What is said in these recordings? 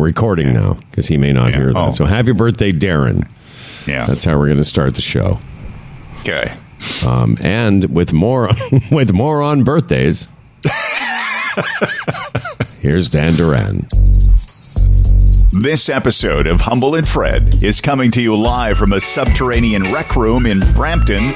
recording now because he may not Yeah. hear that. Oh. So happy birthday, Darren. Yeah. That's how we're going to start the show. okay. Um, and with more with more on birthdays, here's Dan Duran. This episode of Humble and Fred is coming to you live from a subterranean rec room in Brampton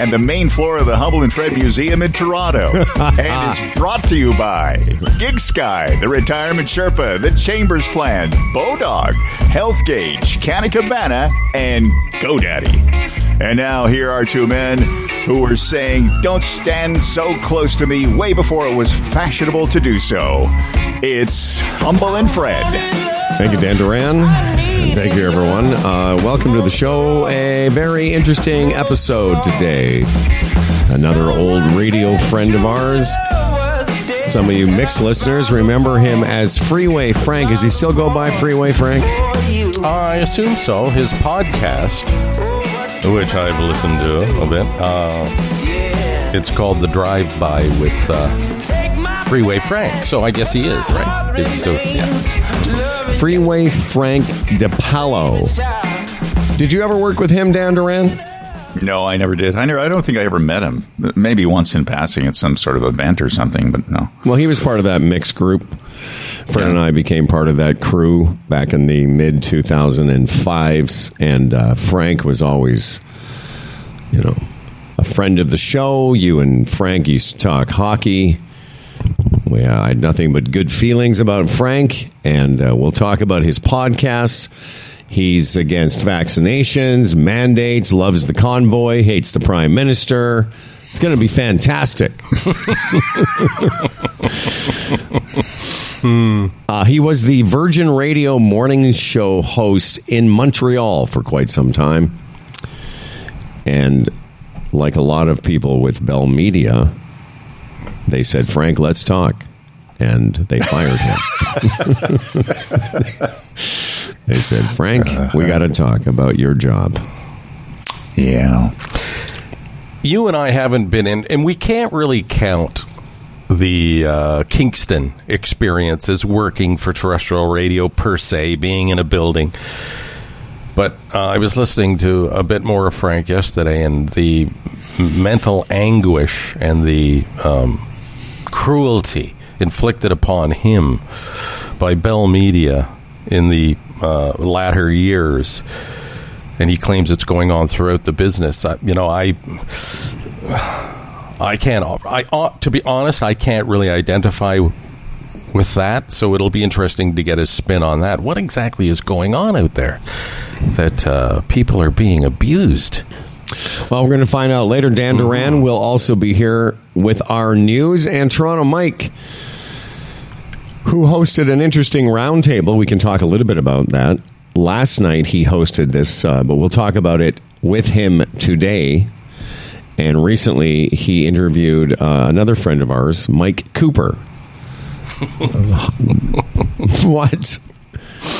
and the main floor of the Humble and Fred Museum in Toronto. and is brought to you by GigSky, the Retirement Sherpa, the Chambers Plan, Bodog, Health Gauge, Canna Cabana, and GoDaddy. And now here are two men who were saying, Don't stand so close to me way before it was fashionable to do so. It's Humble and Fred. Thank you, Dan Duran. Thank you, everyone. Uh, welcome to the show. A very interesting episode today. Another old radio friend of ours. Some of you mixed listeners remember him as Freeway Frank. Does he still go by Freeway Frank? I assume so. His podcast, which I've listened to a bit, uh, it's called The Drive By with uh, Freeway Frank. So I guess he is, right? So, yeah. Freeway Frank DePalo. Did you ever work with him, Dan Duran? No, I never did. I never. I don't think I ever met him. Maybe once in passing at some sort of event or something, but no. Well, he was part of that mixed group. Fred and I became part of that crew back in the mid 2005s, and uh, Frank was always, you know, a friend of the show. You and Frank used to talk hockey. We, uh, I had nothing but good feelings about Frank, and uh, we'll talk about his podcasts. He's against vaccinations, mandates, loves the convoy, hates the prime minister. It's going to be fantastic. Uh, he was the Virgin Radio morning show host in Montreal for quite some time. And like a lot of people with Bell Media, they said, Frank, let's talk. And they fired him. they said, Frank, we got to talk about your job. Yeah. You and I haven't been in, and we can't really count the uh, Kingston experience as working for terrestrial radio per se, being in a building. But uh, I was listening to a bit more of Frank yesterday, and the mental anguish and the um, cruelty inflicted upon him by Bell Media in the uh, latter years. And he claims it's going on throughout the business. I, you know, I I can't. I ought to be honest. I can't really identify with that. So it'll be interesting to get his spin on that. What exactly is going on out there that uh, people are being abused? Well, we're going to find out later. Dan Duran will also be here with our news, and Toronto Mike, who hosted an interesting roundtable. We can talk a little bit about that. Last night he hosted this, uh, but we'll talk about it with him today. And recently he interviewed uh, another friend of ours, Mike Cooper. what?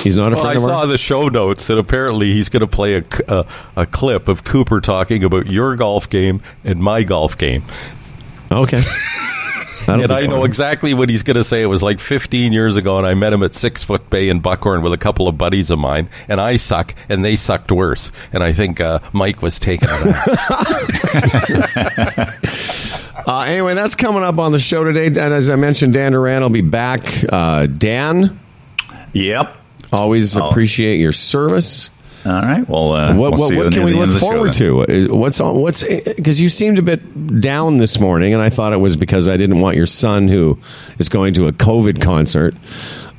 He's not a Well, friend I of saw ours. the show notes that apparently he's going to play a a clip of Cooper talking about your golf game and my golf game. Okay. That'll and be I know exactly what he's going to say. It was like 15 years ago, and I met him at Six Foot Bay in Buckhorn with a couple of buddies of mine, and I suck, and they sucked worse. And I think uh, Mike was taken on. Uh, anyway, that's coming up on the show today. And as I mentioned, Dan Duran will be back. Uh, Dan, Yep. Always Oh. appreciate your service. All right. Well, uh, What, we'll what, see what can we look of the show forward to? Is, what's on, what's because you seemed a bit down this morning, and I thought it was because I didn't want your son, who is going to a COVID concert,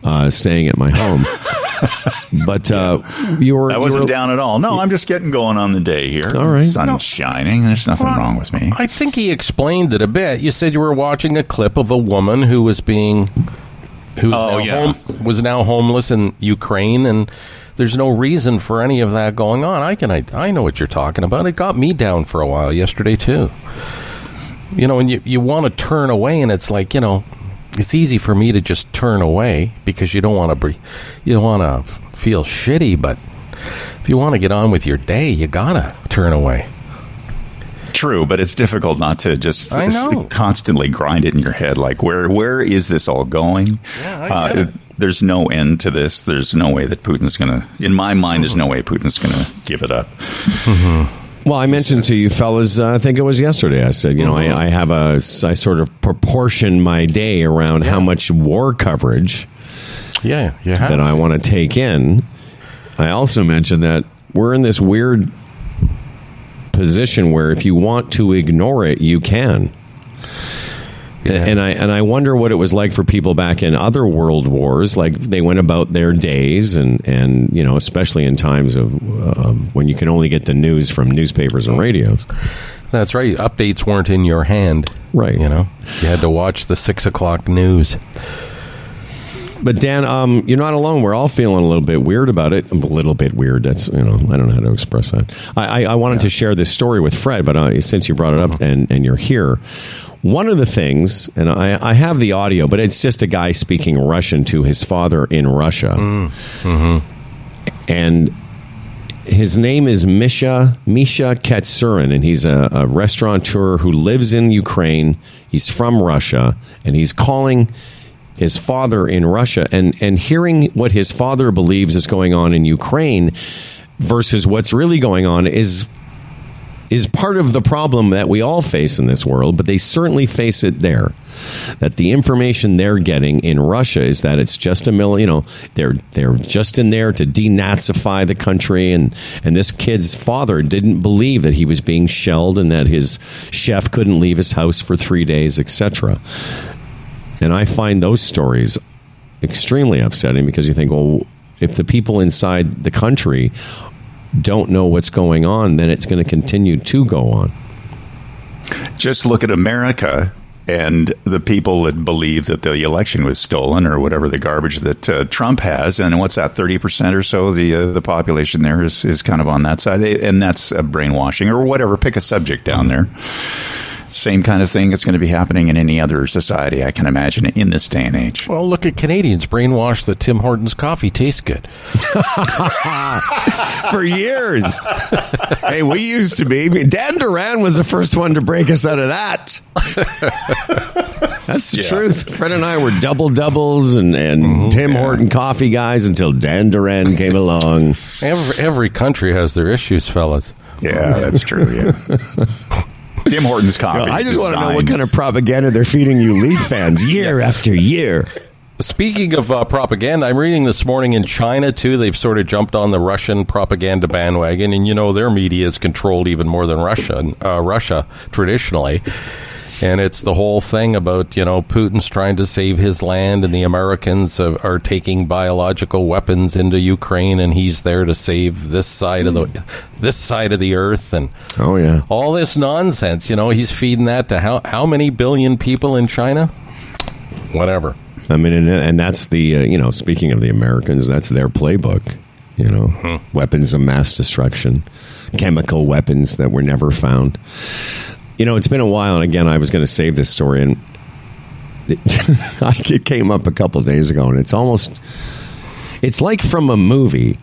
uh, staying at my home. but uh, you were I wasn't were- down at all. No, I'm just getting going on the day here. All right. Sun's shining. There's nothing wrong with me. I think he explained it a bit. You said you were watching a clip of a woman who was being who's Oh, now yeah. home, was now homeless in Ukraine, and there's no reason for any of that going on. I can I, I know what you're talking about. It got me down for a while yesterday too. You know, and you you want to turn away, and it's like you know, it's easy for me to just turn away because you don't want to be, you don't want to feel shitty, but if you want to get on with your day, you gotta turn away. True, but it's difficult not to just I know. constantly grind it in your head. Like, where where is this all going? Yeah, I uh, get it. there's no end to this. There's no way that Putin's going to. In my mind, there's no way Putin's going to give it up. Well, I mentioned to you fellas, uh, I think it was yesterday. I said, you know, I, I have a, I sort of proportion my day around how much war coverage Yeah, you have. that I want to take in. I also mentioned that we're in this weird position where if you want to ignore it, you can. Yeah. And I and I wonder what it was like for people back in other world wars. Like they went about their days, and and you know, especially in times of uh, when you can only get the news from newspapers and radios. That's right. Updates weren't in your hand. Right. You know, you had to watch the six o'clock news. But Dan, um, you're not alone. We're all feeling a little bit weird about it. A little bit weird. That's you know, I don't know how to express that. I, I, I wanted to share this story with Fred, but uh, since you brought it up and and you're here, one of the things, and I, I have the audio, but it's just a guy speaking Russian to his father in Russia, and his name is Misha Misha Katsurin, and he's a, a restaurateur who lives in Ukraine. He's from Russia, and he's calling his father in Russia and and hearing what his father believes is going on in Ukraine versus what's really going on is is part of the problem that we all face in this world, but they certainly face it there. That the information they're getting in Russia is that it's just a mill, you know, they're they're just in there to denazify the country and and this kid's father didn't believe that he was being shelled and that his chef couldn't leave his house for 3 days, etc. And I find those stories extremely upsetting because you think, well, if the people inside the country don't know what's going on, then it's going to continue to go on. Just look at America and the people that believe that the election was stolen or whatever the garbage that uh, Trump has. And what's that, 30% or so? The uh, the population there is, is kind of on that side. And that's uh, brainwashing or whatever. Pick a subject down there. Same kind of thing that's going to be happening in any other society, I can imagine, in this day and age. Well, look at Canadians brainwashed that Tim Hortons coffee tastes good. For years. hey, we used to be. Dan Duran was the first one to break us out of that. That's the Yeah. truth. Fred and I were double doubles and, and mm-hmm. Tim Horton coffee guys until Dan Duran came along. Every, every country has their issues, fellas. Yeah, that's true. Yeah. Tim Hortons coffee. I just want to know what kind of propaganda they're feeding you Leaf fans year after year. Speaking of uh, propaganda, I'm reading this morning in China too. They've sort of jumped on the Russian propaganda bandwagon, and you know their media is controlled even more than Russia. Uh, Russia traditionally, and it's the whole thing about you know Putin's trying to save his land, and the Americans uh, are taking biological weapons into Ukraine, and he's there to save this side of the this side of the earth, and Oh, yeah. all this nonsense. You know, he's feeding that to how how many billion people in China? Whatever. I mean, and, and that's the, uh, you know, speaking of the Americans, that's their playbook, you know, weapons of mass destruction, chemical weapons that were never found. You know, it's been a while, and again, I was going to save this story, and it, it came up a couple of days ago, and it's almost, it's like from a movie.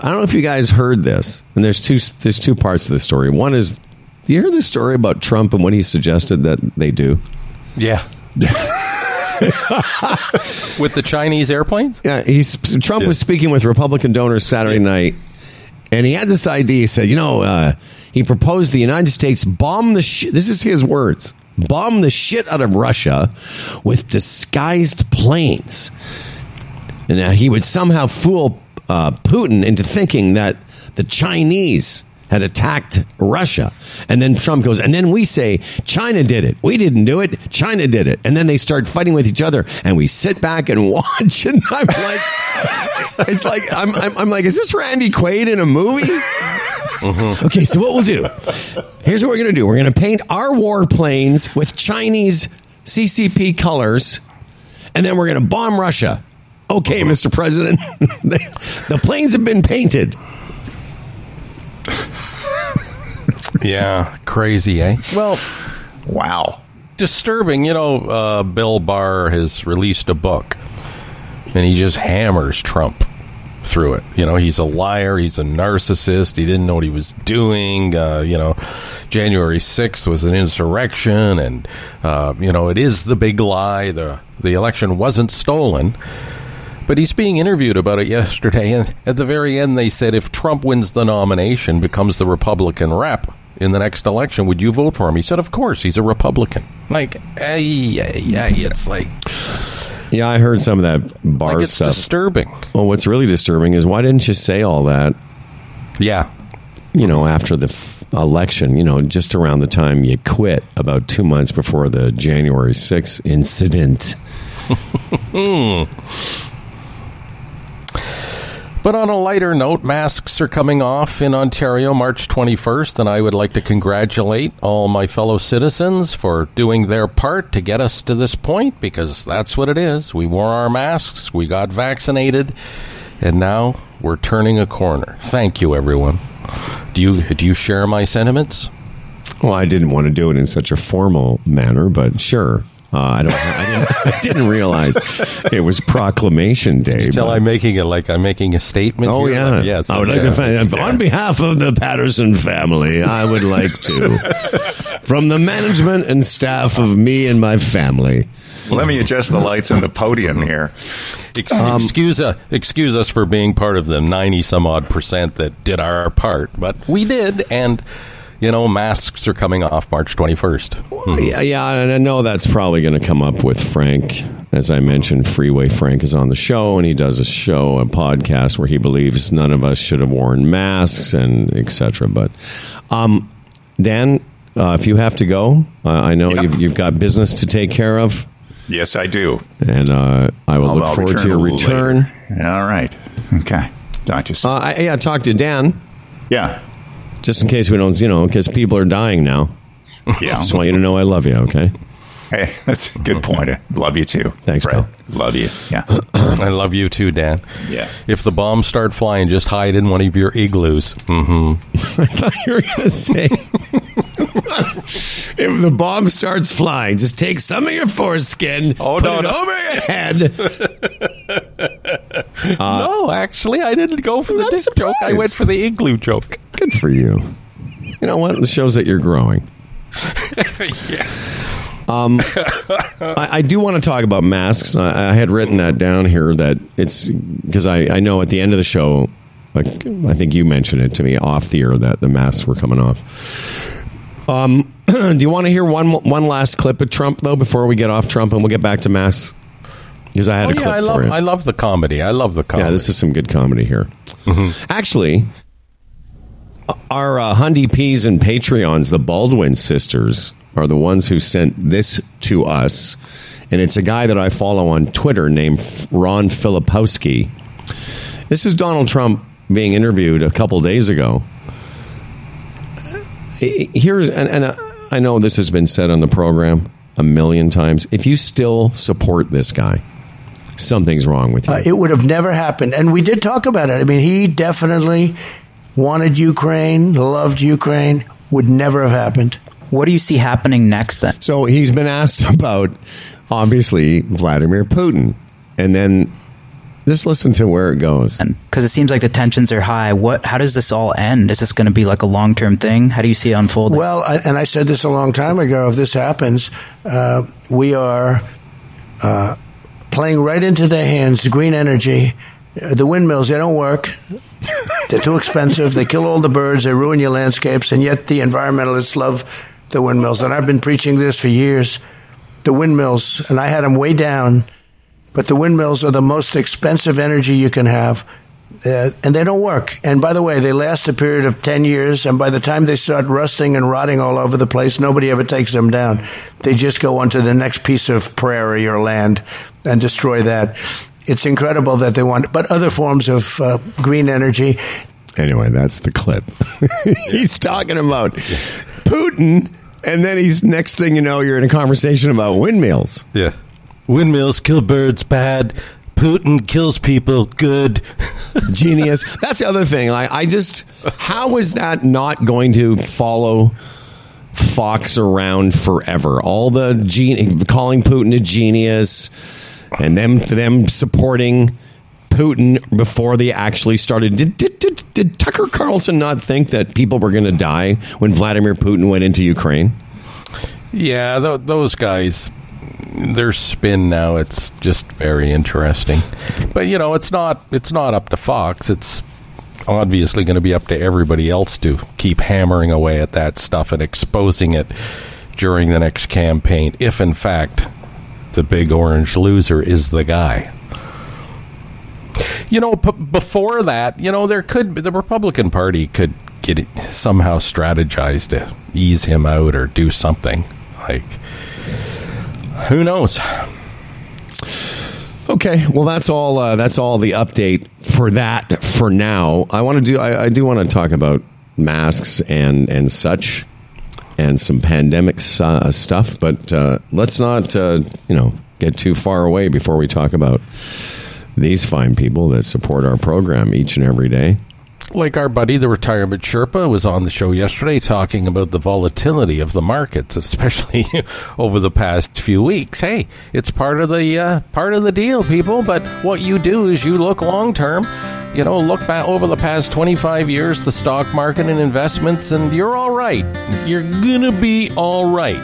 I don't know if you guys heard this, and there's two, there's two parts to the story. One is, do you hear the story about Trump and what he suggested that they do? Yeah. With the Chinese airplanes? Yeah, he's Trump was speaking with Republican donors Saturday night, and he had this idea. He said, "You know, uh, he proposed the United States bomb the shit. This is his words: bomb the shit out of Russia with disguised planes." And uh, he would somehow fool uh, Putin into thinking that the Chinese had attacked Russia. And then Trump goes, and then we say, China did it. We didn't do it. China did it. And then they start fighting with each other. And we sit back and watch. And I'm like, it's like, I'm, I'm, I'm like, is this Randy Quaid in a movie? Okay, so what we'll do, here's what we're going to do we're going to paint our warplanes with Chinese CCP colors and then we're going to bomb Russia. Okay, Mr. President, the, the planes have been painted. Yeah, crazy, eh? Well, Wow. disturbing. You know, uh, Bill Barr has released a book, and he just hammers Trump through it. You know, he's a liar. He's a narcissist. He didn't know what he was doing. Uh, you know, January sixth was an insurrection, and uh, you know, it is the big lie. the The election wasn't stolen. But he's being interviewed about it yesterday, and at the very end, they said if Trump wins the nomination, becomes the Republican rep in the next election, would you vote for him? He said, "Of course, he's a Republican." Like, hey, yeah, it's like, Yeah, I heard some of that bar like it's stuff. disturbing. well, what's really disturbing is why didn't you say all that? Yeah, You know, after the f- election, you know, just around the time you quit, about two months before the January 6th incident. Hmm. But on a lighter note, masks are coming off in Ontario March 21st, and I would like to congratulate all my fellow citizens for doing their part to get us to this point because that's what it is. We wore our masks, we got vaccinated, and now we're turning a corner. Thank you, everyone. Do you do you share my sentiments? Well, I didn't want to do it in such a formal manner, but sure. Uh, I don't. I didn't, I didn't realize it was Proclamation Day. Until I'm making it like I'm making a statement. Oh here. yeah, Like, yes. I would like yeah. to thank on behalf of the Patterson family. I would like to, from the management and staff of me and my family. Let me adjust the lights on the podium here. Ex- excuse uh, excuse us for being part of the ninety some odd percent that did our part, but we did, and you know, masks are coming off March twenty first. Yeah, yeah, and I know that's probably going to come up with Frank. As I mentioned, Freeway Frank is on the show, and he does a show, a podcast where he believes none of us should have worn masks and etc. But, um, Dan, uh, if you have to go, uh, I know Yeah. you've, you've got business to take care of, Yes, I do. and uh, I will I'll- look I'll forward to your a return. later. All right. Okay. Talk to you soon. Uh, I, yeah, talk to Dan. yeah. Just in case we don't, you know, because people are dying now. Yeah. Just want you to know I love you, okay? Hey, that's a good point. I love you too. Thanks, Fred. pal. Love you. Yeah. I love you too, Dan. Yeah. If the bombs start flying, just hide in one of your igloos. hmm I thought you were going to say if the bomb starts flying, just take some of your foreskin, Oh, put no, it no. over your head. no, actually, I didn't go for the dick joke. I went for the igloo joke. Good for you. You know what? It shows that you're growing. yes. Um, I, I do want to talk about masks. I, I had written that down here that it's because I, I know at the end of the show, like I think you mentioned it to me off the air that the masks were coming off. Um, do you want to hear one one last clip of Trump though before we get off Trump and we'll get back to mass? Because I had Oh a clip yeah, I for love. I love the comedy. I love the comedy. Yeah, this is some good comedy here. Actually, our uh, Hundy Peas and Patreons, the Baldwin sisters, are the ones who sent this to us. And it's a guy that I follow on Twitter named Ron Filipkowski. This is Donald Trump being interviewed a couple days ago. Here's, and, and uh, I know this has been said on the program a million times. If you still support this guy, something's wrong with you. Uh, it would have never happened. And we did talk about it. I mean, he definitely wanted Ukraine, loved Ukraine, would never have happened. What do you see happening next then? So he's been asked about, obviously, Vladimir Putin. And then just listen to where it goes. Because it seems like the tensions are high. What? How does this all end? Is this going to be like a long term thing? How do you see it unfolding? Well, I, and I said this a long time ago. If this happens, uh, we are uh, playing right into their hands. Green energy, uh, the windmills. They don't work. They're too expensive. They kill all the birds. They ruin your landscapes. And yet the environmentalists love the windmills. And I've been preaching this for years. The windmills, and I had them way down. But the windmills are the most expensive energy you can have. Uh, and they don't work. And by the way, they last a period of 10 years, and by the time they start rusting and rotting all over the place, nobody ever takes them down. They just go onto the next piece of prairie or land and destroy that. It's incredible that they want, but other forms of uh, green energy. Anyway, that's the clip. he's talking about Putin, and then he's next thing you know, you're in a conversation about windmills. Yeah. Windmills kill birds bad. Putin kills people good. Genius. That's the other thing. I, I just, how is that not going to follow Fox around forever? All the gen- calling Putin a genius, and them them supporting Putin before they actually started. Did, did, did, did Tucker Carlson not think that people were going to die when Vladimir Putin went into Ukraine? Yeah, th- those guys. Their spin now. It's just very interesting. But you know, it's not it's not up to Fox. It's obviously going to be up to everybody else to keep hammering away at that stuff and exposing it during the next campaign. If in fact the big orange loser is the guy. You know, p- before that, you know, there could the Republican Party could get it, somehow strategize to ease him out or do something like who knows? Okay, well that's all. Uh, that's all the update for that for now. I want to do. I, I do want to talk about masks and and such, and some pandemic uh, stuff. But uh, let's not, uh, you know, get too far away before we talk about these fine people that support our program each and every day. Like our buddy, the retirement Sherpa, was on the show yesterday talking about the volatility of the markets, especially over the past few weeks. Hey, it's part of the uh, part of the deal, people. But what you do is you look long term. You know, look back over the past 25 years, the stock market and investments, and you're all right. You're gonna be all right.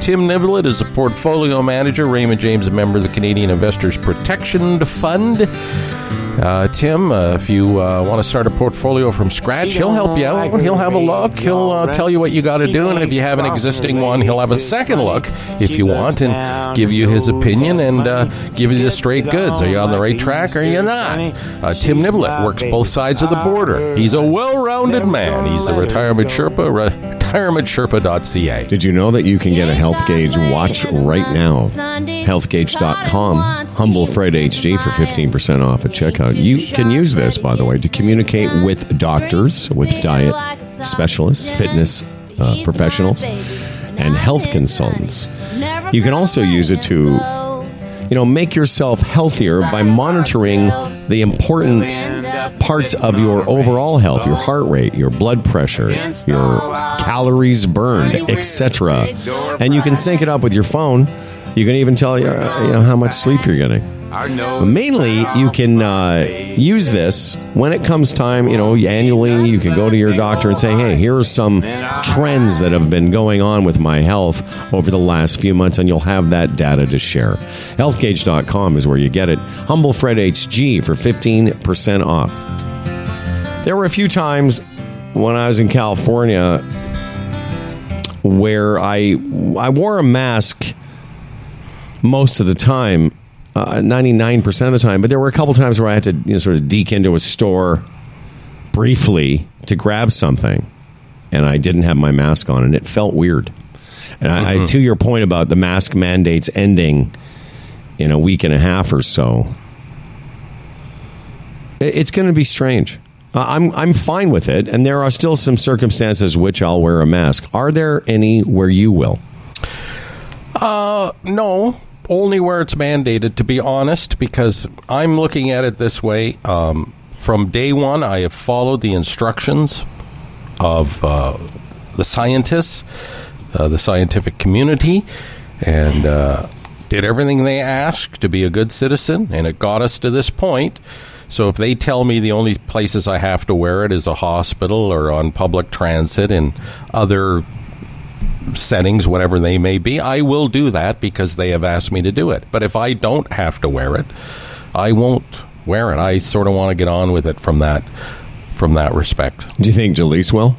Tim Niblett is a portfolio manager, Raymond James, a member of the Canadian Investors Protection Fund. Uh, Tim, uh, if you uh, want to start a portfolio from scratch, he'll help you out. He'll have a look. He'll uh, tell you what you got to do, and if you have an existing one, he'll have a second look if you want, and give you his opinion and uh, give you the straight goods. Are you on the right track? Or are you not? Uh, Tim Niblett works both sides of the border. He's a well-rounded man. He's the retirement Sherpa. Retirementsherpa.ca. Did you know that you can get a health gauge watch right now? Healthgauge.com. Humble Fred HD for 15% off at checkout. You can use this, by the way, to communicate with doctors, with diet specialists, fitness uh, professionals, and health consultants. You can also use it to, you know, make yourself healthier by monitoring the important parts of your overall health, your heart rate, your blood pressure, your calories burned, etc. And you can sync it up with your phone. You can even tell you, uh, you know how much sleep you're getting. Mainly, you can uh, use this when it comes time. You know, annually, you can go to your doctor and say, "Hey, here are some trends that have been going on with my health over the last few months," and you'll have that data to share. Healthgauge.com is where you get it. Humble Fred HG for fifteen percent off. There were a few times when I was in California where I I wore a mask most of the time, ninety nine percent of the time. But there were a couple times where I had to you know, sort of deke into a store briefly to grab something, and I didn't have my mask on, and it felt weird. And I, I, to your point about the mask mandates ending in a week and a half or so, it- it's going to be strange. Uh, I'm I'm fine with it, and there are still some circumstances which I'll wear a mask. Are there any where you will? Uh, no, only where it's mandated, to be honest, because I'm looking at it this way. Um, from day one, I have followed the instructions of uh, the scientists, uh, the scientific community, and uh, did everything they asked to be a good citizen, and it got us to this point. So if they tell me the only places I have to wear it is a hospital or on public transit and other settings, whatever they may be, I will do that because they have asked me to do it. But if I don't have to wear it, I won't wear it. I sort of want to get on with it from that from that respect. Do you think Jaleese will?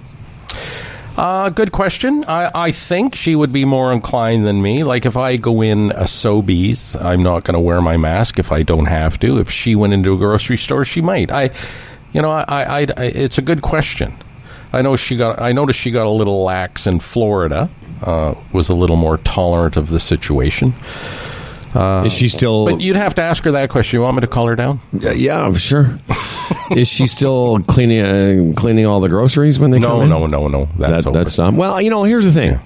Uh, good question. I, I think she would be more inclined than me. Like if I go in a Sobeys, I'm not going to wear my mask if I don't have to. If she went into a grocery store, she might. I, you know, I, I, I it's a good question. I know she got. I noticed she got a little lax in Florida. Uh, was a little more tolerant of the situation. Is she still? But you'd have to ask her that question. You want me to call her down? Uh, yeah, sure. Is she still cleaning uh, cleaning all the groceries when they No, come in? no, no, no. That's that, over. that's not. Well, you know, here's the thing.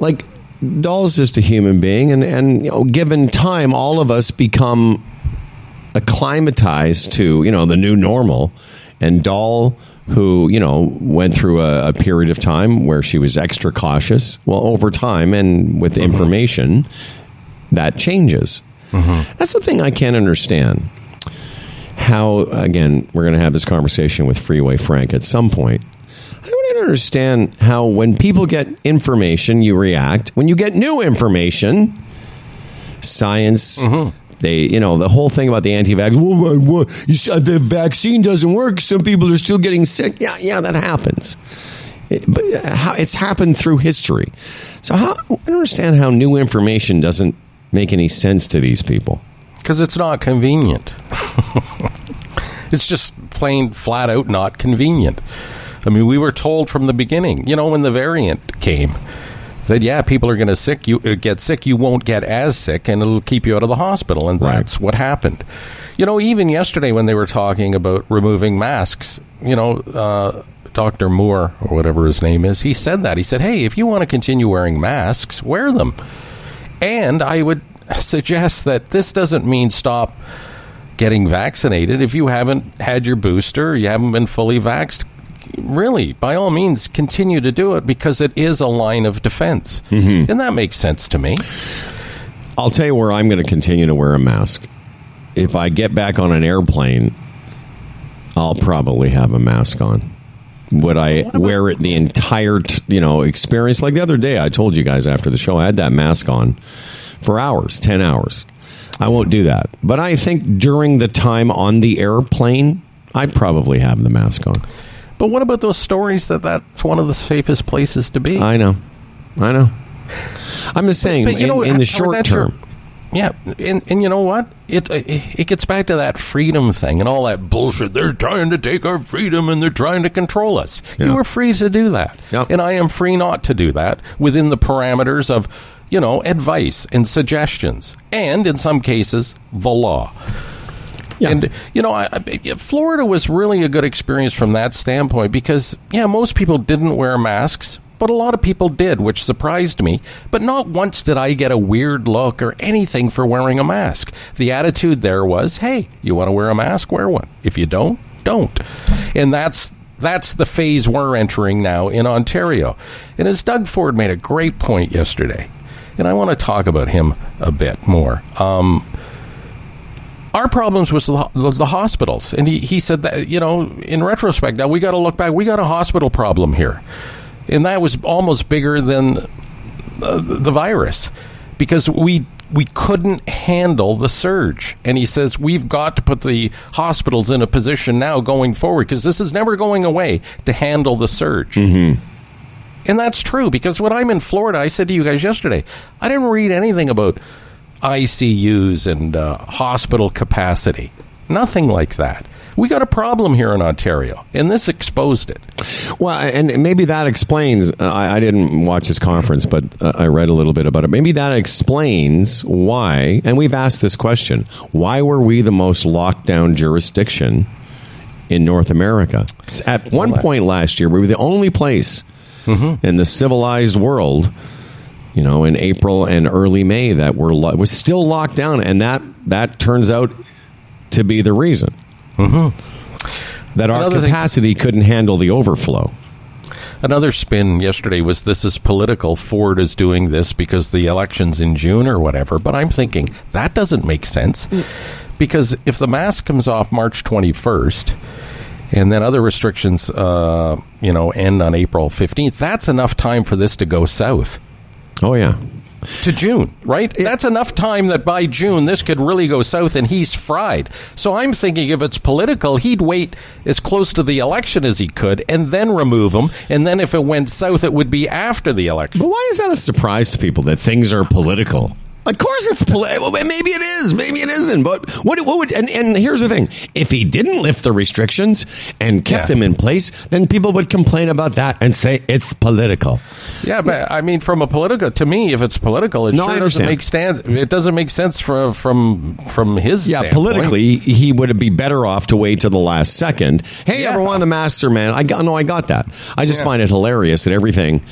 Like, Doll's just a human being, and and you know, given time, all of us become acclimatized to you know the new normal. And Doll, who you know went through a, a period of time where she was extra cautious. Well, over time and with mm-hmm. information, that changes. Mm-hmm. That's the thing I can't understand. How again, we're going to have this conversation with Freeway Frank at some point. I don't understand how when people get information, you react. When you get new information, science. Mm-hmm. They, you know, the whole thing about the anti-vax. Well, well, you said the vaccine doesn't work. Some people are still getting sick. Yeah, yeah, that happens. It- but uh, how it's happened through history. So how, I don't understand how new information doesn't make any sense to these people. Because it's not convenient. it's just plain flat out not convenient. I mean, we were told from the beginning, you know, when the variant came, that yeah, people are going to sick. You uh, get sick, you won't get as sick, and it'll keep you out of the hospital. And Right. that's what happened. You know, even yesterday when they were talking about removing masks, you know, uh, Dr. Moore or whatever his name is, he said that. He said, "Hey, if you want to continue wearing masks, wear them." And I would suggest that this doesn't mean stop getting vaccinated. If you haven't had your booster, you haven't been fully vaxxed, really, by all means, continue to do it because it is a line of defense. Mm-hmm. And that makes sense to me. I'll tell you where I'm going to continue to wear a mask. If I get back on an airplane, I'll probably have a mask on. Would I wear it the entire, t- you know, experience? Like the other day, I told you guys after the show, I had that mask on for hours, ten hours. I won't do that, but I think during the time on the airplane, I'd probably have the mask on. But what about those stories that that's one of the safest places to be? I know, I know. I'm just saying, But, you in, know, in the short that's your- term. Yeah, and, and you know what? It, it it gets back to that freedom thing and all that bullshit. They're trying to take our freedom and they're trying to control us. Yeah. You are free to do that, and I am free not to do that within the parameters of you know advice and suggestions, and in some cases the law. Yeah. And you know, I, I, Florida was really a good experience from that standpoint because yeah, most people didn't wear masks, but a lot of people did, which surprised me. But not once did I get a weird look or anything for wearing a mask. The attitude there was, "Hey, you want to wear a mask? Wear one. If you don't, don't." And that's that's the phase we're entering now in Ontario. And as Doug Ford made a great point yesterday, and I want to talk about him a bit more. Um, our problems was the, the, the hospitals, and he, he said that you know in retrospect now we got to look back. We got a hospital problem here, and that was almost bigger than uh, the virus because we we couldn't handle the surge. And he says we've got to put the hospitals in a position now going forward because this is never going away to handle the surge. And that's true because when I'm in Florida, I said to you guys yesterday, I didn't read anything about ICUs and uh, hospital capacity. Nothing like that. We got a problem here in Ontario, and this exposed it. Well, and maybe that explains. Uh, I, I didn't watch this conference, but uh, I read a little bit about it. Maybe that explains why. And we've asked this question: Why were we the most locked down jurisdiction in North America? At one point last year, we were the only place in the civilized world. You know, in April and early May, that were lo- was still locked down, and that that turns out to be the reason that our Another thing- capacity couldn't handle the overflow. Another spin yesterday was this is political. Ford is doing this because the election's in June or whatever. But I'm thinking that doesn't make sense because if the mask comes off March 21st and then other restrictions, uh, you know, end on April 15th, that's enough time for this to go south. Oh yeah, to June, right? That's enough time that by June this could really go south and he's fried. So I'm thinking if it's political, he'd wait as close to the election as he could and then remove him. And then if it went south, it would be after the election. but why is that a surprise to people that things are political? Of course, it's political. Maybe it is. Maybe it isn't. But what? What would? And, and here's the thing: if he didn't lift the restrictions and kept Yeah. them in place, then people would complain about that and say it's political. Yeah, but I mean, from a political to me, if it's political, it No, sure doesn't make stand. It doesn't make sense from from from his side. Yeah, standpoint. politically, he would be better off to wait till the last second. Hey, Yeah. everyone, the master man. I got no, I got that. I just Yeah. find it hilarious that everything.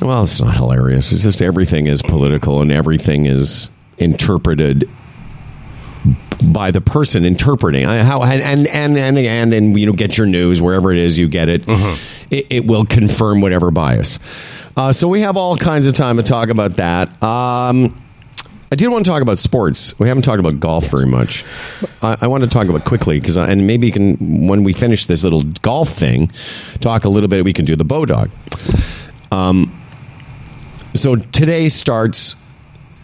Well, it's not hilarious. It's just everything is political and everything is interpreted by the person interpreting. How and and and and and, you know get your news wherever it is you get it. It, it will confirm whatever bias. Uh, so we have all kinds of time to talk about that. Um, I did want to talk about sports. We haven't talked about golf very much. I, I want to talk about quickly because, and maybe you can when we finish this little golf thing, talk a little bit. We can do the Bodog. Um, so today starts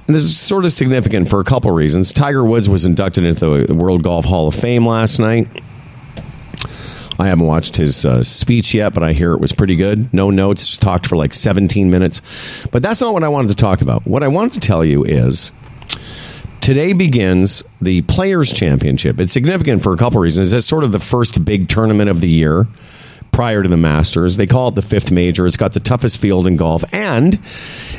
And this is sort of significant for a couple reasons. Tiger Woods was inducted into the World Golf Hall of Fame last night. I haven't watched his uh, speech yet, but I hear it was pretty good. No notes, talked for like 17 minutes. But that's not what I wanted to talk about. What I wanted to tell you is today begins the Players' Championship. It's significant for a couple reasons. It's sort of the first big tournament of the year prior to the Masters. They call it the fifth major. It's got the toughest field in golf. And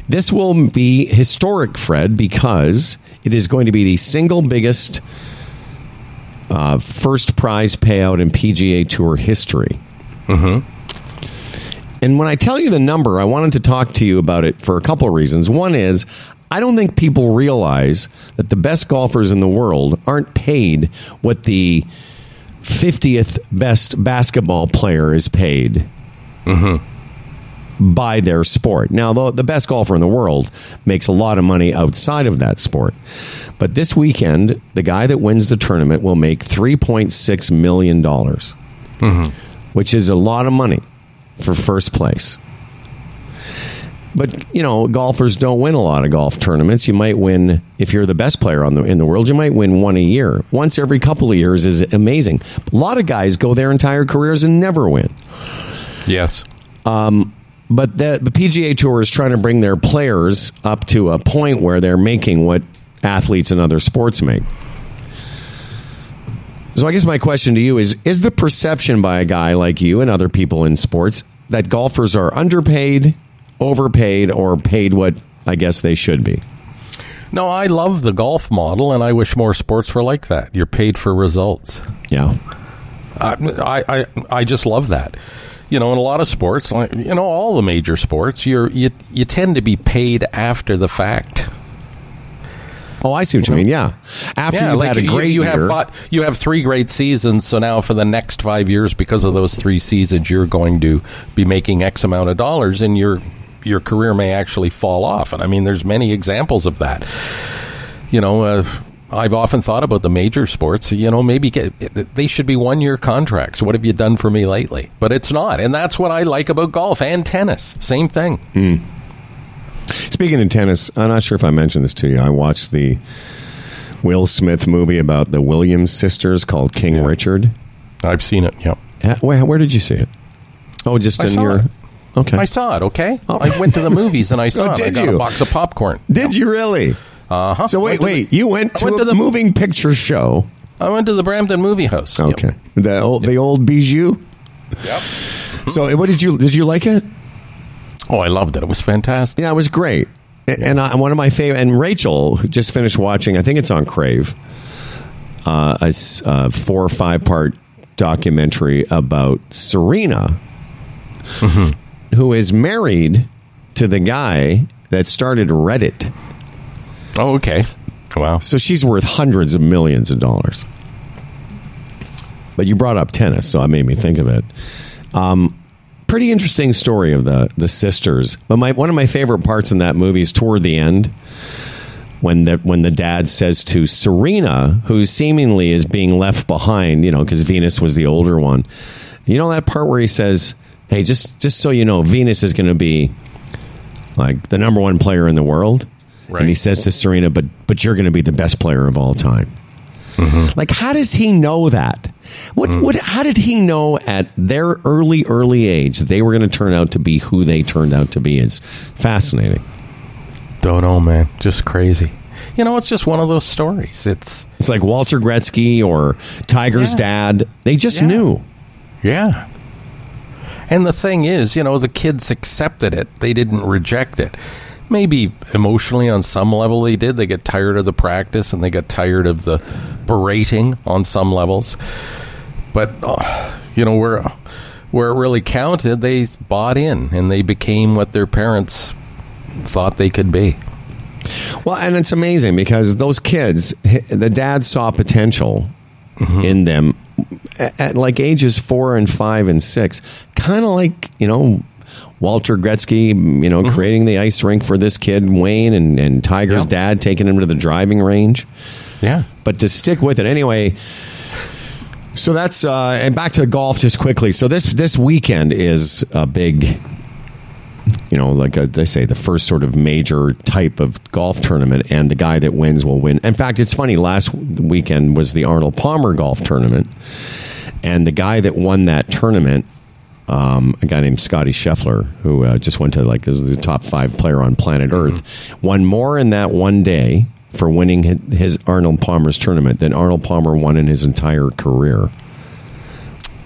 this will be historic, Fred, because it is going to be the single biggest uh, first prize payout in PGA Tour history. And when I tell you the number, I wanted to talk to you about it for a couple of reasons. One is, I don't think people realize that the best golfers in the world aren't paid what the 50th best basketball player is paid mm-hmm. by their sport. Now, the, the best golfer in the world makes a lot of money outside of that sport. But this weekend, the guy that wins the tournament will make $3.6 million, mm-hmm. which is a lot of money for first place. But you know, golfers don't win a lot of golf tournaments. You might win if you're the best player on the in the world. You might win one a year. Once every couple of years is amazing. A lot of guys go their entire careers and never win. Yes. Um, but the, the PGA Tour is trying to bring their players up to a point where they're making what athletes in other sports make. So I guess my question to you is is the perception by a guy like you and other people in sports that golfers are underpaid, overpaid or paid what I guess they should be? No, I love the golf model, and I wish more sports were like that. You're paid for results. Yeah. I, I, I, I just love that. You know, in a lot of sports, like you know, all the major sports, you're you you tend to be paid after the fact. Oh, I see what you mean. Yeah. After you've had a great you, year. have fi- you have three great seasons. So now for the next five years, because of those three seasons, you're going to be making X amount of dollars, and your your career may actually fall off. And I mean, there's many examples of that. You know. Uh, I've often thought about the major sports. You know, maybe get, they should be one year contracts. What have you done for me lately? But it's not, and that's what I like about golf and tennis. Same thing. Speaking of tennis, I'm not sure if I mentioned this to you. I watched the Will Smith movie about the Williams sisters called King Richard. I've seen it. Yeah, Where, where did you see it? Oh, just I in your. it. Okay. I saw it. Okay, Oh. I went to the movies and I saw Oh, it. I did got you? a box of popcorn. Did you really? Uh huh. So wait, wait. You went to went a to the- moving picture show. I went to the Brampton Movie House. Yep. Okay. The old, the old bijou. Yep. So what did you did you like it? Oh, I loved it. It was fantastic. Yeah, it was great. A- And I, one of my favorite, and Rachel, who just finished watching, I think it's on Crave, uh, a uh, four or five part documentary about Serena, who is married to the guy that started Reddit. Oh, okay. Wow. So she's worth hundreds of millions of dollars. But you brought up tennis, so it made me think of it. Um, pretty interesting story of the the sisters. But my one of my favorite parts in that movie is toward the end when the when the dad says to Serena, who seemingly is being left behind, you know, because Venus was the older one. You know that part where he says, "Hey, just just so you know, Venus is going to be like the number one player in the world." Right. And he says to Serena, "But but you're going to be the best player of all time." Mm-hmm. Like, how does he know that? What, mm. what? How did he know at their early, early age that they were going to turn out to be who they turned out to be? Is fascinating. Don't know, man. Just crazy. You know, it's just one of those stories. It's It's like Walter Gretzky or Tiger's Yeah. dad. They just Yeah. knew. yeah. And the thing is, you know, the kids accepted it. They didn't reject it. Maybe emotionally on some level they did. They get tired of the practice and they get tired of the berating on some levels. But uh, you know, where where it really counted, they bought in and they became what their parents thought they could be. Well, and it's amazing because those kids, the dad saw potential in them at, at like ages four and five and six, kind of like you know. Walter Gretzky, you know, creating the ice rink for this kid, Wayne, and, and Tiger's Yeah. dad taking him to the driving range. Yeah. but to stick with it anyway. So that's uh, and back to golf just quickly. So this this weekend is a big you know, like a, they say, the first sort of major type of golf tournament, and the guy that wins will win. In fact, it's funny. Last weekend was the Arnold Palmer golf tournament, and the guy that won that tournament, um, a guy named Scotty Scheffler, who uh, just went to like is the top five player on planet Earth, won more in that one day for winning his Arnold Palmer's tournament than Arnold Palmer won in his entire career.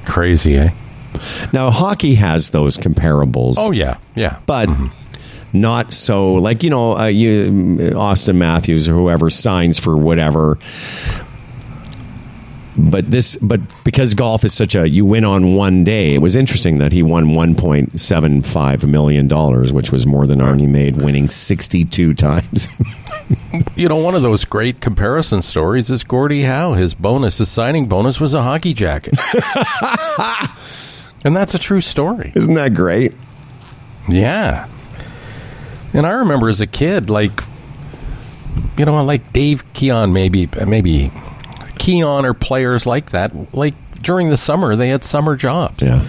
Crazy, eh? Now, hockey has those comparables. Oh yeah, yeah. but not so like you know uh, you Auston Matthews or whoever signs for whatever. But this, but because golf is such a you win on one day, it was interesting that he won one point seven five million dollars, which was more than Arnie made winning sixty two times. You know, one of those great comparison stories is Gordie Howe. His bonus, his signing bonus, was a hockey jacket, and that's a true story. Isn't that great? Yeah. And I remember as a kid, like, you know, like Dave Keon, maybe, maybe Keon or players like that. Like during the summer, they had summer jobs. Yeah.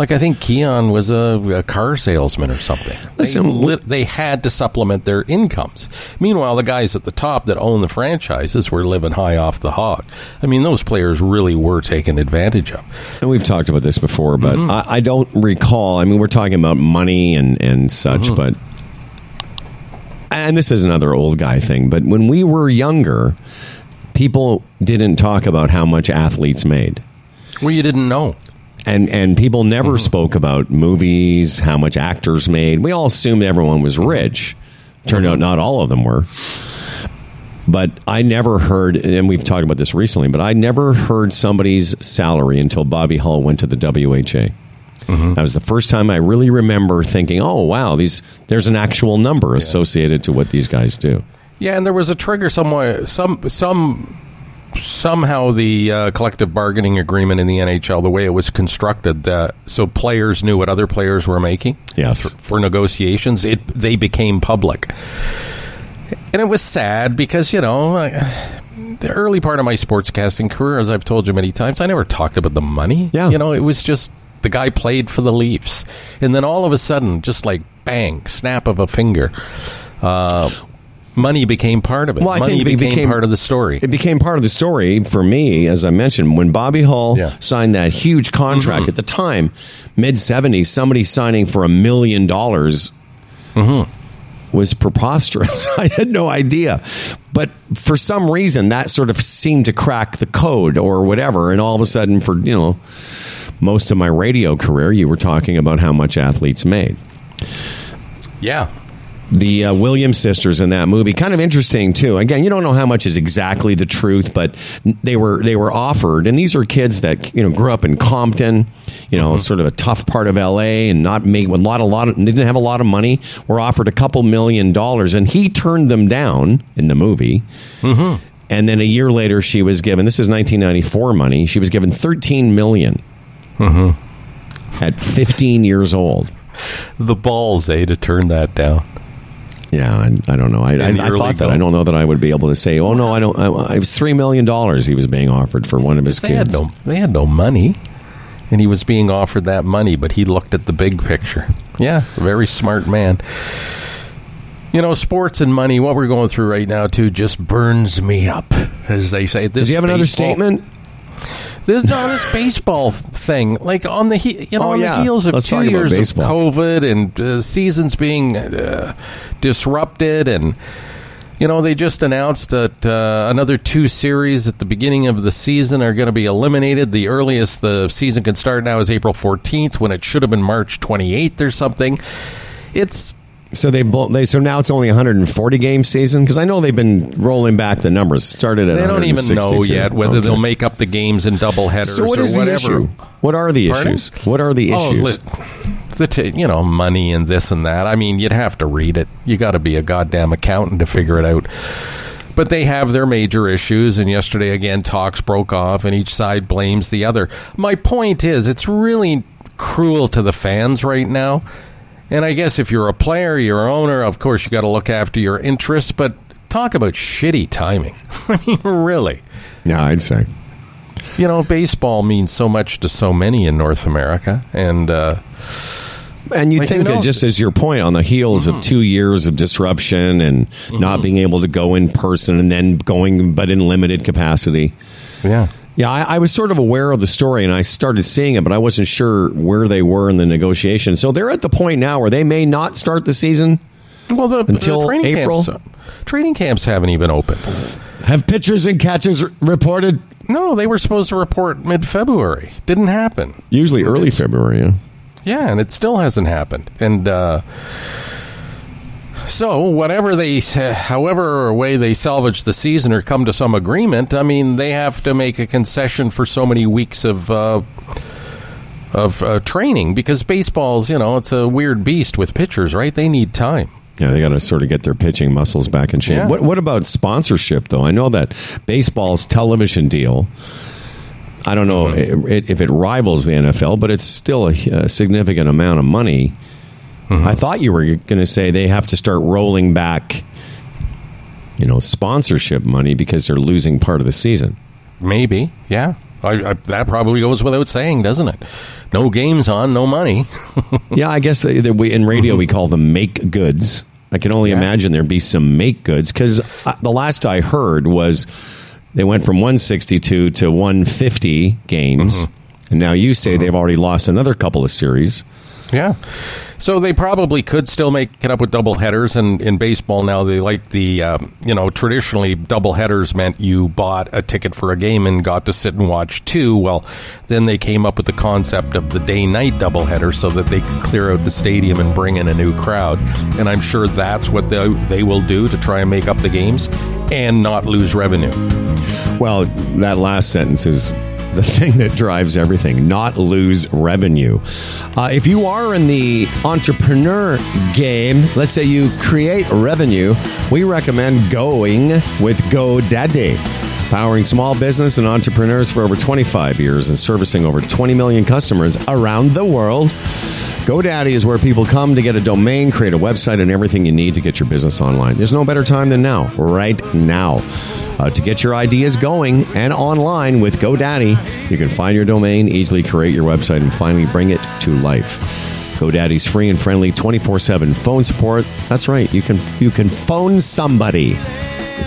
Like I think Keon was a, a car salesman or something. Listen, they, they had to supplement their incomes. Meanwhile, the guys at the top that own the franchises were living high off the hog. I mean, those players really were taken advantage of. And we've talked about this before, but Mm-hmm. I, I don't recall. I mean, we're talking about money and and such, Mm-hmm. but and this is another old guy thing. But when we were younger, people didn't talk about how much athletes made. Well, you didn't know. And and people never Mm-hmm. spoke about movies, how much actors made. We all assumed everyone was rich. Turned Mm-hmm. out not all of them were. But I never heard, and we've talked about this recently. But I never heard somebody's salary until Bobby Hull went to the WHA. Mm-hmm. That was the first time I really remember thinking, "Oh wow, these there's an actual number associated to what these guys do." Yeah, and there was a trigger somewhere. Some some somehow the uh, collective bargaining agreement in the NHL, the way it was constructed, that so players knew what other players were making. Yes. for negotiations, it they became public, and it was sad because you know. I, the early part of my sportscasting career, as I've told you many times, I never talked about the money. Yeah. You know, it was just the guy played for the Leafs. And then all of a sudden, just like bang, snap of a finger, uh, money became part of it. Well, money became, became- part of the story. It became part of the story for me, as I mentioned, when Bobby Hull Yeah. Mm-hmm. signed that huge contract at the time, mid 70s, somebody signing for a million dollars Mm-hmm. was preposterous. I had no idea. But for some reason, that sort of seemed to crack the code or whatever. And all of a sudden, for, you know, most of my radio career, you were talking about how much athletes made yeah. The uh, Williams sisters in that movie. Kind of interesting too. Again, you don't know how much is exactly the truth, but they were they were offered, and these are kids that you know grew up in Compton, you know, sort of a tough part of L.A. and not make a lot a lot of didn't have a lot of money. Were offered a couple million dollars, and he turned them down in the movie. And then a year later, she was given this is 1994 money. She was given 13 million at 15 years old. The balls, eh, to turn that down. Yeah, I, I don't know. I, I, I thought that. I don't know that I would be able to say, "Oh no, I don't." I, it was three million dollars he was being offered for one of his They kids. had no they had no money. And he was being offered that money, but he looked at the big picture. Yeah, very smart man. You know, sports and money, what we're going through right now too, just burns me up, as they say. This Does he have another baseball- statement? This no, this baseball thing, like on the he, you know Oh, on yeah. the heels of Let's two years of. COVID and uh, seasons being uh, disrupted, and you know they just announced that uh, another two series at the beginning of the season are going to be eliminated. The earliest the season can start now is April 14th, when it should have been March 28th or something. It's So they they so now it's only 140 game season because I know they've been rolling back the numbers. Started at they don't even know yet whether Okay. they'll make up the games in double headers So what or is whatever. What are the Pardon? issues? What are the Oh, issues? the t- you know money and this and that. I mean, you'd have to read it. You got to be a goddamn accountant to figure it out. But they have their major issues, and yesterday again, talks broke off, and each side blames the other. My point is, it's really cruel to the fans right now. And I guess if you're a player, you're an owner, of course you got to look after your interests. But talk about shitty timing. I mean, really. yeah, I'd say. You know, baseball means so much to so many in North America, and uh, And you Like, think just as your point on the heels of two years of disruption and not being able to go in person and then going but in limited capacity. Yeah. Yeah, I, I was sort of aware of the story and I started seeing it, but I wasn't sure where they were in the negotiation. So they're at the point now where they may not start the season. Well, the, Until the training April? camps, training camps haven't even opened. Have pitchers and catches r- reported? No, they were supposed to report mid February. Didn't happen. Usually early February. Yeah. Yeah, and it still hasn't happened. And uh, so, whatever they, however way they salvage the season or come to some agreement, I mean, they have to make a concession for so many weeks of. Uh, of uh, training because baseball's, you know, it's a weird beast with pitchers, right? They need time. Yeah, they got to sort of get their pitching muscles back in shape. Yeah. What, what about sponsorship, though? I know that baseball's television deal. I don't know Mm-hmm. if it rivals the NFL, but it's still a, a significant amount of money. Mm-hmm. I thought you were going to say they have to start rolling back, you know, sponsorship money because they're losing part of the season. Maybe, yeah. I, I, that probably goes without saying, doesn't it? No games on, no money. yeah, I guess they, they, we, in radio we call them make goods. I can only Yeah. imagine there'd be some make goods because uh, the last I heard was they went from 162 to 150 games, mm-hmm. and now you say mm-hmm. they've already lost another couple of series. Yeah. So they probably could still make it up with double headers, and in baseball now they like the um, you know traditionally double headers meant you bought a ticket for a game and got to sit and watch two. Well, then they came up with the concept of the day night double header so that they could clear out the stadium and bring in a new crowd, and I'm sure that's what they they will do to try and make up the games and not lose revenue. Well, that last sentence is the thing that drives everything not lose revenue. Uh, if you are in the entrepreneur game, let's say you create revenue, we recommend going with GoDaddy. Powering small business and entrepreneurs for over 25 years and servicing over 20 million customers around the world. GoDaddy is where people come to get a domain, create a website, and everything you need to get your business online. There's no better time than now, right now. Uh, to get your ideas going and online with GoDaddy, you can find your domain, easily create your website, and finally bring it to life. GoDaddy's free and friendly 24/7 phone support. That's right, you can you can phone somebody.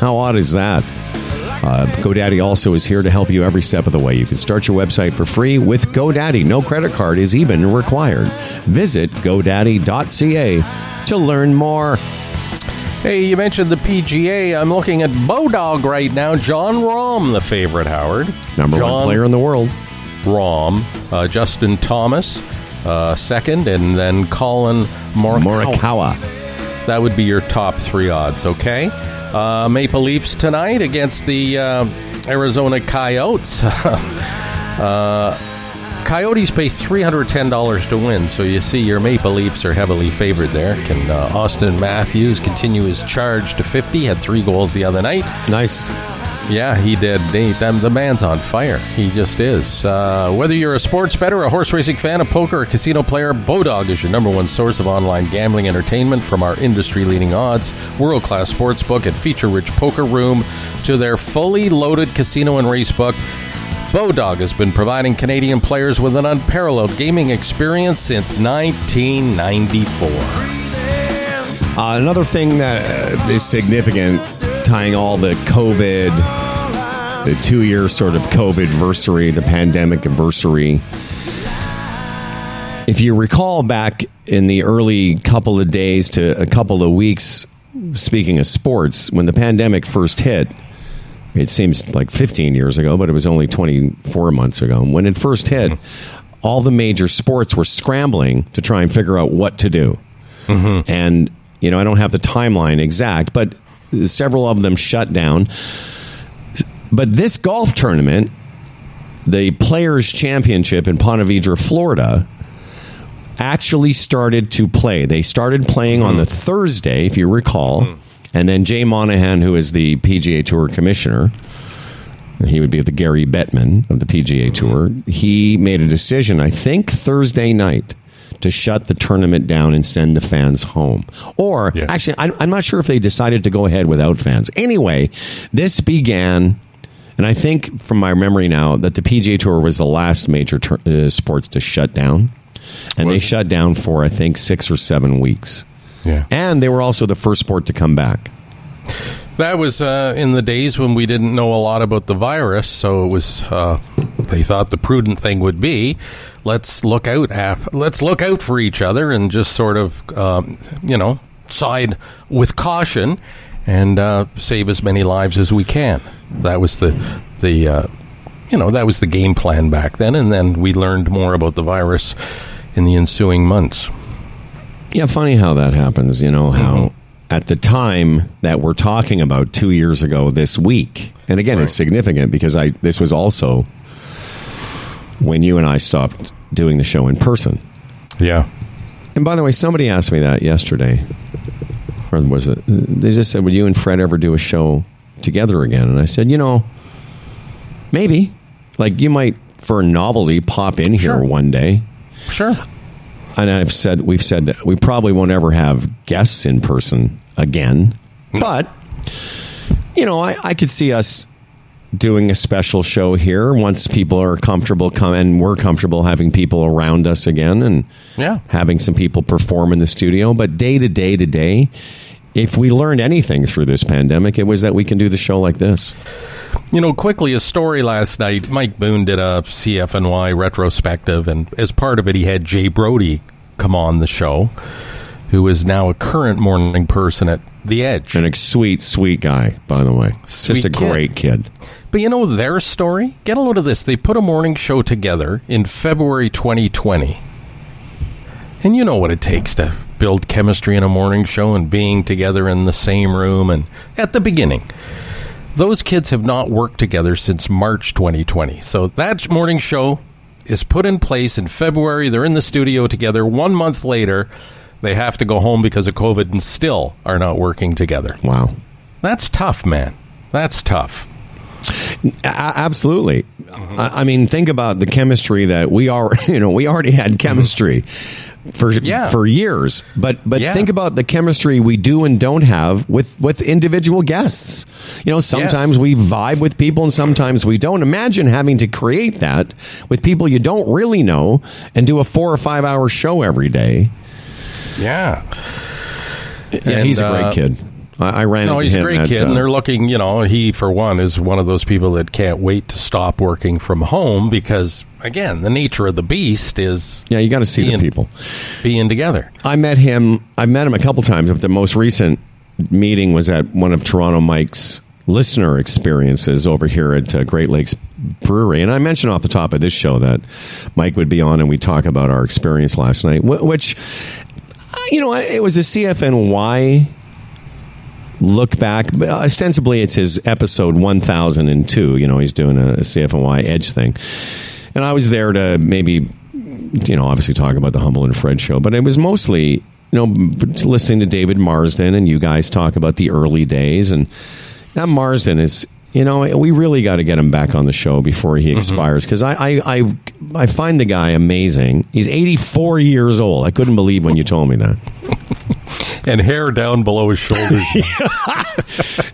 How odd is that? Uh, GoDaddy also is here to help you every step of the way. You can start your website for free with GoDaddy. No credit card is even required. Visit GoDaddy.ca to learn more. Hey, you mentioned the PGA. I'm looking at Bodog right now. Jon Rahm, the favorite, Howard. Number Jon one player in the world. Rahm, uh, Justin Thomas, uh, second, and then Collin Morikawa. Morikawa. That would be your top three odds, okay? Uh, Maple Leafs tonight against the uh, Arizona Coyotes. uh, Coyotes pay $310 to win, so you see your Maple Leafs are heavily favored there. Can uh, Auston Matthews continue his charge to 50? Had three goals the other night. Nice. Yeah, he did. The man's on fire. He just is. Uh, whether you're a sports bettor, a horse racing fan, a poker, or casino player, Bodog is your number one source of online gambling entertainment from our industry leading odds, world class sports book, and feature rich poker room to their fully loaded casino and race book. Bodog has been providing Canadian players with an unparalleled gaming experience since 1994. Uh, another thing that uh, is significant, tying all the COVID, the two year sort of COVID versary, the pandemic anniversary. If you recall back in the early couple of days to a couple of weeks, speaking of sports, when the pandemic first hit, it seems like 15 years ago, but it was only 24 months ago. When it first hit, all the major sports were scrambling to try and figure out what to do. Mm-hmm. And, you know, I don't have the timeline exact, but several of them shut down. But this golf tournament, the Players' Championship in Ponte Vedra, Florida, actually started to play. They started playing on the Thursday, if you recall. Hmm. And then Jay Monahan, who is the PGA Tour commissioner, he would be the Gary Bettman of the PGA Tour. He made a decision, I think Thursday night, to shut the tournament down and send the fans home. Or Yeah. actually, I'm, I'm not sure if they decided to go ahead without fans. Anyway, this began. And I think, from my memory now, that the PGA Tour was the last major tur uh, sports to shut down. and they it? shut down for I think six or seven weeks. Yeah. And they were also the first sport to come back. That was uh, in the days when we didn't know a lot about the virus, so it was. Uh, they thought the prudent thing would be, let's look out. Af- let's look out for each other and just sort of, um, you know, side with caution and uh, save as many lives as we can. That was the the. Uh, you know that was the game plan back then, and then we learned more about the virus in the ensuing months. Yeah, funny how that happens. You know how Mm-hmm. At the time that we're talking about two years ago this week, and again, it's significant because I this was also when you and I stopped doing the show in person. Yeah, And by the way, somebody asked me that yesterday, or was it? They just said, "Would you and Fred ever do a show together again?" And I said, "You know, maybe. Like you might, for a novelty, pop in here Sure. one day." sure. and I've said we've said that we probably won't ever have guests in person again, hmm. but you know, I, I could see us doing a special show here once people are comfortable come and we're comfortable having people around us again and Yeah. having some people perform in the studio. But day to day to day, if we learned anything through this pandemic, it was that we can do the show like this. You know, quickly, a story last night. Mike Boon did a CFNY retrospective, and as part of it, he had Jay Brody come on the show, who is now a current morning person at The Edge. And a sweet, sweet guy, by the way. Sweet Just a kid. great kid. But you know their story? Get a load of this. They put a morning show together in February 2020. And you know what it takes to build chemistry in a morning show and being together in the same room and at the beginning. Those kids have not worked together since March 2020. So that morning show is put in place in February. They're in the studio together. One month later, they have to go home because of COVID and still are not working together. Wow. That's tough, man. That's tough. Absolutely. I, I mean, think about the chemistry that we are. You know, we already had mm-hmm. chemistry for Yeah. for years. But but Yeah. think about the chemistry we do and don't have with with individual guests. You know, sometimes Yes. we vibe with people and sometimes we don't. Imagine having to create that with people you don't really know and do a four or five hour show every day. Yeah. Yeah, And, he's a great uh, kid. I, I ran No, into he's a great at, kid, uh, and they're looking. You know, he for one is one of those people that can't wait to stop working from home because, again, the nature of the beast is yeah, you got to see the people. being together. I met him. I met him a couple times, but the most recent meeting was at one of Toronto Mike's listener experiences over here at uh, Great Lakes Brewery. And I mentioned off the top of this show that Mike would be on, and we talk about our experience last night, wh- which Uh, you know it was a CFNY look back. Ostensibly, it's his episode 1002. You know, he's doing a, CFNY Edge thing. And I was there to maybe, you know, obviously talk about the Humble and Fred show, but it was mostly, you know, listening to David Marsden and you guys talk about the early days. And that Marsden is, you know, we really got to get him back on the show before he mm-hmm. expires because I, I, I, I find the guy amazing. He's 84 years old. I couldn't believe when you told me that. and hair down below his shoulders.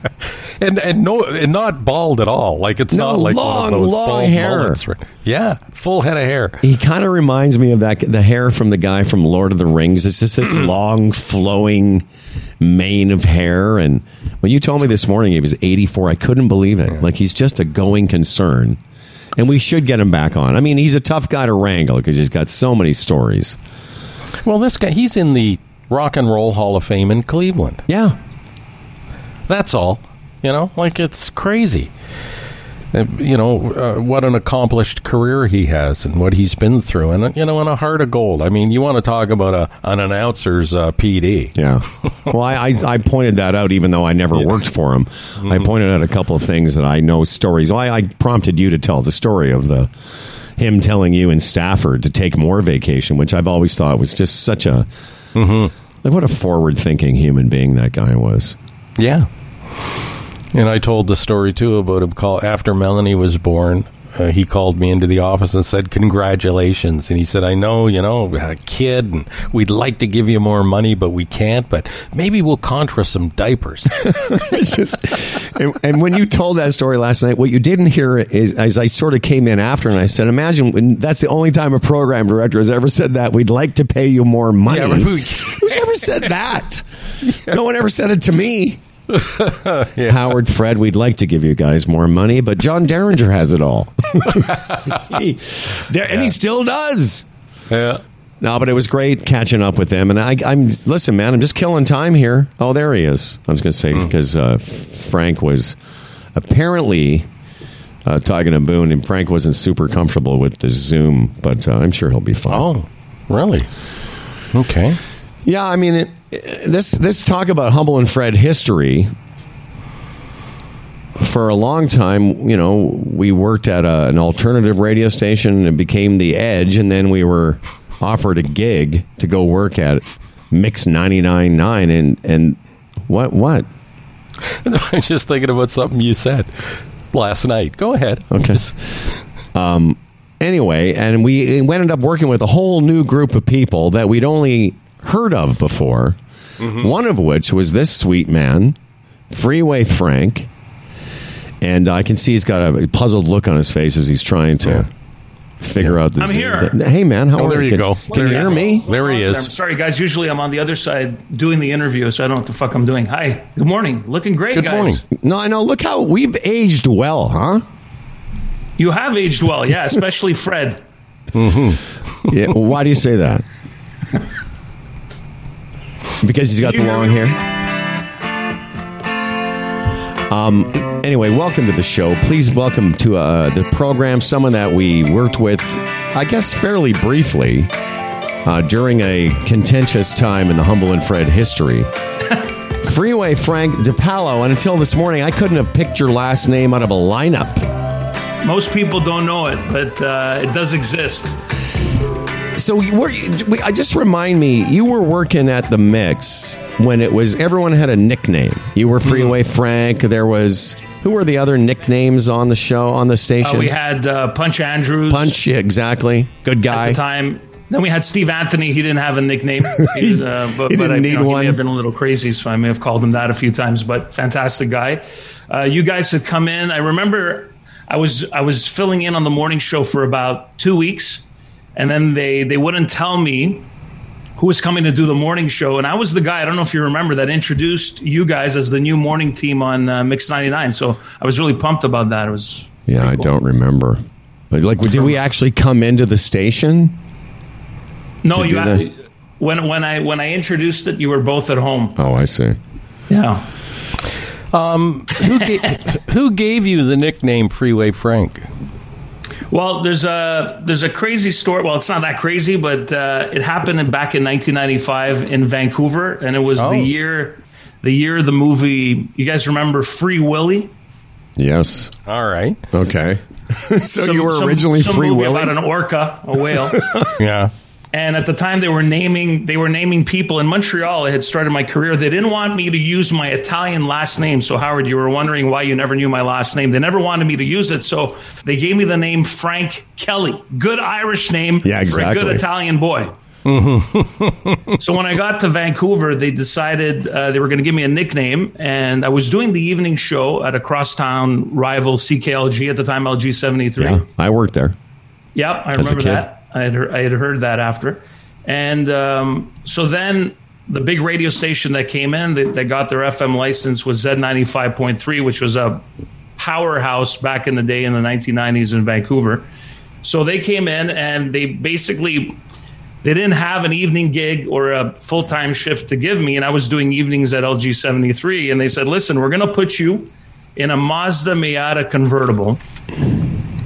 and and no and not bald at all. Like it's No, not like long, one of those long bald hair. mullets. Yeah, full head of hair. He kind of reminds me of that the hair from the guy from Lord of the Rings. It's just this long, flowing mane of hair. And when you told me this morning he was 84, I couldn't believe it. Like he's just a going concern. And we should get him back on. I mean, he's a tough guy to wrangle because he's got so many stories. Well, this guy he's in the Rock and Roll Hall of Fame in Cleveland. Yeah. That's all. You know, like it's crazy. Uh, You know uh, what an accomplished career he has, and what he's been through, and you know, and a heart of gold. I mean, you want to talk about a an announcer's uh, PD? Yeah. Well, I, I, I pointed that out even though I never worked for him. I pointed out a couple of things that I know stories. Well, I, I prompted you to tell the story of the him telling you in Stafford to take more vacation, which I've always thought was just such a like what a forward thinking human being that guy was. Yeah. And I told the story too about him. Call after Melanie was born. Uh, he called me into the office and said, "Congratulations!" And he said, "I know, you know, a kid, and we'd like to give you more money, but we can't. But maybe we'll contra some diapers." Just and, and when you told that story last night, what you didn't hear is as I sort of came in after and I said, "Imagine when that's the only time a program director has ever said that we'd like to pay you more money." Yeah, who- Who's ever said that? No one ever said it to me. Howard, Fred, we'd like to give you guys more money, but John Derringer has it all, He- and he still does. Yeah. No, but it was great catching up with them. And I, I'm listen, man. I'm just killing time here. Oh, there he is. I was going to say because uh, Frank was apparently uh, talking to Boon, and Frank wasn't super comfortable with the Zoom, but uh, I'm sure he'll be fine. Oh, really? Okay. Yeah, I mean, it, this this talk about Humble and Fred history. For a long time, you know, we worked at a, an alternative radio station and it became the Edge, and then we were offered a gig to go work at Mix 99.9 and and what what? I'm just thinking about something you said last night. Go ahead. Okay. Um, anyway, and we, we ended up working with a whole new group of people that we'd only heard of before. One of which was this sweet man, Freeway Frank. And I can see he's got a puzzled look on his face as he's trying to figure out this. I'm here. Hey, man, how Oh, are there you Can, go. Can There you you hear go. me? There he I'm is. sorry, guys. Usually I'm on the other side doing the interview, so I don't know what the fuck I'm doing. Hi. Good morning. Looking great, Good guys. morning. No, I know. Look how we've aged well, huh? You have aged well, yeah, especially Fred. Yeah. well, why do you say that? Because he's got the long hair. Um. Anyway, welcome to the show. Please welcome to uh, the program someone that we worked with, I guess, fairly briefly uh, during a contentious time in the Humble and Fred history. Freeway Frank DePalo, and until this morning, I couldn't have picked your last name out of a lineup. Most people don't know it, but uh, it does exist. So you were, we- I just remind me, you were working at the mix when it was everyone had a nickname. You were Freeway Frank. There was who were the other nicknames on the show on the Uh, station? we had uh, Punch Andrews Punch, yeah, exactly. Good at guy. the time. Then we had Steve Anthony. He didn't have a nickname, he was, uh, but, He didn't I, you need know, one. He may have been a little crazy, so I may have called him that a few times. But fantastic guy. Uh, you guys had come in. I remember I was I was filling in on the morning show for about two weeks, and then they they wouldn't tell me who was coming to do the morning show, and I was the guy. I don't know if you remember that introduced you guys as the new morning team on uh, Mix ninety nine. So I was really pumped about that. It was yeah, I don't remember. Like, like, did we actually come into the station? no you. had- when when I when I introduced it, you were both at home. Oh, I see. Yeah. Who, ga- who gave you the nickname Freeway Frank? Well, there's a there's a crazy story. Well, it's not that crazy, but uh, it happened in, back in 1995 in Vancouver, and it was Oh. the year the year the movie. You guys remember Free Willy? Yes. All right. Okay. so Some- you were some- originally some Free movie Willy. about an orca, a whale. Yeah. And at the time they were naming they were naming people in Montreal. I had started my career. They didn't want me to use my Italian last name. So Howard, you were wondering why you never knew my last name. They never wanted me to use it, so they gave me the name Frank Kelly. Good Irish name Yeah, for a good Italian boy. so when I got to Vancouver, they decided uh, they were going to give me a nickname, and I was doing the evening show at a crosstown rival CKLG at the time, LG seventy three. yeah, I worked there. Yep, I a remember kid. that. I had, I had heard that after. And um, so then the big radio station that came in that, that got their FM license was Z95.3, which was a powerhouse back in the day in the 1990s in Vancouver. So they came in and they basically they didn't have an evening gig or a full-time shift to give me and I was doing evenings at LG 73 and they said, "Listen, we're going to put you in a Mazda Miata convertible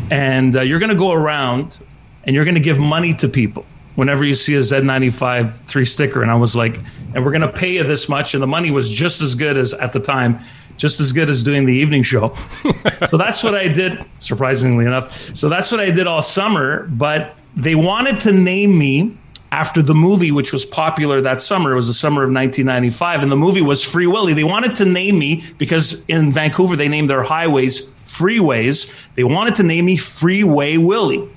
and uh, you're going to go around and you're going to give money to people whenever you see a Z95 three sticker. And I was like, and we're going to pay you this much. And the money was just as good as at the time, just as good as doing the evening show. so that's what I did, surprisingly enough. So that's what I did all summer. But they wanted to name me after the movie, which was popular that summer. It was the summer of 1995, and the movie was Free Willy. They wanted to name me because in Vancouver they named their highways freeways. They wanted to name me Freeway Willie.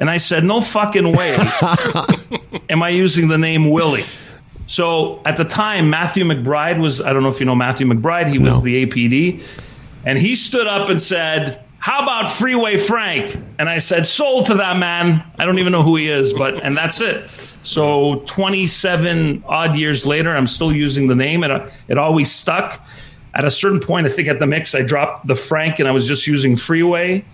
And I said, no fucking way am I using the name Willie. So at the time, Matthew McBride was, I don't know if you know Matthew McBride, he was No. the APD. And he stood up and said, How about Freeway Frank? And I said, Sold to that man. I don't even know who he is, but, and that's it. So 27 odd years later, I'm still using the name, and it always stuck. At a certain point, I think at the mix, I dropped the Frank and I was just using Freeway.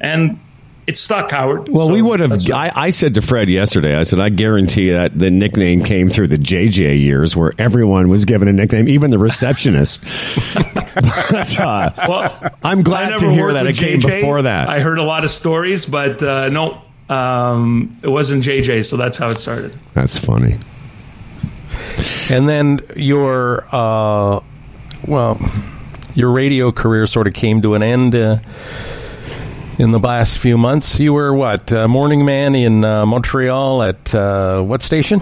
And it stuck, Howard. Well, So we would have. that's I, I said to Fred yesterday, I said, I guarantee that the nickname came through the JJ years where everyone was given a nickname, even the receptionist. but, uh, Well, I'm glad to hear that it with came JJ. before that. I heard a lot of stories, but uh, no, um, it wasn't JJ, so that's how it started. That's funny. And then your uh, well, your radio career sort of came to an end uh, in the last few months. You were what uh, morning man in uh, Montreal at uh, what station?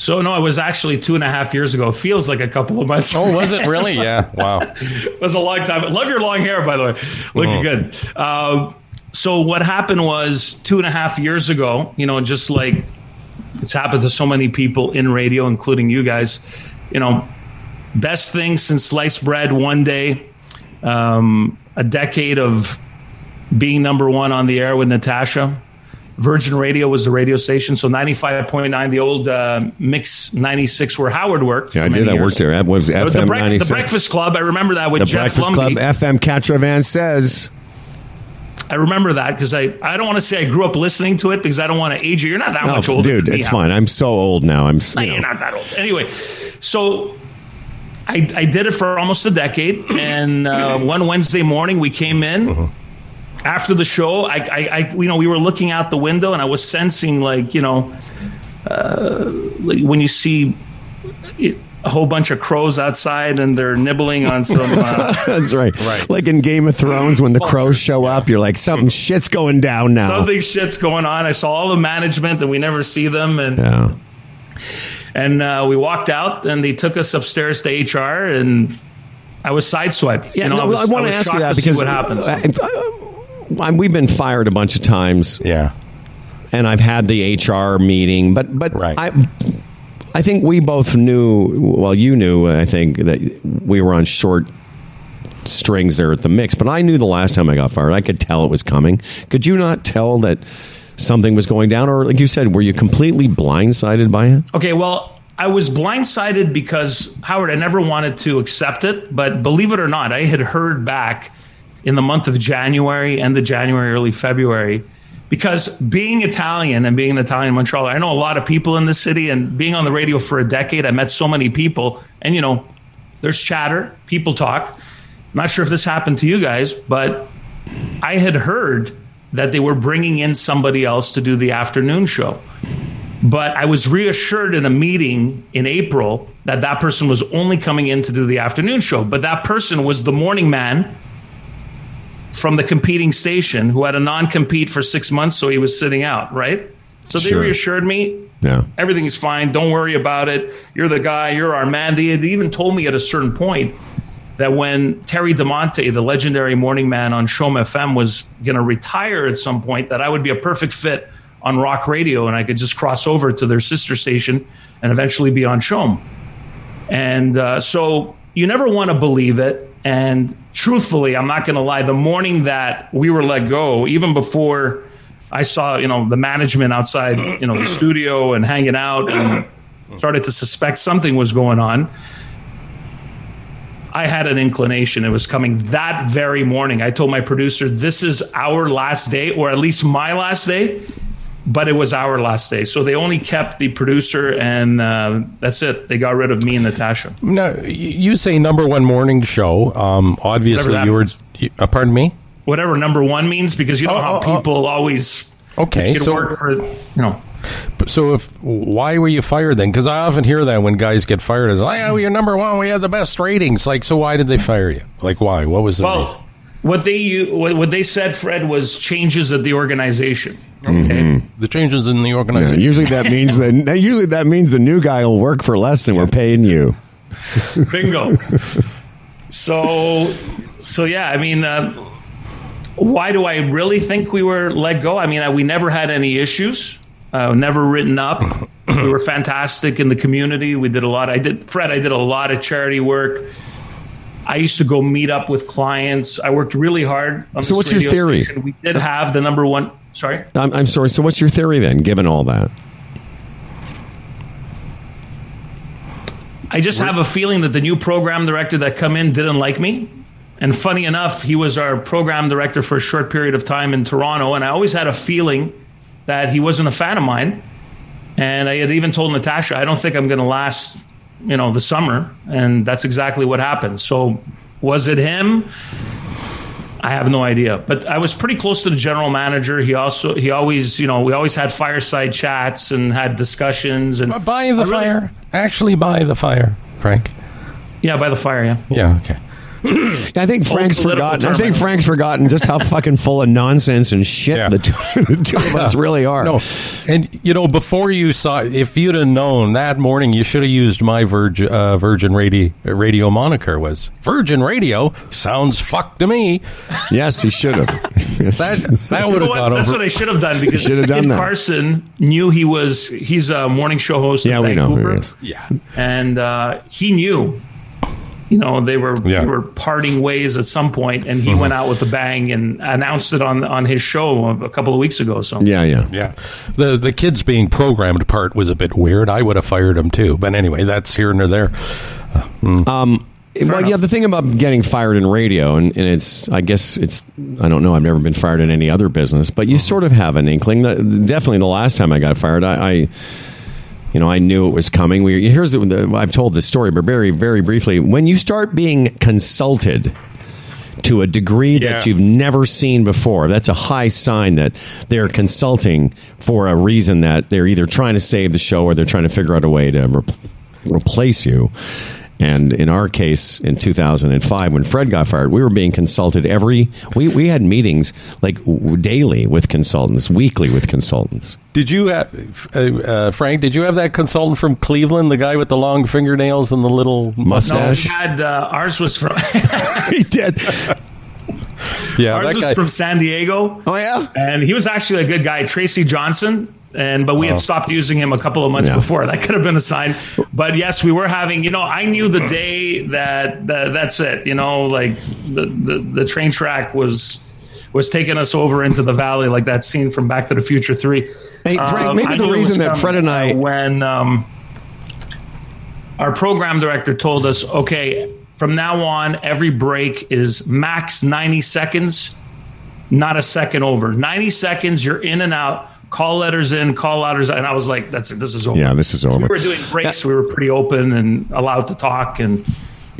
So no, it was actually two and a half years ago. Feels like a couple of months. Oh, was it really? Yeah. Wow. it was a long time. Love your long hair, by the way. Looking good. Uh, so what happened was two and a half years ago. You know, just like it's happened to so many people in radio, including you guys. You know, best thing since sliced bread. One day, um, a decade of being number one on the air with Natasha. Virgin Radio was the radio station, so ninety five point nine, the old uh, Mix ninety six, where Howard worked. Yeah, I did. many I worked there. That was The, FM Brec- 96. the Breakfast Club, I remember that with The Jeff Breakfast Lumby. Club, FM Catravan says. I remember that because I, I don't want to say I grew up listening to it because I don't want to age you. You're not that much Oh, older. dude, it's fine. I'm so old now. I'm. No, you you're not that old. Anyway, so I, I did it for almost a decade, and uh, one Wednesday morning we came in after the show. I, I, I, you know, we were looking out the window, and I was sensing like, you know, uh, like when you see a whole bunch of crows outside and they're nibbling on some. Uh, That's right. Right. Like in Game of Thrones, when the crows show up, you're like, something shit's going down now. Something shit's going on. I saw all the management, and we never see them. And Yeah. and uh, we walked out, and they took us upstairs to HR, and I was sideswiped. Yeah, You know, no, was- I want to ask you that because what happened. Uh, we've been fired a bunch of times, Yeah. and I've had the HR meeting, but but Right. I I think we both knew. Well, you knew, I think that we were on short strings there at the mix, but I knew the last time I got fired, I could tell it was coming. Could you not tell that something was going down, or like you said, were you completely blindsided by it? Okay, well, I was blindsided because Howard, I never wanted to accept it, but believe it or not, I had heard back in the month of January and the January, early February. Because being Italian and being an Italian in Montreal, I know a lot of people in the city, and being on the radio for a decade, I met so many people. And you know, there's chatter, people talk. I'm not sure if this happened to you guys, but I had heard that they were bringing in somebody else to do the afternoon show. But I was reassured in a meeting in April that that person was only coming in to do the afternoon show. But that person was the morning man from the competing station who had a non compete for six months, so he was sitting out, right? So they Sure. reassured me Yeah. everything's fine. Don't worry about it. You're the guy. You're our man. They had even told me at a certain point that when Terry DiMonte, the legendary morning man on CHOM FM, was going to retire at some point, that I would be a perfect fit on rock radio and I could just cross over to their sister station and eventually be on CHOM. And uh, so you never want to believe it. And truthfully, I'm not going to lie. The morning that we were let go, even before I saw, you know, the management outside, you know, the studio and hanging out, and started to suspect something was going on. I had an inclination it was coming that very morning. I told my producer, "This is our last day, or at least my last day." But it was our last day, so they only kept the producer, and uh, that's it. They got rid of me and Natasha. No, you say number one morning show. Um, obviously, you were. You, uh, pardon me. Whatever number one means, because you know Oh, how oh, oh. people always Okay, get so work for you know. so if why were you fired then? Because I often hear that when guys get fired, as oh, yeah, you're number one. We had the best ratings. Like, so why did they fire you? Like, why? What was the reason? Well, what they what what they said, Fred, was changes at the organization. Okay. Mm-hmm. The changes in the Yeah, organization. usually that means that usually that means the new guy will work for less than we're paying you. Bingo. so, so yeah, I mean, uh, why do I really think we were let go? I mean, I, we never had any issues. Uh, never written up. we were fantastic in the community. We did a lot. I did, Fred. I did a lot of charity work. I used to go meet up with clients. I worked really hard. On So what's your theory? station. We did have the number one. Sorry. I'm, I'm sorry. So, what's your theory then, given all that? I just have a feeling that the new program director that come in didn't like me. And funny enough, he was our program director for a short period of time in Toronto, and I always had a feeling that he wasn't a fan of mine. And I had even told Natasha, I don't think I'm going to last, you know, the summer, and that's exactly what happened. So, was it him? I have no idea, but I was pretty close to the general manager. He also, he always, you know, we always had fireside chats and had discussions and By the really- fire. Actually, by the fire, Frank. Yeah, by the fire. Yeah. Yeah, okay. I think Frank's forgotten. term, I think Frank's forgotten just how fucking full of nonsense and shit Yeah. the, two, the two of us really are. No, and you know, before you saw, if you'd have known that morning, you should have used my Virgin uh, Virgin Radio radio moniker was Virgin Radio. Sounds fuck to me. Yes, he should have. Yes. That that would know have what? gone That's over. what I should have done because should have done Kid that. Carson knew he was. He's a morning show host. yeah, in we know who he is. yeah, and uh, he knew. You know, they were Yeah. they were parting ways at some point, and he Mm-hmm. went out with a bang and announced it on on his show a couple of weeks ago. So Yeah, yeah. yeah. The the kids being programmed part was a bit weird. I would have fired him too. But anyway, that's here and there. Mm. Um, well, yeah, the thing about getting fired in radio, and, and it's, I guess it's, I don't know, I've never been fired in any other business, but you mm-hmm. sort of have an inkling. The, definitely the last time I got fired, I, I you know, I knew it was coming. We, here's the, the, I've told this story, but very, very briefly. When you start being consulted to a degree Yeah. that you've never seen before, that's a high sign that they're consulting for a reason that they're either trying to save the show or they're trying to figure out a way to re- replace you. And in our case, in 2005, when Fred got fired, we were being consulted every. We, we had meetings like w- daily with consultants, weekly with consultants. Did you have uh, uh, Frank? Did you have that consultant from Cleveland, the guy with the long fingernails and the little no, Mustache. we had uh, ours was from he did. Yeah, ours that was guy. from San Diego. Oh yeah. and he was actually a good guy, Tracy Johnson. And but we had stopped using him a couple of months Yeah. before. That could have been a sign. But yes, we were having. You know, I knew the day that, that that's it. You know, like the, the the train track was was taking us over into the valley, like that scene from Back to the Future Three. Hey, Frank, Um, maybe the reason that Fred and I- when um, our program director told us, okay, from now on, every break is max ninety seconds not a second over. 90 seconds, you're in and out. Call letters in, call letters. And I was like, that's it. This is over. Yeah, this is over. We were doing breaks. We were pretty open and allowed to talk. And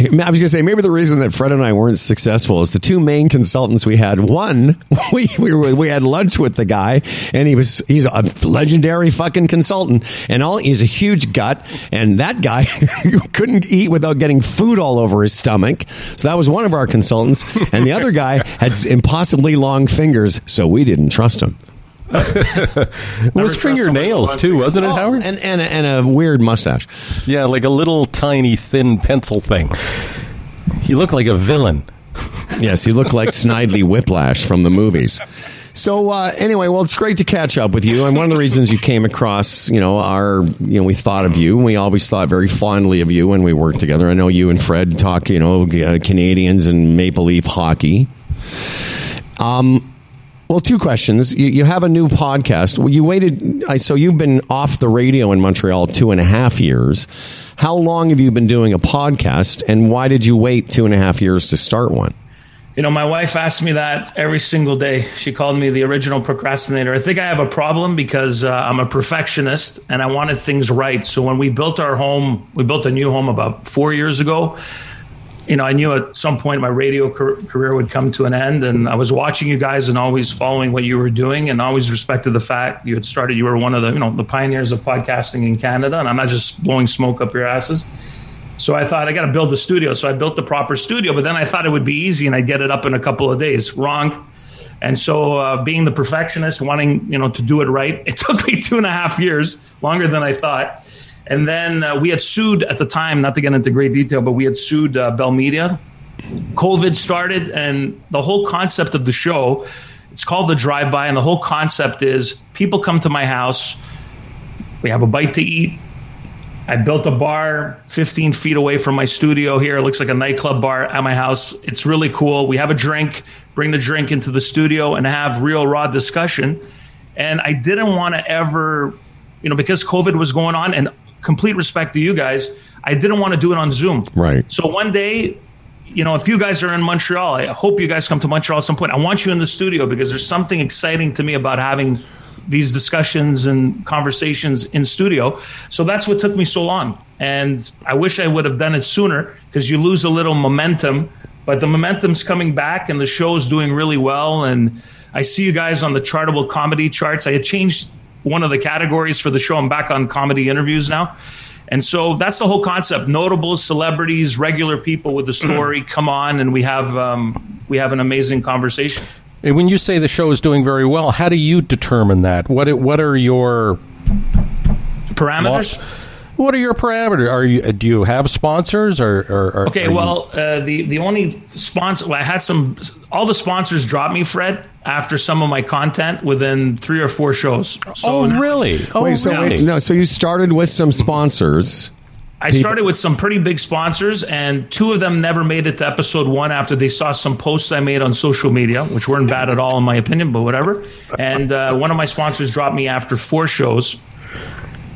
I was going to say maybe the reason that Fred and I weren't successful is the two main consultants we had. One, we we, were, we had lunch with the guy, and he was he's a legendary fucking consultant, and all he's a huge gut, and that guy couldn't eat without getting food all over his stomach. So that was one of our consultants, and the other guy had impossibly long fingers, so we didn't trust him. It was trust somebody with fingernails too, wasn't it, Oh, Howard? and and a, and a weird mustache. Yeah, like a little tiny thin pencil thing. He looked like a villain. Yes, he looked like Snidely Whiplash from the movies. So uh, anyway, well, it's great to catch up with you. And one of the reasons you came across, you know, our, you know, we thought of you. We always thought very fondly of you when we worked together. I know you and Fred talk, you know, uh, Canadians and Maple Leaf hockey. Um, well, two questions. You, you have a new podcast. You waited. I So you've been off the radio in Montreal two and a half years. How long have you been doing a podcast, and why did you wait two and a half years to start one? You know, my wife asked me that every single day. She called me the original procrastinator. I think I have a problem because uh, I'm a perfectionist and I wanted things right. So when we built our home, we built a new home about four years ago. You know, I knew at some point my radio career would come to an end, and I was watching you guys and always following what you were doing, and always respected the fact you had started. You were one of the, you know, the pioneers of podcasting in Canada, and I'm not just blowing smoke up your asses. So I thought I got to build the studio. So I built the proper studio, but then I thought it would be easy and I'd get it up in a couple of days. Wrong. And so, uh, being the perfectionist, wanting you know to do it right, it took me two and a half years, longer than I thought. And then uh, we had sued at the time, not to get into great detail, but we had sued uh, Bell Media. COVID started, and the whole concept of the show, it's called the Drive By, and the whole concept is people come to my house, we have a bite to eat, I built a bar 15 feet away from my studio here. It looks like a nightclub bar at my house. It's really cool. We have a drink, bring the drink into the studio, and have real raw discussion. And I didn't want to ever, you know, because COVID was going on, and complete respect to you guys, I didn't want to do it on Zoom. Right. So one day, you know, if you guys are in Montreal, I hope you guys come to Montreal at some point. I want you in the studio because there's something exciting to me about having these discussions and conversations in studio. So that's what took me so long. And I wish I would have done it sooner because you lose a little momentum, but the momentum's coming back and the show's doing really well. And I see you guys on the chartable comedy charts. I had changed one of the categories for the show. I'm back on comedy interviews now. And so that's the whole concept. Notable celebrities, regular people with a story come on, and we have um, we have an amazing conversation. And when you say the show is doing very well, how do you determine that? What what are your Parameters. What are your parameters? Are you do you have sponsors or, or, or Okay, are you- well, uh, the the only sponsor well, I had some all the sponsors dropped me, Fred, after some of my content within three or four shows. So oh really? Oh Wait, so really? wait, no, so you started with some sponsors. I started with some pretty big sponsors, and two of them never made it to episode one after they saw some posts I made on social media, which weren't bad at all, in my opinion, but whatever. And uh, one of my sponsors dropped me after four shows.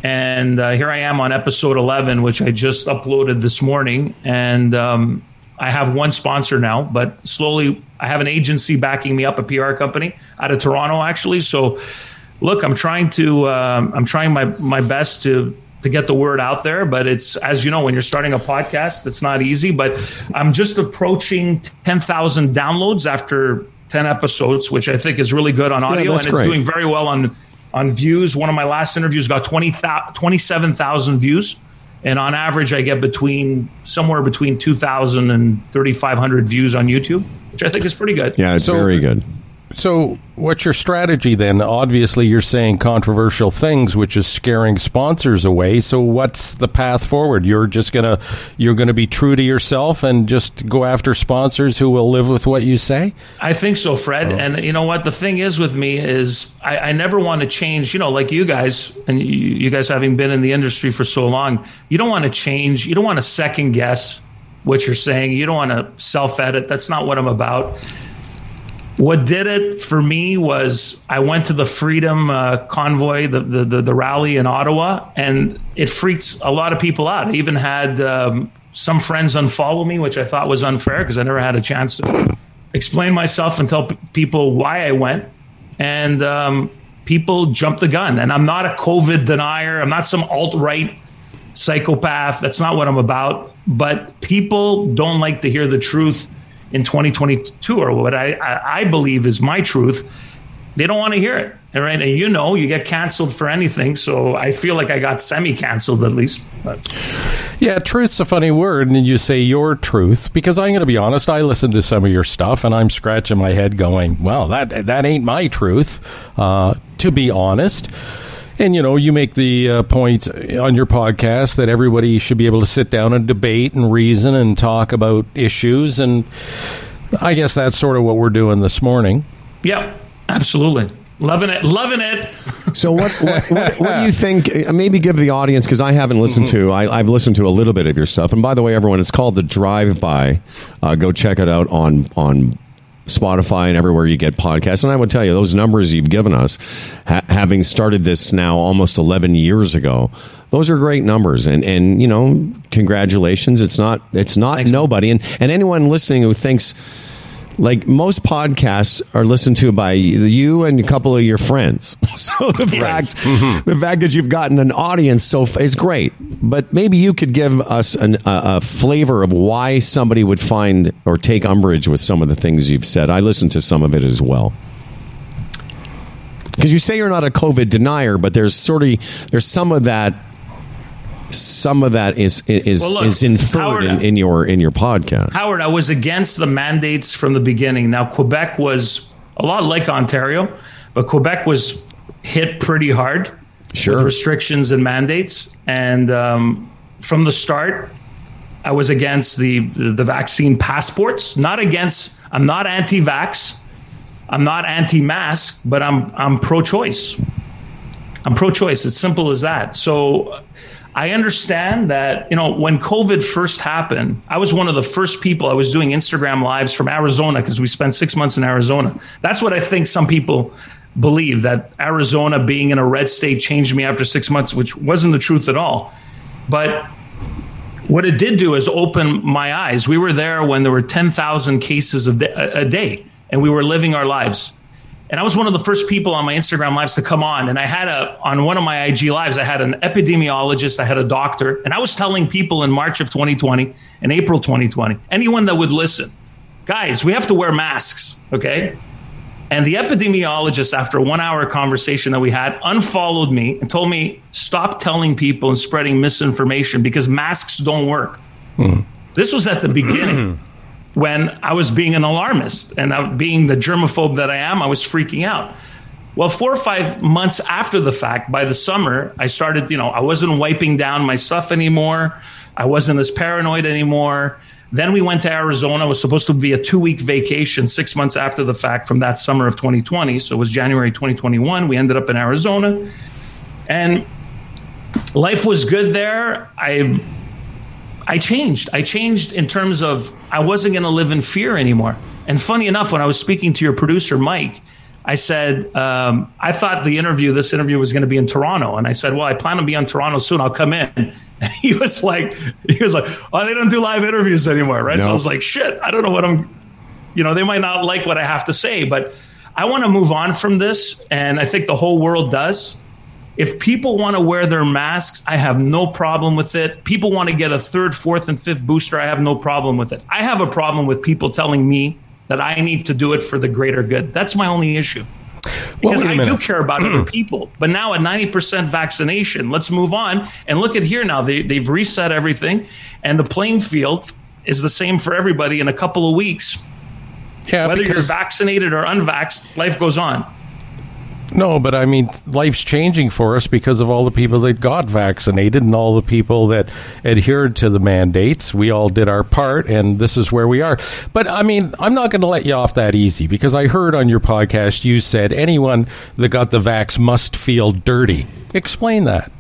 And uh, here I am on episode 11, which I just uploaded this morning. And um, I have one sponsor now, but slowly I have an agency backing me up, a PR company out of Toronto, actually. So, look, I'm trying to, um, I'm trying my, my best to, to get the word out there, but it's as you know, when you're starting a podcast, it's not easy. But I'm just approaching 10,000 downloads after 10 episodes, which I think is really good on audio, that's and it's great. doing very well on on views. One of my last interviews got 20, 27,000 views. And on average, I get between somewhere between 2,000 and 3,500 views on YouTube, which I think is pretty good. Yeah, it's So- very good. So, what's your strategy then? Obviously, you're saying controversial things, which is scaring sponsors away. So, what's the path forward? You're just gonna you're gonna be true to yourself and just go after sponsors who will live with what you say. I think so, Fred. Oh. And you know what? The thing is with me is I, I never want to change, you know, like you guys, and you, you guys having been in the industry for so long, you don't want to change. You don't want to second guess what you're saying. You don't want to self edit. That's not what I'm about. What did it for me was I went to the Freedom uh, Convoy, the, the, the, the rally in Ottawa, and it freaks a lot of people out. I even had um, some friends unfollow me, which I thought was unfair because I never had a chance to explain myself and tell p- people why I went. And um, people jumped the gun. And I'm not a COVID denier, I'm not some alt right psychopath. That's not what I'm about. But people don't like to hear the truth in 2022 or what I, I, believe is my truth. They don't want to hear it. All right. And you know, you get canceled for anything. So I feel like I got semi canceled at least. But Yeah, truth's a funny word, and you say your truth because I'm going to be honest. I listen to some of your stuff, and I'm scratching my head, going, "Well, that that ain't my truth." Uh, to be honest, and you know, you make the uh, point on your podcast that everybody should be able to sit down and debate and reason and talk about issues, and I guess that's sort of what we're doing this morning. Yep, absolutely. Loving it. Loving it. So what what, what, what do you think? uh, Maybe give the audience because I haven't listened to. I, I've listened to a little bit of your stuff. And by the way, everyone, it's called the Drive By. Uh, go check it out on on Spotify and everywhere you get podcasts. And I would tell you those numbers you've given us, ha- having started this now almost eleven years ago. Those are great numbers, and, and you know, congratulations! It's not it's not Thanks. nobody, and and anyone listening who thinks like most podcasts are listened to by you and a couple of your friends. So the fact mm-hmm. the fact that you've gotten an audience so f- is great. But maybe you could give us an, a, a flavor of why somebody would find or take umbrage with some of the things you've said. I listened to some of it as well. Because you say you're not a COVID denier, but there's sort of there's some of that. Some of that is is Well, look, is inferred Howard, in, in your in your podcast. Howard, I was against the mandates from the beginning. Now, Quebec was a lot like Ontario, but Quebec was hit pretty hard Sure. with restrictions and mandates. And um, from the start, I was against the, the the vaccine passports. Not against. I'm not anti-vax. I'm not anti-mask, but I'm I'm pro-choice. I'm pro-choice. It's simple as that. So I understand that, you know, when COVID first happened, I was one of the first people, I was doing Instagram lives from Arizona because we spent six months in Arizona. That's what I think some people believe that Arizona being in a red state changed me after six months, which wasn't the truth at all. But what it did do is open my eyes. We were there when there were 10,000 cases a day, and we were living our lives. And I was one of the first people on my Instagram lives to come on. And I had a, on one of my IG lives, I had an epidemiologist, I had a doctor, and I was telling people in March of 2020 and April 2020, anyone that would listen, guys, we have to wear masks, okay? And the epidemiologist, after a one hour conversation that we had, unfollowed me and told me, stop telling people and spreading misinformation because masks don't work. Hmm. This was at the beginning. when I was being an alarmist and being the germaphobe that I am, I was freaking out. Well, four or five months after the fact, by the summer, I started, you know, I wasn't wiping down my stuff anymore. I wasn't as paranoid anymore. Then we went to Arizona. It was supposed to be a two week vacation six months after the fact from that summer of 2020. So it was January 2021. We ended up in Arizona. And life was good there. I I changed. I changed in terms of I wasn't going to live in fear anymore. And funny enough, when I was speaking to your producer, Mike, I said, um, I thought the interview, this interview was going to be in Toronto. And I said, well, I plan to be on Toronto soon. I'll come in. And he was like, he was like, oh, they don't do live interviews anymore. Right. No. So I was like, shit, I don't know what I'm, you know, they might not like what I have to say, but I want to move on from this. And I think the whole world does. If people want to wear their masks, I have no problem with it. People want to get a third, fourth, and fifth booster, I have no problem with it. I have a problem with people telling me that I need to do it for the greater good. That's my only issue. Because well, I do care about other people. But now at 90% vaccination, let's move on and look at here now. They, they've reset everything, and the playing field is the same for everybody in a couple of weeks. Yeah, Whether you're vaccinated or unvaxxed, life goes on. No, but I mean, life's changing for us because of all the people that got vaccinated and all the people that adhered to the mandates. We all did our part, and this is where we are. But I mean, I'm not going to let you off that easy because I heard on your podcast you said anyone that got the vax must feel dirty. Explain that.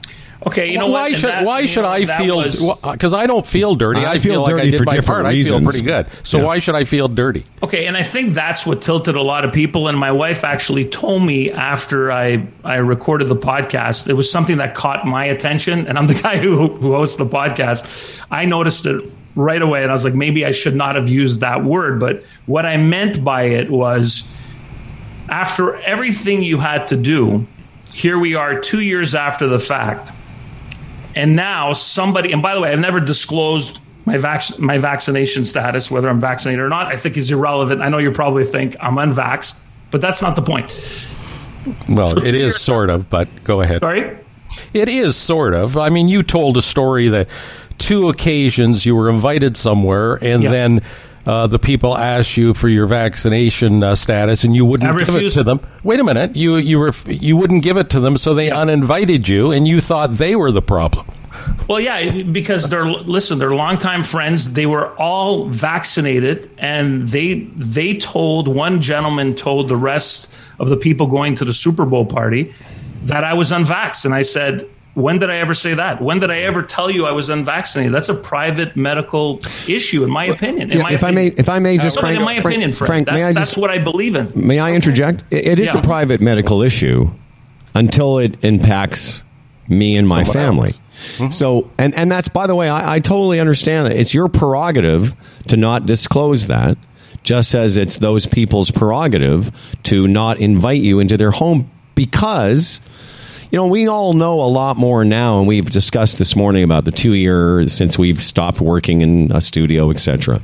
Okay, you know why what? should that, why should I feel? Because I don't feel dirty. I, I feel, feel, like I did my part. Reasons. I feel pretty good. So yeah. why should I feel dirty? Okay, and I think that's what tilted a lot of people. And my wife actually told me after I I recorded the podcast, it was something that caught my attention. And I'm the guy who who hosts the podcast. I noticed it right away, and I was like, maybe I should not have used that word. But what I meant by it was, after everything you had to do, here we are, two years after the fact and now somebody, and by the way, I've never disclosed my vac- my vaccination status, whether I'm vaccinated or not. I think is irrelevant. I know you probably think I'm unvaxxed, but that's not the point. Well, so it is sort of, but go ahead. Sorry? It is sort of. I mean, you told a story that two occasions you were invited somewhere and yeah. then uh, the people asked you for your vaccination uh, status and you wouldn't give it to them. Wait a minute, you you were you wouldn't give it to them, so they yeah. uninvited you, and you thought they were the problem. Well, yeah, because they're listen, they're longtime friends. They were all vaccinated, and they they told one gentleman told the rest of the people going to the Super Bowl party that I was unvaxxed, and I said, when did I ever say that? When did I ever tell you I was unvaccinated? That's a private medical issue, in my opinion. In yeah, my if opinion. I may, if I may just, Frank, in my opinion, Frank, Frank that's, may I just, that's what I believe in. May I interject? it, it is yeah. a private medical issue until it impacts me and my family. Mm-hmm. So, and and that's by the way, I, I totally understand that it's your prerogative to not disclose that, just as it's those people's prerogative to not invite you into their home because you know, we all know a lot more now, and we've discussed this morning about the two years since we've stopped working in a studio, etc.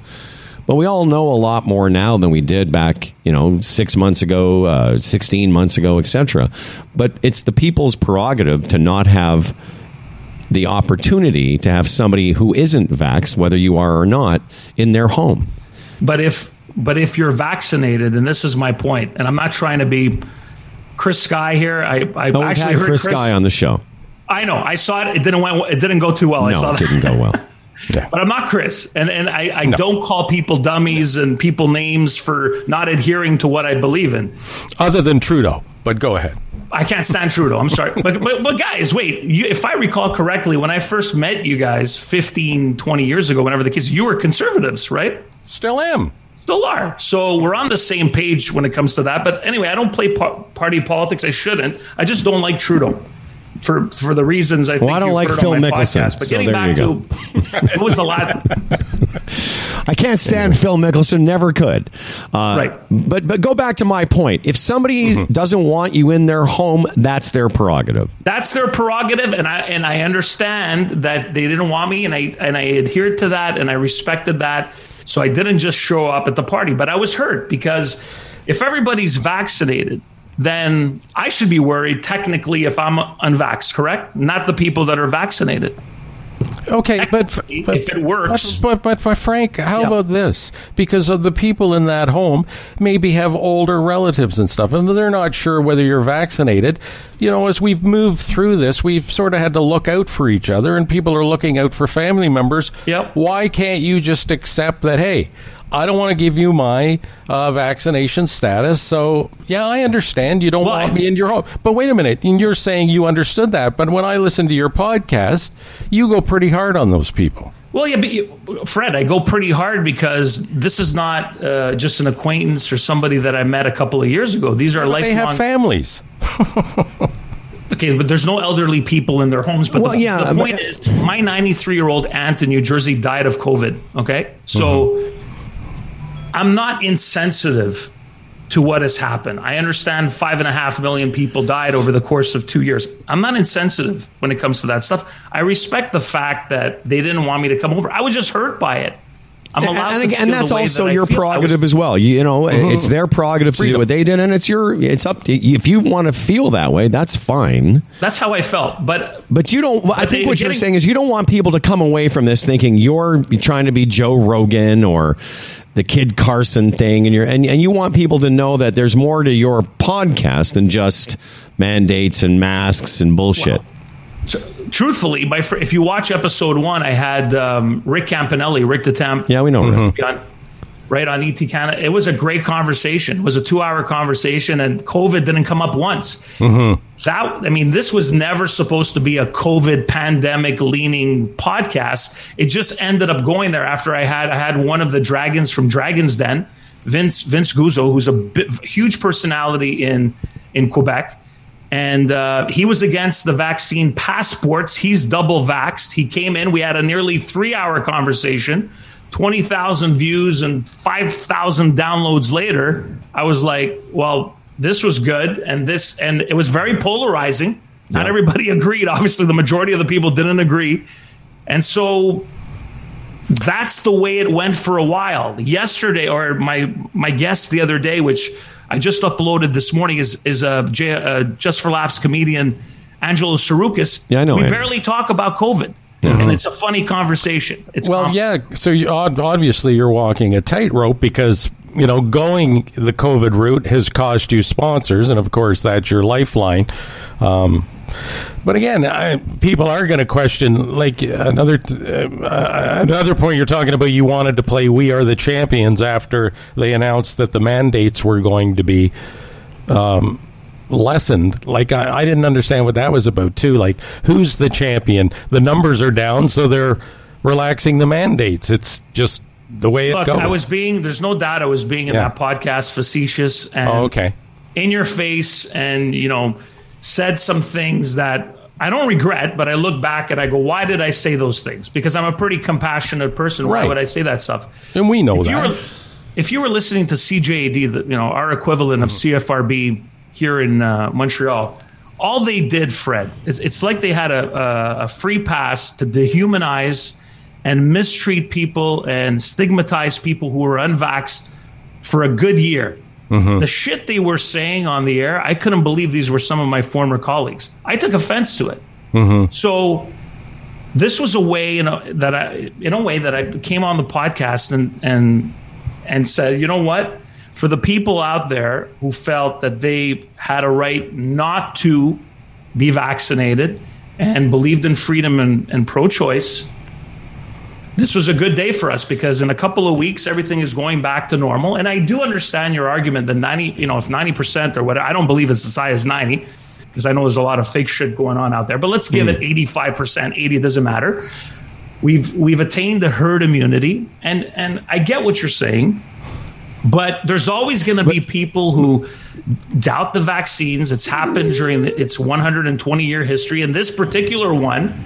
But we all know a lot more now than we did back, you know, six months ago, uh, sixteen months ago, etc. But it's the people's prerogative to not have the opportunity to have somebody who isn't vaxxed, whether you are or not, in their home. But if but if you're vaccinated, and this is my point, and I'm not trying to be Chris Sky here. I, I oh, actually heard Chris, Chris Sky on the show. I know. I saw it. It didn't went, It didn't go too well. No, I saw it didn't go well. Yeah. But I'm not Chris, and and I, I No. don't call people dummies and people names for not adhering to what I believe in. Other than Trudeau, but go ahead. I can't stand Trudeau. I'm sorry. But, but, but guys, wait. You, if I recall correctly, when I first met you guys 15, 20 years ago, whenever the case, you were conservatives, right? Still am. Still are. So we're on the same page when it comes to that. But anyway, I don't play par- party politics. I shouldn't. I just don't like Trudeau. For, for the reasons I think I don't like Phil on Mickelson, podcast. But so getting there back you to it was a lot. I can't stand Phil Mickelson. Never could. Uh, Right. But but go back to my point. If somebody Mm-hmm. doesn't want you in their home, that's their prerogative. that's their prerogative and I and I understand that they didn't want me and I and I adhered to that and I respected that. So I didn't just show up at the party, but I was hurt because if everybody's vaccinated, then I should be worried technically if I'm unvaxxed, correct? Not the people that are vaccinated. Okay, but, but if it works- but but, but Frank, how Yeah. about this? Because of the people in that home maybe have older relatives and stuff, and they're not sure whether you're vaccinated. You know, as we've moved through this, we've sort of had to look out for each other, and people are looking out for family members. Yep. Why can't you just accept that? Hey. I don't want to give you my uh, vaccination status. So, yeah, I understand you don't Well, want me in your home. But wait a minute. And you're saying you understood that. But when I listen to your podcast, you go pretty hard on those people. Well, yeah, but you, Fred, I go pretty hard because this is not uh, just an acquaintance or somebody that I met a couple of years ago. These are They lifelong. have families. Okay, but there's no elderly people in their homes. But Well, the, yeah, the but- point is, my 93 year old aunt in New Jersey died of COVID. Okay, so I'm not insensitive to what has happened. I understand five and a half million people died over the course of two years. I'm not insensitive when it comes to that stuff. I respect the fact that they didn't want me to come over. I was just hurt by it. I'm allowed and, feel and that's also that your. I was- prerogative as well. You, you know, mm-hmm. it's their prerogative to do what they did, and it's your. It's up to if you want to feel that way. That's fine. That's how I felt. But But you don't. I think they- what you're saying is you don't want people to come away from this thinking you're trying to be Joe Rogan or the Kid Carson thing, and you're and, and you want people to know that there's more to your podcast than just mandates and masks and bullshit. truthfully, my fr- if you watch episode one, I had um, Rick Campanelli, Rick the Temp. yeah, we know. Rick. on, right on ET Canada. It was a great conversation. It was a two-hour conversation, and COVID didn't come up once. That I mean, this was never supposed to be a COVID pandemic-leaning podcast. It just ended up going there after I had I had one of the dragons from Dragons Den, Vince Vince Guzzo, who's a huge personality in in Quebec. And uh, he was against the vaccine passports. He's double vaxxed. He came in. We had a nearly three hour conversation, 20,000 views and 5,000 downloads later. I was like, well, this was good. And this, and it was very polarizing. Not everybody agreed. Obviously, the majority of the people didn't agree. And so that's the way it went for a while. Yesterday, or my my guest the other day, which I just uploaded this morning, is is a J- uh, just for laughs comedian Angelo Tsarouchas. Yeah, I know We Andrew. barely talk about COVID, and it's a funny conversation. It's Well, com- yeah. So you, obviously you're walking a tightrope because you know going the COVID route has cost you sponsors, and of course that's your lifeline. Um, but again, I, people are going to question like another uh, another point you're talking about. You wanted to play "We Are the Champions" after they announced that the mandates were going to be um, lessened. Like I, I didn't understand what that was about too. Like who's the champion? The numbers are down, so they're relaxing the mandates. It's just the way it goes. I was being. There's no doubt I was being in Yeah. that podcast facetious and oh, okay. in your face, and you know, said some things that I don't regret. But I look back and I go, why did I say those things? Because I'm a pretty compassionate person. Why Right. would I say that stuff? And we know if that. you were if you were listening to CJAD, the, you know our equivalent of CFRB here in uh, Montreal, all they did, Fred, it's, it's like they had a, a, a free pass to dehumanize and mistreat people and stigmatize people who were unvaxxed for a good year. Mm-hmm. The shit they were saying on the air, I couldn't believe these were some of my former colleagues. I took offense to it. Mm-hmm. So this was a way in a, that I, in a way that I came on the podcast and and and said, you know what, for the people out there who felt that they had a right not to be vaccinated and believed in freedom and, and pro-choice, this was a good day for us because in a couple of weeks everything is going back to normal. And I do understand your argument that ninety, you know, if ninety percent or what I don't believe it's as high as ninety because I know there's a lot of fake shit going on out there. But let's give it hmm. eighty five percent, eighty it doesn't matter. We've we've attained the herd immunity, and and I get what you're saying. But there's always going to be people who doubt the vaccines. It's happened during the, its 120 year history. And this particular one,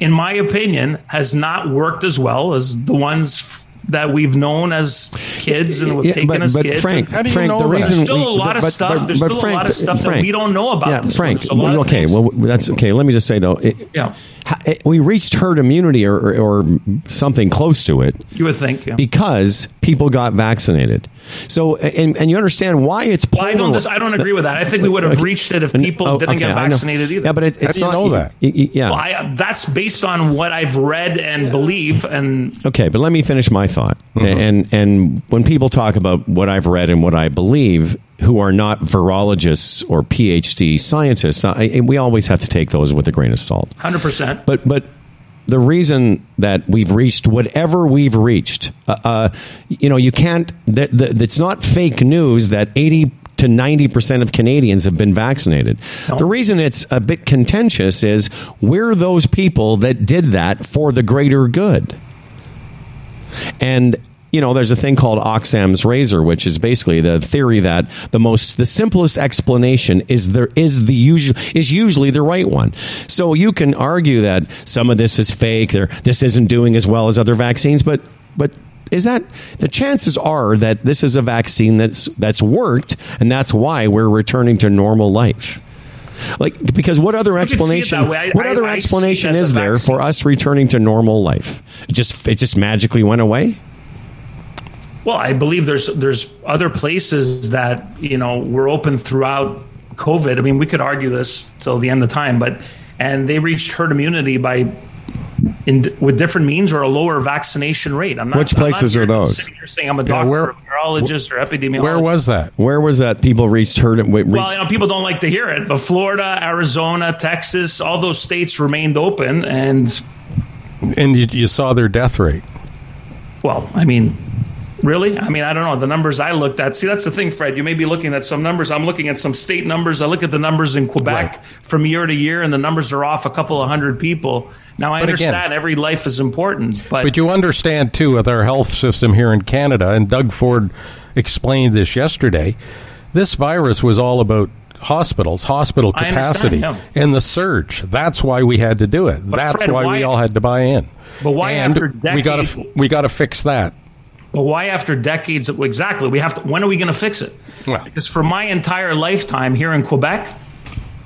in my opinion, has not worked as well as the ones f- that we've known as kids and we've Yeah, taken but, as but kids. Frank, How do you Frank, know the that? reason There's still we- a lot of but- stuff- but- there's but still a lot of stuff that we don't know about Yeah, this. Frank. There's a lot of okay, well, that's okay. Let me just say though, it, Yeah. Ha- it- we reached herd immunity or, or, or something close to it you would think. Yeah. because people got vaccinated. So, and, and you understand why it's. Well, I don't. dis- I don't agree with that. I think we would have Okay. reached it if people oh, didn't okay, get vaccinated either. Yeah, but it, it's do you not. know that? y- y- yeah. Well, I, that's based on what I've read and believe, and Okay, but let me finish my thought. Mm-hmm. And and when people talk about what I've read and what I believe, who are not virologists or PhD scientists, I, we always have to take those with a grain of salt. hundred percent. But but the reason that we've reached whatever we've reached, uh, uh, you know, you can't. That, that, it's not fake news that eighty to ninety percent of Canadians have been vaccinated. The reason it's a bit contentious is we're those people that did that for the greater good. And you know, there's a thing called Occam's razor, which is basically the theory that the most, the simplest explanation is there is the usual is usually the right one. So you can argue that some of this is fake, there this isn't doing as well as other vaccines, but but is that the chances are that this is a vaccine that's that's worked, and that's why we're returning to normal life. Like because what other can see it explanation? I- what I- other I explanation is there vaccine. for us returning to normal life? It just it just magically went away. Well, I believe there's there's other places that you know were open throughout COVID. I mean, we could argue this till the end of time, but and they reached herd immunity by in with different means or a lower vaccination rate. I'm not. Which I'm not places here are those? sitting here saying I'm a doctor, where- or virologist, or epidemiologist. Where was that? Where was that? People reached herd. Reached, Well, you know, people don't like to hear it, but Florida, Arizona, Texas, all those states remained open, and And you, you saw their death rate. Well, I mean, really? I mean, I don't know. The numbers I looked at, see, that's the thing, Fred. You may be looking at some numbers. I'm looking at some state numbers. I look at the numbers in Quebec Right. from year to year, and the numbers are off a couple of hundred people. Now, I But again- understand every life is important, but, But you understand, too, with our health system here in Canada, and Doug Ford explained this yesterday, this virus was all about hospitals, hospital capacity, yeah. and the surge. That's why we had to do it. That's Fred, why, why- we all had to buy in. But why and after we got to we got to fix that. But why after decades exactly? We have to. When are we going to fix it? Well- because for my entire lifetime here in Quebec,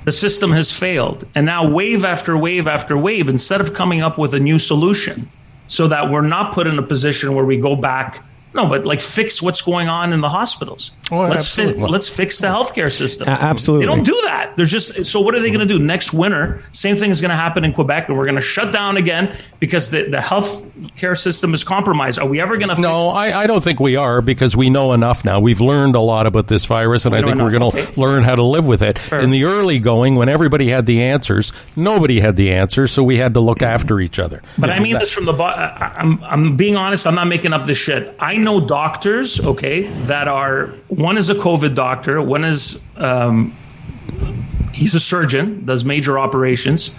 the system has failed, and now wave after wave after wave, instead of coming up with a new solution, so that we're not put in a position where we go back. No, but like fix what's going on in the hospitals. Oh, let's fi- absolutely. let's fix the healthcare system. A- absolutely. They don't do that. They're just so. What are they going to do next winter? Same thing is going to happen in Quebec, and we're going to shut down again because the, the health care system is compromised. Are we ever going to? No, I, I don't think we are because we know enough now. We've learned a lot about this virus, and We I know think we're going to okay. learn how to live with it. In the early going, when everybody had the answers, nobody had the answers, so we had to look after each other. But I mean this from the. bo- I- I'm I'm being honest. I'm not making up this shit. I know doctors, okay, that are one is a COVID doctor, one is um, he's a surgeon, does major operations.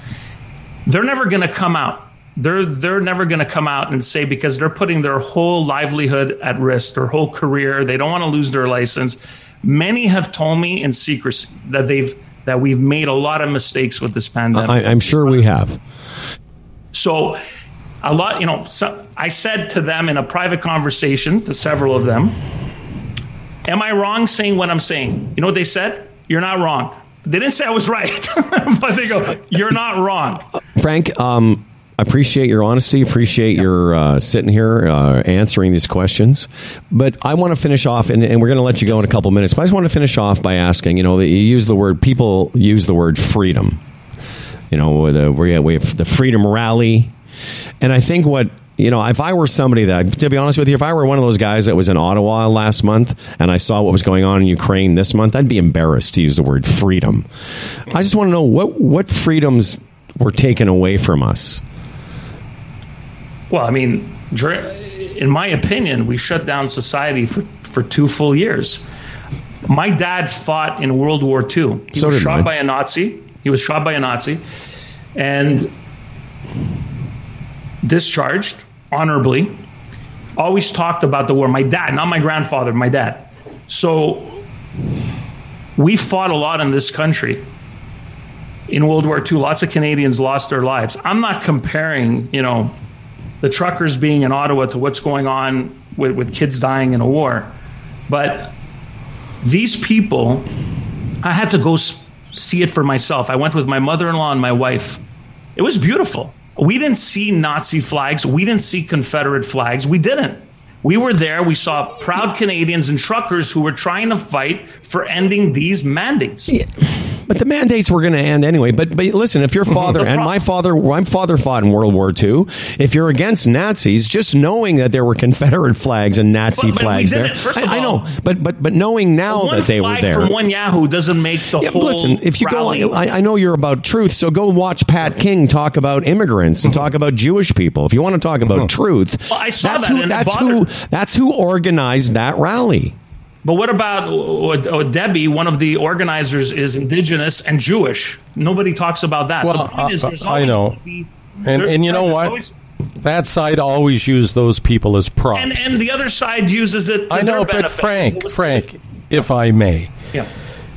They're never going to come out. They're they're never going to come out and say because they're putting their whole livelihood at risk, their whole career. They don't want to lose their license. Many have told me in secrecy that they've that we've made a lot of mistakes with this pandemic. I, I'm sure we have. So, a lot, you know, so I said to them in a private conversation to several of them, Am I wrong saying what I'm saying? You know what they said? You're not wrong. They didn't say I was right, but they go, You're not wrong. Frank, um, I appreciate your honesty. Appreciate your uh, sitting here uh, answering these questions. But I want to finish off, and, and we're going to let you go in a couple minutes. But I just want to finish off by asking. You know, you use the word. People use the word freedom. You know, the, we have the freedom rally, and I think what. You know, if I were somebody that, to be honest with you, if I were one of those guys that was in Ottawa last month and I saw what was going on in Ukraine this month, I'd be embarrassed to use the word freedom. I just want to know what what freedoms were taken away from us well, I mean, in my opinion, we shut down society for, for two full years. My dad fought in World War II. He So was shot mine. by a Nazi. He was shot by a Nazi and discharged honorably. Always talked about the war. My dad, not my grandfather, my dad. So we fought a lot in this country in World War II. Lots of Canadians lost their lives. I'm not comparing, you know, the truckers being in Ottawa to what's going on with, with kids dying in a war. But these people, I had to go see it for myself. I went with my mother in law and my wife. It was beautiful. We didn't see Nazi flags. We didn't see Confederate flags. We didn't. We were there. We saw proud Canadians and truckers who were trying to fight for ending these mandates. But the mandates were going to end anyway. But but listen, if your father and my father, my father fought in World War II. If you're against Nazis, just knowing that there were Confederate flags and Nazi But- but flags didn't. there, First of I, I know. But but but knowing now that they were there. from one Yahoo doesn't make the Yeah, whole. listen, if you rally. go, I, I know you're about truth, so go watch Pat King talk about immigrants and talk about Jewish people. If you want to talk about uh-huh. truth, Well, I saw that's that who and it that's who that's who organized that rally. But what about uh, uh, Debbie? One of the organizers is indigenous and Jewish. Nobody talks about that. Well, the point is, uh, there's I know. be- And and you know what? always- that side always used those people as props. and and the other side uses it. To I know, their but. Frank, Frank, if I may, yeah.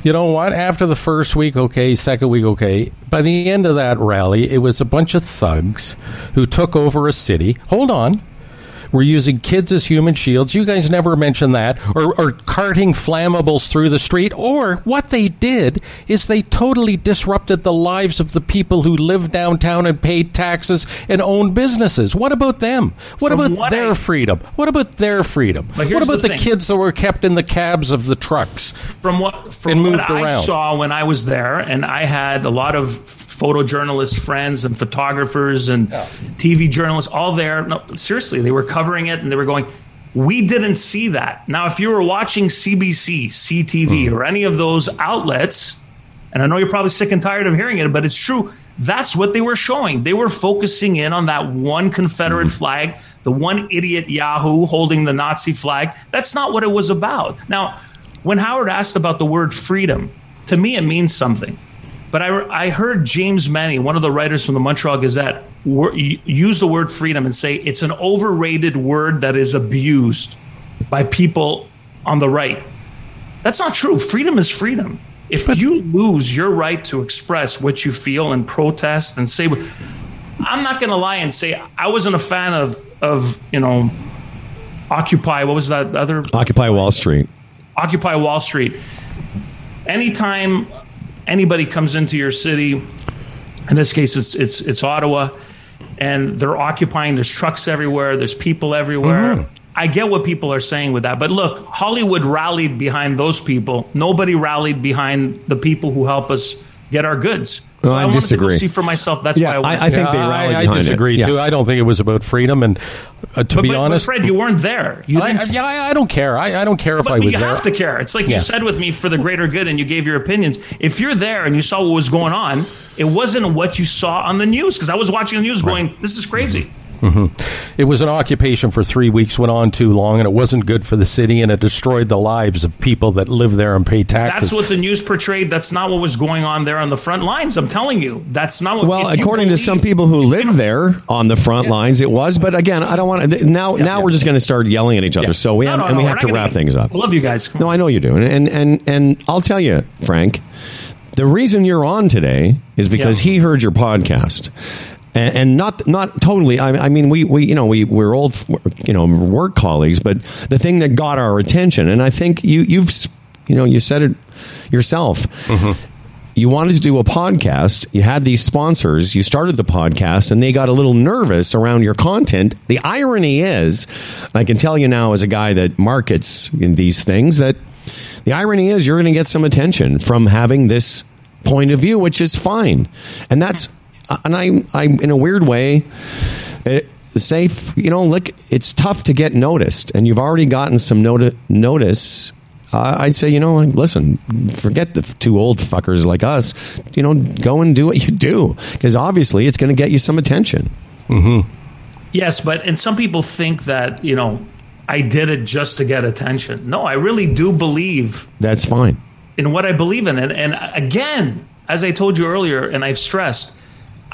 you know what? After the first week, okay, second week, okay. By the end of that rally, it was a bunch of thugs who took over a city. Hold on. We're using kids as human shields. You guys never mentioned that. Or, or carting flammables through the street. Or what they did is they totally disrupted the lives of the people who live downtown and paid taxes and own businesses. What about them? What From about what their I- freedom? What about their freedom? What about the the, kids that were kept in the cabs of the trucks? From what from And what moved I saw when I was there, and I had a lot of photojournalist friends and photographers and TV journalists all there. No, seriously, they were covering it and they were going. We didn't see that. Now, if you were watching CBC, CTV, hmm. or any of those outlets, and I know you're probably sick and tired of hearing it, but it's true. That's what they were showing. They were focusing in on that one Confederate hmm. flag, the one idiot Yahoo holding the Nazi flag. That's not what it was about. Now, when Howard asked about the word freedom, to me it means something. But I, I heard James Manny, one of the writers from the Montreal Gazette, wor- use the word freedom and say it's an overrated word that is abused by people on the right. That's not true. Freedom is freedom. If you lose your right to express what you feel and protest and say, I'm not going to lie and say I wasn't a fan of of you know Occupy. What was that other Occupy Wall Street. Occupy Wall Street. Anytime anybody comes into your city, in this case it's it's it's Ottawa, and they're occupying. There's trucks everywhere. There's people everywhere. Mm-hmm. I get what people are saying with that, but look, Hollywood rallied behind those people. Nobody rallied behind the people who help us get our goods. No, So I wanted to go disagree. see for myself. That's Yeah, why I. I, I think they rallied I, I disagree it. Yeah. too. I don't think it was about freedom. And uh, to But, be but- but honest, Fred, you weren't there. You I, I- yeah, I, I don't care. I, I don't care if But I was you there. have to care. It's like Yeah. you said with me for the greater good, and you gave your opinions. If you're there and you saw what was going on, it wasn't what you saw on the news. Because I was watching the news, going, "This is crazy." Mm-hmm. It was an occupation for three weeks, went on too long, and it wasn't good for the city, and it destroyed the lives of people that live there and pay taxes. That's what the news portrayed. That's not what was going on there on the front lines. I'm telling you, that's not what. Well, if you according to some people who live there on the front lines, it was. But again, I don't want to. Now, now we're just going to start yelling at each other. Yeah. So we No, have, no, and no, we have not to gonna wrap things up. I love you guys. Come No. I know you do, and and and, and I'll tell you, Frank. The reason you're on today is because Yeah. he heard your podcast. And, and not not totally. I, I mean, we, we you know we we're old you know work colleagues, but the thing that got our attention, and I think you you've you know you said it yourself. Mm-hmm. You wanted to do a podcast. You had these sponsors. You started the podcast, and they got a little nervous around your content. The irony is, I can tell you now, as a guy that markets in these things, that the irony is you're going to get some attention from having this point of view, which is fine. And that's, and I, I in a weird way, it, safe. You know, look, it's tough to get noticed, and you've already gotten some noti- notice. Uh, I'd say, you know, listen, forget the two old fuckers like us. You know, go and do what you do because obviously it's going to get you some attention. Yes, but and some people think that you know I did it just to get attention. No, I really do believe That's fine. in what I believe in, and and again, as I told you earlier, and I've stressed,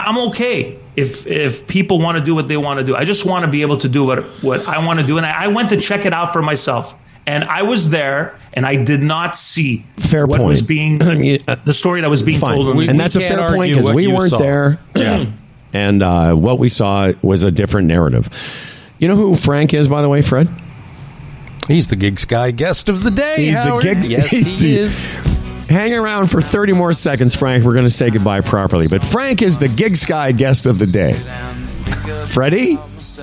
I'm okay if if people want to do what they want to do. I just want to be able to do what what I want to do, and I, I went to check it out for myself. And I was there, and I did not see Fair what point. was being the story that was being Fine. told. We- the- and that's a fair point because we weren't saw. there. Yeah. And uh, what we saw was a different narrative. You know who Frank is, by the way, Fred? He's the GigSky guest of the day. He's the Howard. gig- Yes, he's he the- is. Hang around for 30 more seconds, Frank. We're going to say goodbye properly. But Frank is the GigSky guest of the day. Freddie?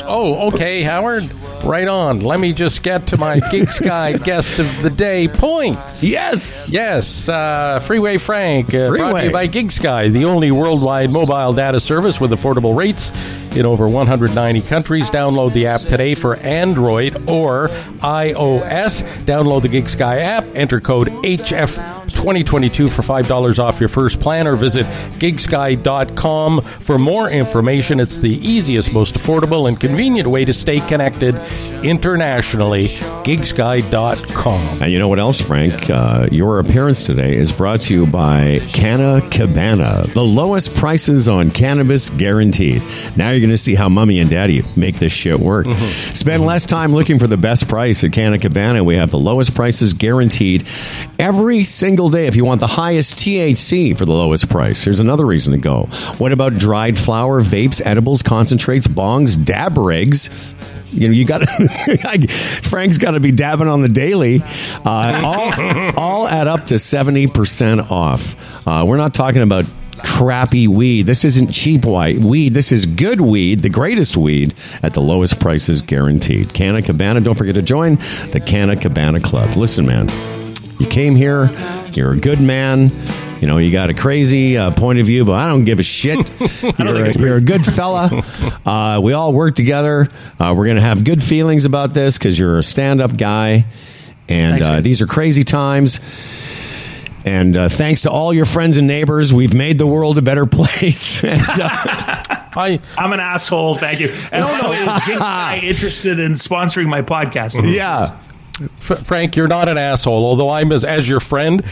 Oh, okay, Howard. Right on. Let me just get to my GigSky guest of the day points. Yes. Yes, uh, Freeway Frank, uh, brought to Freeway. you by GigSky, the only worldwide mobile data service with affordable rates in over 190 countries. Download the app today for Android or iOS. Download the GigSky app, enter code HF2022 for $5 off your first plan, or visit gigsky.com for more information. It's the easiest, most affordable, and convenient way to stay connected internationally. Gigsky.com. And you know what else, Frank? Uh, your appearance today is brought to you by Canna Cabana, the lowest prices on cannabis guaranteed. Now you're going to see how mommy and daddy make this shit work. Spend less time looking for the best price at Canna Cabana. We have the lowest prices guaranteed every single day if you want the highest THC for the lowest price. Here's another reason to go. What about dried flower, vapes, edibles, concentrates, bongs, dab rigs? You know, you got Frank's got to be dabbing on the daily. Uh, all, all add up to seventy percent off. Uh, we're not talking about crappy weed. This isn't cheap white weed. This is good weed, the greatest weed at the lowest prices guaranteed. Canna Cabana. Don't forget to join the Canna Cabana Club. Listen, man, you came here. You're a good man. You know, you got a crazy uh, point of view, but I don't give a shit. You're, a, you're a good fella. Uh, we all work together. Uh, we're going to have good feelings about this because you're a stand up guy. And Thanks, uh, these are crazy times. And uh, thanks to all your friends and neighbors, we've made the world a better place. and, uh, I, I'm an asshole. Thank you. And also, is GigSky interested in sponsoring my podcast? yeah. F- Frank, you're not an asshole. Although I'm as, as your friend,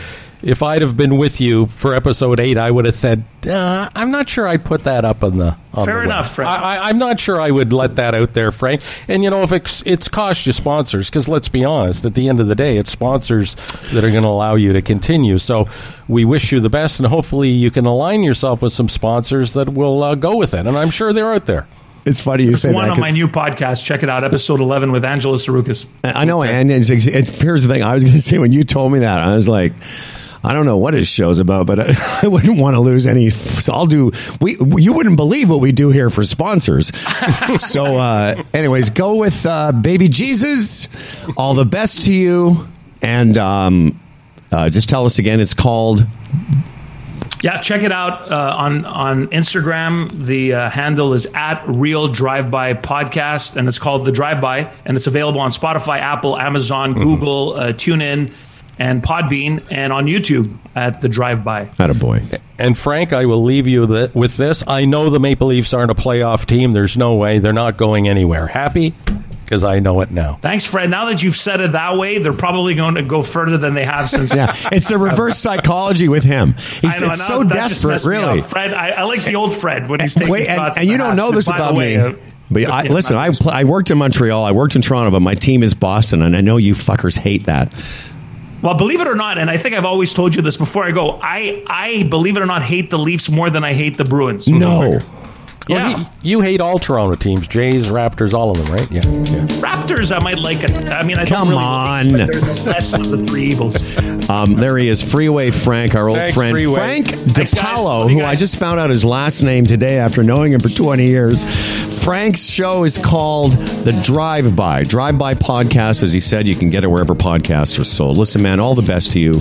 if I'd have been with you for episode eight, I would have said, uh, "I'm not sure I'd put that up on the." On Fair the enough, Frank. I, I, I'm not sure I would let that out there, Frank. And you know, if it's, it's cost you sponsors, because let's be honest, at the end of the day, it's sponsors that are going to allow you to continue. So we wish you the best, and hopefully you can align yourself with some sponsors that will uh, go with it. And I'm sure they're out there. It's funny you say One that. on my new podcast. Check it out, episode 11 with Angelo Tsarouchas. I know, and it's, it, here's the thing. I was going to say when you told me that, I was like, I don't know what his show's about, but I, I wouldn't want to lose any. So I'll do. We you wouldn't believe what we do here for sponsors. so, uh, anyways, go with uh, Baby Jesus. All the best to you, and um, uh, just tell us again. It's called Yeah, check it out uh, on on Instagram. The uh, handle is at Real Drive By Podcast, and it's called The Drive By, and it's available on Spotify, Apple, Amazon, Google, uh, TuneIn, and Podbean, and on YouTube at The Drive By. Not a boy. And Frank, I will leave you th- with this. I know the Maple Leafs aren't a playoff team. There's no way they're not going anywhere. Happy? Because I know it now. Thanks, Fred. Now that you've said it that way, they're probably going to go further than they have since. Yeah, it's a reverse psychology with him. He's know, it's so desperate, really. Fred, I, I like the old Fred when he's taking Wait, and, shots and at you don't know this By the about way, me. uh, but I, listen, I, pl- I worked in Montreal, I worked in Toronto, but my team is Boston, and I know you fuckers hate that. Well, believe it or not, and I think I've always told you this before I go. I, I believe it or not, hate the Leafs more than I hate the Bruins. No. Yeah. Well, you, you hate all Toronto teams Jays, Raptors, all of them, right? Yeah. yeah. Raptors, I might like it. I mean, I Come don't really on. Like, they're the less of the three evils. Um, there he is, Freeway Frank, our old Thanks, friend. Freeway. Frank Thanks, guys. DePaulo, Love you who I just found out his last name today after knowing him for 20 years. Frank's show is called The Drive By. Drive By Podcast, as he said, you can get it wherever podcasts are sold. Listen, man, all the best to you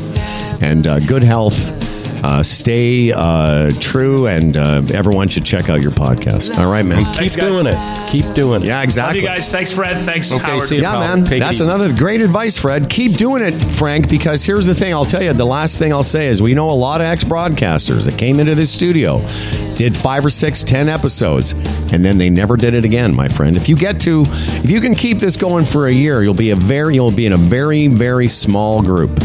and uh, good health Uh, stay uh, true, and uh, everyone should check out your podcast. All right, man. Keep Thanks, guys. doing it. Keep doing it. Yeah, Love exactly. you guys. Thanks, Fred. Thanks, Okay, Howard. see you. Yeah, pal. man. Take it That's easy. another great advice, Fred. Keep doing it, Frank, because here's the thing I'll tell you. The last thing I'll say is we know a lot of ex broadcasters that came into this studio, did five or six, ten episodes, and then they never did it again, my friend. If you get to, if you can keep this going for a year, you'll be a very, you'll be in a very, very small group.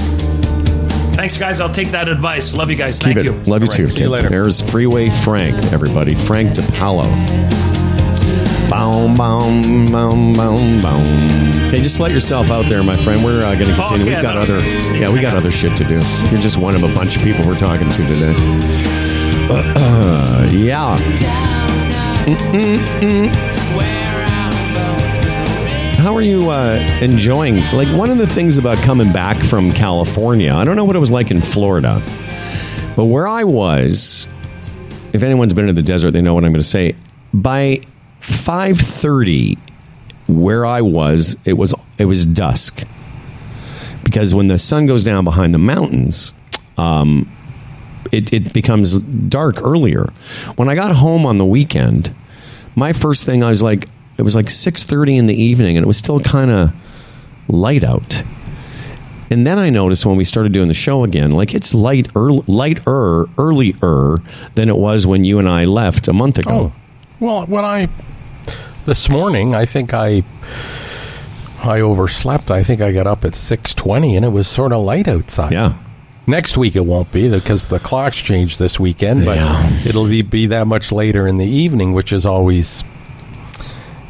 Thanks, guys. I'll take that advice. Love you guys. Keep Thank it. you. Love you All too. right, see you later. There's Freeway Frank, everybody. Frank DePalo. Boom, boom, boom, boom, boom. Okay, just let yourself out there, my friend. We're uh, going to continue. yeah, We've got other, yeah, we got other shit to do. You're just one of a bunch of people we're talking to today. Uh, yeah. How are you uh, enjoying? Like one of the things about coming back from California, I don't know what it was like in Florida, but where I was, if anyone's been to the desert, they know what I'm going to say. By five thirty, where I was, it was it was dusk because when the sun goes down behind the mountains, um, it, it becomes dark earlier. When I got home on the weekend, my first thing I was like, it was like six thirty in the evening, and it was still kind of light out. And then I noticed when we started doing the show again, like it's light, early, lighter, earlier than it was when you and I left a month ago. Oh, well, when I this morning, I think I I overslept. I think I got up at six twenty, and it was sort of light outside. Yeah. Next week it won't be because the clocks change this weekend, but Yeah. it'll be, be that much later in the evening, which is always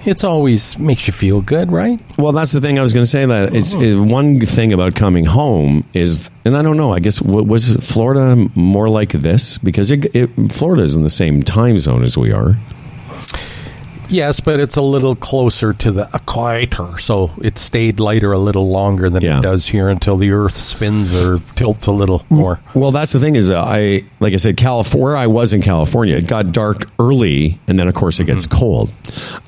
it's always makes you feel good, right? Well, that's the thing I was going to say. That it's uh, one thing about coming home is, and I don't know. I guess wa- was Florida more like this because it, it, Florida is in the same time zone as we are. Yes, but it's a little closer to the equator, so it stayed lighter a little longer than Yeah. it does here until the Earth spins or tilts a little more. Well, that's the thing is, uh, I like I said, California. Where I was in California, it got dark early, and then of course it gets cold.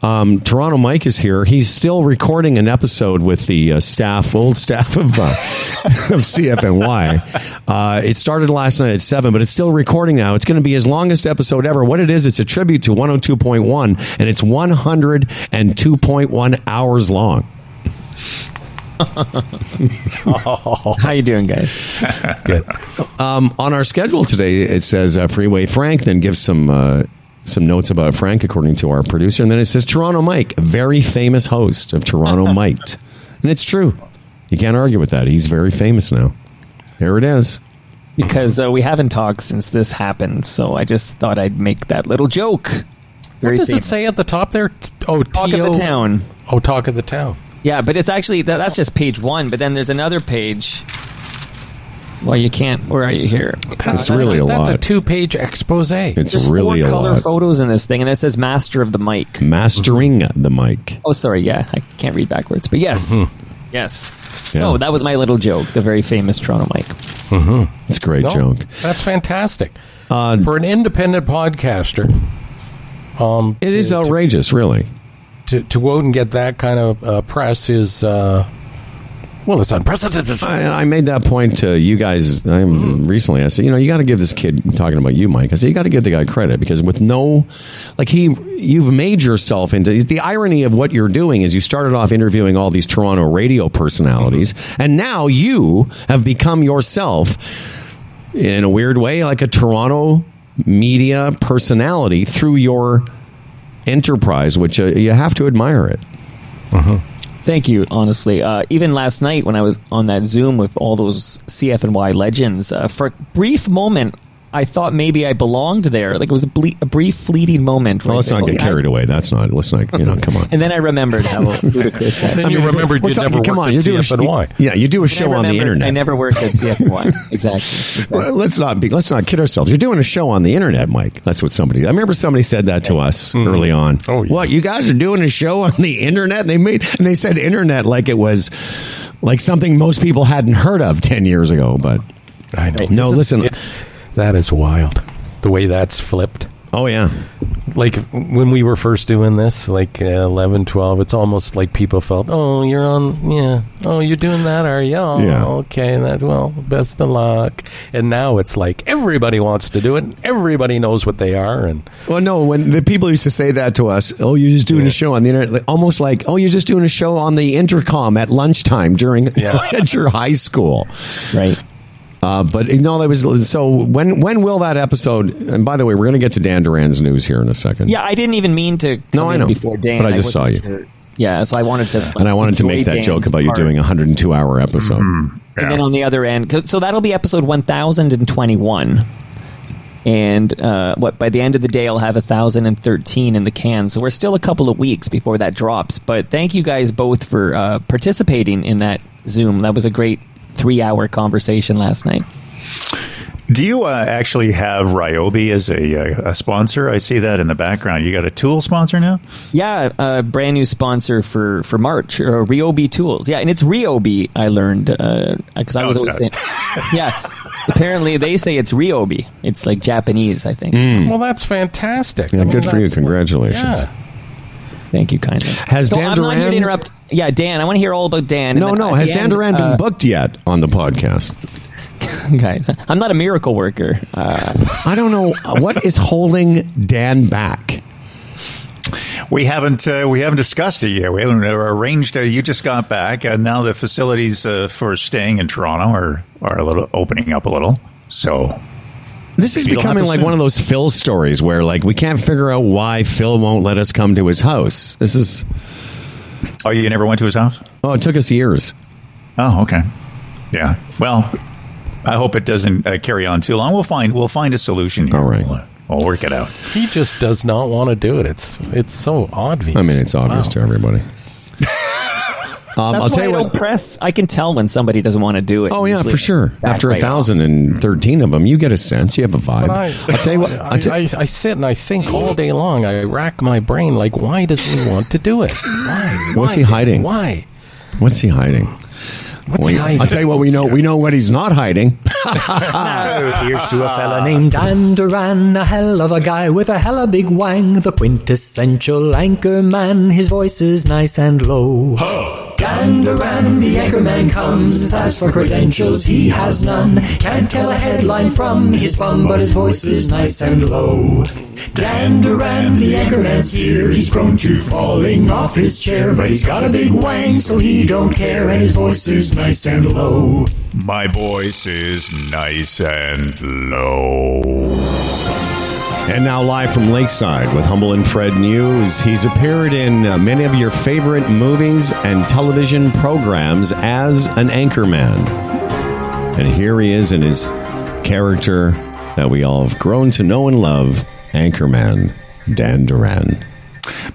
Um, Toronto Mike is here. He's still recording an episode with the uh, staff, old staff of uh, of CFNY. Uh, it started last night at seven, but it's still recording now. It's going to be his longest episode ever. What it is, it's a tribute to 102.1, and it's 102.1 hours long. How you doing, guys? Good. Um, on our schedule today, it says uh, Freeway Frank, then gives some uh, some notes about Frank, according to our producer, and then it says Toronto Mike, a very famous host of Toronto Mike, and it's true. You can't argue with that. He's very famous now. There it is. Because uh, we haven't talked since this happened, so I just thought I'd make that little joke. Very What does it say at the top there? T- Oh, Talk T-O- of the town. Oh, talk of the town. Yeah, but it's actually that, that's just page one. But then there's another page. Well, you can't. Where are you here? It's really a That's lot. That's a two-page expose. It's There's really four a color lot. photos in this thing, and it says "Master of the Mic." Mastering mm-hmm. the mic. Oh, sorry. Yeah, I can't read backwards, but yes, mm-hmm. yes. So Yeah. that was my little joke. The very famous Toronto Mike. It's mm-hmm. a great No, joke. That's fantastic. Uh, For an independent podcaster, um, it is outrageous, really. to, to go out and get that kind of uh, press is, uh, well, it's unprecedented. I, I made that point to you guys I, recently. I said, you know, you got to give this kid talking about you, Mike. I said, you got to give the guy credit because with no, like he, you've made yourself into the irony of what you're doing is you started off interviewing all these Toronto radio personalities, and now you have become yourself in a weird way like a Toronto media personality through your enterprise, which uh, you have to admire it. Thank you. Honestly, uh, even last night when I was on that Zoom with all those CFNY legends, uh, for a brief moment, I thought maybe I belonged there. Like it was a, ble- a brief, fleeting moment. where Well, I let's said, not get "Okay, I-" carried away. That's not. Let's not. You know, come on. And then I remembered how ludicrous that. Then you remembered We're you talking- never come worked on, at you do a- CFNY. Yeah, you do a show on the internet. I never worked at CFNY. exactly. Well, let's not be. Let's not kid ourselves. You're doing a show on the internet, Mike. That's what somebody. I remember somebody said that to us hmm. early on. Oh, yeah. What you guys are doing a show on the internet? And they made and they said internet like it was like something most people hadn't heard of ten years ago. But I know. no, Isn't listen. it- that is wild. The way that's flipped. Oh yeah. like when we were first doing this like uh, 11 12 it's almost like people felt oh you're on yeah oh you're doing that are you oh, Yeah. okay that's well best of luck and now it's like everybody wants to do it everybody knows what they are and Well, no, when the people used to say that to us, oh, you're just doing a show on the internet, like, almost like, oh, you're just doing a show on the intercom at lunchtime during Yeah. at your high school. Right. Uh, but no, that was so. When when will that episode? And by the way, we're going to get to Dan Duran's news here in a second. Yeah, I didn't even mean to. No, come I in know. Before Dan, But I just saw you. sure. Yeah, so I wanted to. and I wanted to make enjoy that joke Dan's about you doing a 102 hour episode. And then on the other end, 'cause- so that'll be episode 1021. And uh, what by the end of the day, I'll have 1013 in the can. So we're still a couple of weeks before that drops. But thank you guys both for uh, participating in that Zoom. That was a great three hour conversation last night. Do you uh, actually have Ryobi as a, uh, a sponsor? I see that in the background. You got a tool sponsor now? Yeah, a brand new sponsor for for March, uh, Ryobi Tools. Yeah, and it's Ryobi. I learned because I No, was always saying, yeah. Apparently, they say it's Ryobi. It's like Japanese, I think. well that's fantastic. Yeah, I mean, good for you. that's like- Congratulations. yeah. Thank you kindly. Has So Dan I'm not here to interrupt. Yeah, Dan, I want to hear all about Dan. No, no. Has the Dan end, Duran been uh, booked yet on the podcast? Guys, I'm not a miracle worker. Uh, I don't know what is holding Dan back. We haven't uh, we haven't discussed it yet. We haven't arranged. Uh, you just got back, and now the facilities uh, for staying in Toronto are are a little opening up a little. So This is Maybe becoming like one of those Phil stories where like we can't figure out why Phil won't let us come to his house. This is oh, you never went to his house? oh, it took us years. Oh, okay. Yeah. Well, I hope it doesn't uh, carry on too long. We'll find we'll find a solution. Here. All right. We'll, uh, we'll work it out. he just does not want to do it it's it's so obvious I mean, it's obvious Wow. to everybody. Um, that's I'll tell you I what. don't press. I can tell when somebody doesn't want to do it. Oh yeah, Usually for sure. back After a right off. thousand and thirteen of them, you get a sense. You have a vibe. But I, will tell you what. I, I'll tell- I, I sit and I think all day long. I rack my brain like, why does he want to do it? Why? What's Why? he hiding? Why? what's he hiding? What's We- he hiding? I'll tell you what. We know. We know what he's not hiding. Now, here's to a fella named Dan Duran, a hell of a guy with a hella big wang, the quintessential anchor man. His voice is nice and low. Dan Duran, the anchor man comes. As for credentials, he has none. Can't tell a headline from his bum, but his voice is nice and low. Dan Duran, the anchor man's here. He's prone to falling off his chair, but he's got a big wang, so he don't care, and his voice is nice and low. My voice is nice and low. And now, live from Lakeside with Humble and Fred News. He's appeared in uh, many of your favorite movies and television programs as an anchorman. And here he is in his character that we all have grown to know and love Anchorman Dan Duran.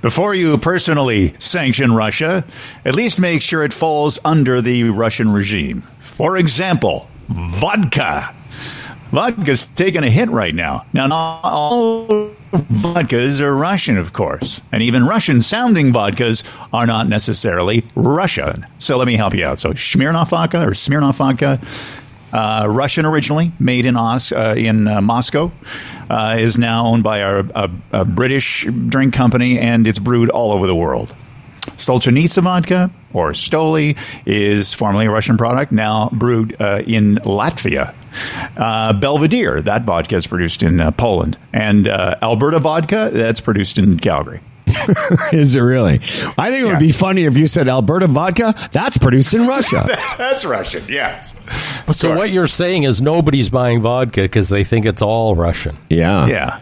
Before you personally sanction Russia, at least make sure it falls under the Russian regime. For example, vodka. Vodka's taking a hit right now. Now, not all vodkas are Russian, of course, and even Russian sounding vodkas are not necessarily Russian. So let me help you out. So, Smirnoff vodka or Smirnoff vodka. Uh, Russian originally, made in Os- uh, in uh, Moscow, uh, is now owned by a, a, a British drink company, and it's brewed all over the world. Stolchanitsa vodka, or Stoli, is formerly a Russian product, now brewed uh, in Latvia. Uh, Belvedere, that vodka is produced in uh, Poland. And uh, Alberta vodka, that's produced in Calgary. Is it really? I think it would be funny if you said Alberta vodka. That's produced in Russia. That's Russian, yes. So what you're saying is nobody's buying vodka because they think it's all Russian. yeah. Yeah.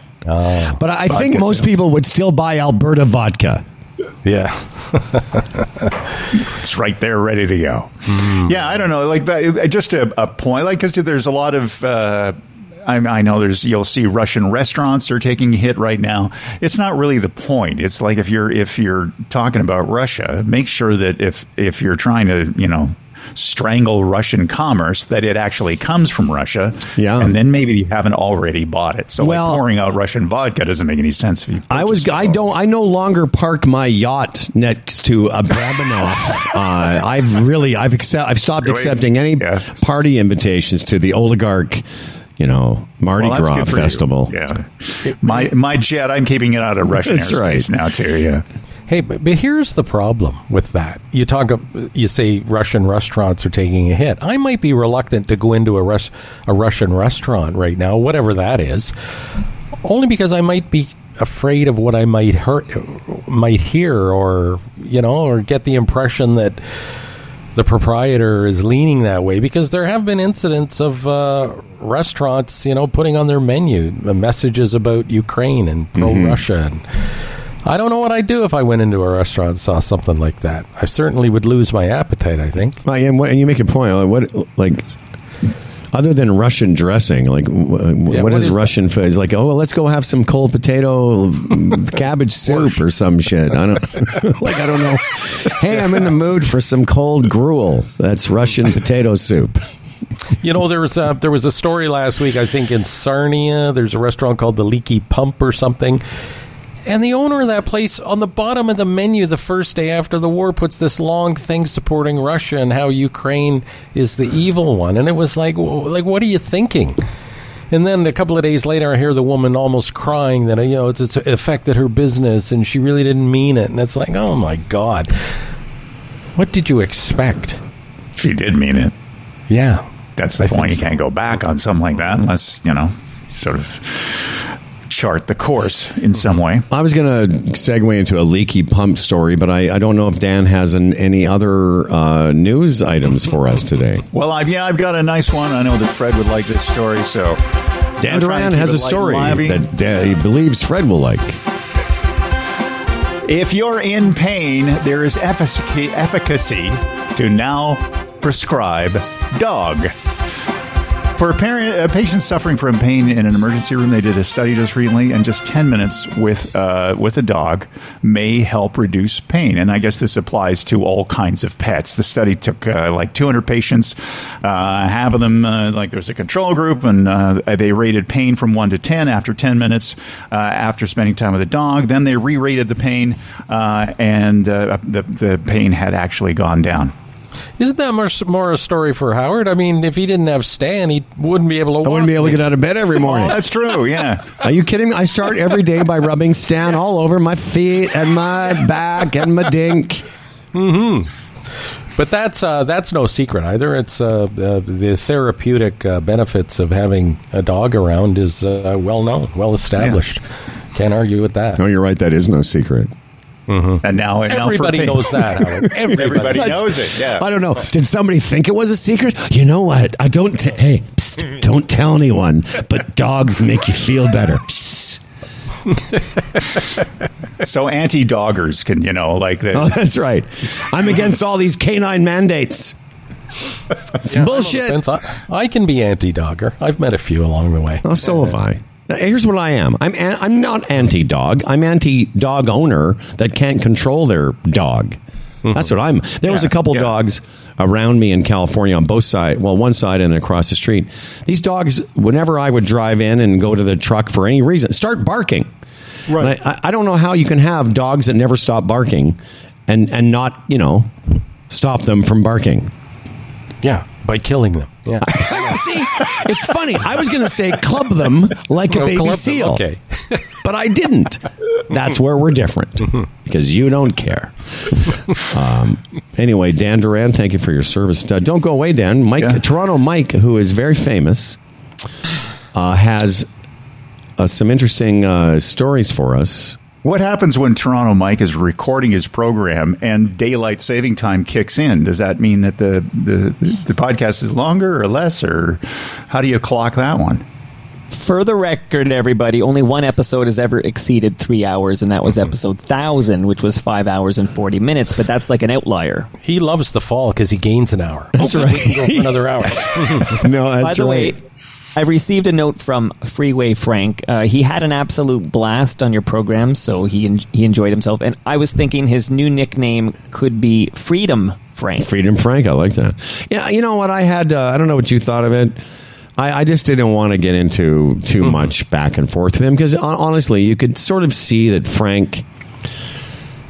But I think most sales. people would still buy Alberta vodka. Yeah. It's right there, ready to go. Yeah, I don't know. Like that, just a, a point. Like because there's a lot of. Uh, I, I know there's you'll see Russian restaurants are taking a hit right now. It's not really the point. It's like if you're if you're talking about Russia, make sure that if if you're trying to you know strangle Russian commerce, that it actually comes from Russia. Yeah. and then maybe you haven't already bought it. So Well- like pouring out Russian vodka doesn't make any sense. If you I was. I don't. I no longer park my yacht next to a Brabanov. uh, I've really. I've accept. I've stopped Really? accepting any Yeah. party invitations to the oligarch you know, Mardi Well, Gras for you. festival. Yeah. My my jet, I'm keeping it out of Russian That's airspace right. now too. Yeah. Hey, but, but here's the problem with that. You talk, you say Russian restaurants are taking a hit. I might be reluctant to go into a res, a Russian restaurant right now, whatever that is, only because I might be afraid of what I might hurt, might hear, or you know, or get the impression that the proprietor is leaning that way because there have been incidents of uh, restaurants, you know, putting on their menu uh, messages about Ukraine and pro Russia. And I don't know what I'd do if I went into a restaurant and saw something like that. I certainly would lose my appetite. I think. Well, and, what, and you make a point. Like, what like other than Russian dressing, like w- Yeah, what is, is? Russian food? It's like, oh, well, let's go have some cold potato cabbage soup or some shit. I don't like. I don't know. Hey, I'm in the mood for some cold gruel. That's Russian potato soup. You know, there was a, there was a story last week. I think in Sarnia, there's a restaurant called the Leaky Pump or something. And the owner of that place, on the bottom of the menu, the first day after the war, puts this long thing supporting Russia and how Ukraine is the evil one. And it was like, like, what are you thinking? And then a couple of days later, I hear the woman almost crying that you know it's, it's affected her business, and she really didn't mean it. And it's like, oh my god, what did you expect? She did mean it. Yeah, That's the I point. You so. can't go back on something like that unless you know, sort of chart the course in some way. I was going to segue into a leaky pump story, but I, I don't know if Dan has an, any other uh, news items for us today. Well, I've, yeah, I've got a nice one. I know that Fred would like this story, so Dan Duran has a story that uh, he believes Fred will like. If you're in pain, there is efficacy, efficacy to now prescribe dog. For a, parent, patient suffering from pain in an emergency room, they did a study just recently, and just 10 minutes with uh, with a dog may help reduce pain. And I guess this applies to all kinds of pets. The study took uh, like 200 patients, uh, half of them, uh, like there's a control group, and uh, they rated pain from 1 to 10 after 10 minutes after spending time with a dog. Then they re rated the pain, and the, the pain had actually gone down. Isn't that more, more a story for Howard? I mean, if he didn't have Stan, he wouldn't be able to. I wouldn't be able to get out of bed every morning. that's true, yeah. Are you kidding me? I start every day by rubbing Stan all over my feet and my back and my dink. Mm hmm. But that's uh, that's no secret either. It's uh, uh, the therapeutic uh, benefits of having a dog around is uh, well known, well established. Can't argue with that. No, you're right. That is no secret. Mm-hmm. And now, and now for Everybody pain. knows that. Everybody. Everybody knows it. Yeah. I don't know. Did somebody think it was a secret? You know what? I don't. T- hey, psst, don't tell anyone. But dogs make you feel better. So anti-doggers can, you know, like the, Oh, that's right. I'm against all these canine mandates. It's Yeah, I'm on the bullshit. I, I can be anti-dogger. I've met a few along the way. Oh, so have I. Now, Here's what I am. I'm an, I'm not anti-dog. I'm anti-dog owner that can't control their dog. Mm-hmm. That's what I'm. There was a couple yeah. dogs around me in California on both sides. Well, one side and across the street. These dogs, whenever I would drive in and go to the truck for any reason, start barking. Right. I, I don't know how you can have dogs that never stop barking, and and not you know stop them from barking. Yeah, by killing them. Yeah. See, it's funny. I was going to say club them like a baby club them, seal. okay. but I didn't. That's where we're different because you don't care. Um, anyway, Dan Duran, thank you for your service. Uh, don't go away, Dan. Mike, Yeah. Toronto Mike, who is very famous, uh, has uh, some interesting uh, stories for us. What happens when Toronto Mike is recording his program and daylight saving time kicks in? Does that mean that the, the, the podcast is longer or less, or how do you clock that one? For the record, everybody, only one episode has ever exceeded three hours, and that was mm-hmm. episode 1000, which was five hours and 40 minutes, but that's like an outlier. He loves the fall because he gains an hour. That's Okay, right. Go for another hour. No, that's By the right. way, I received a note from Freeway Frank. Uh, he had an absolute blast on your program, so he en- he enjoyed himself. And I was thinking his new nickname could be Freedom Frank. Freedom Frank, I like that. Yeah, you know what? I had, uh, I don't know what you thought of it. I, I just didn't want to get into too much back and forth with him because honestly, you could sort of see that Frank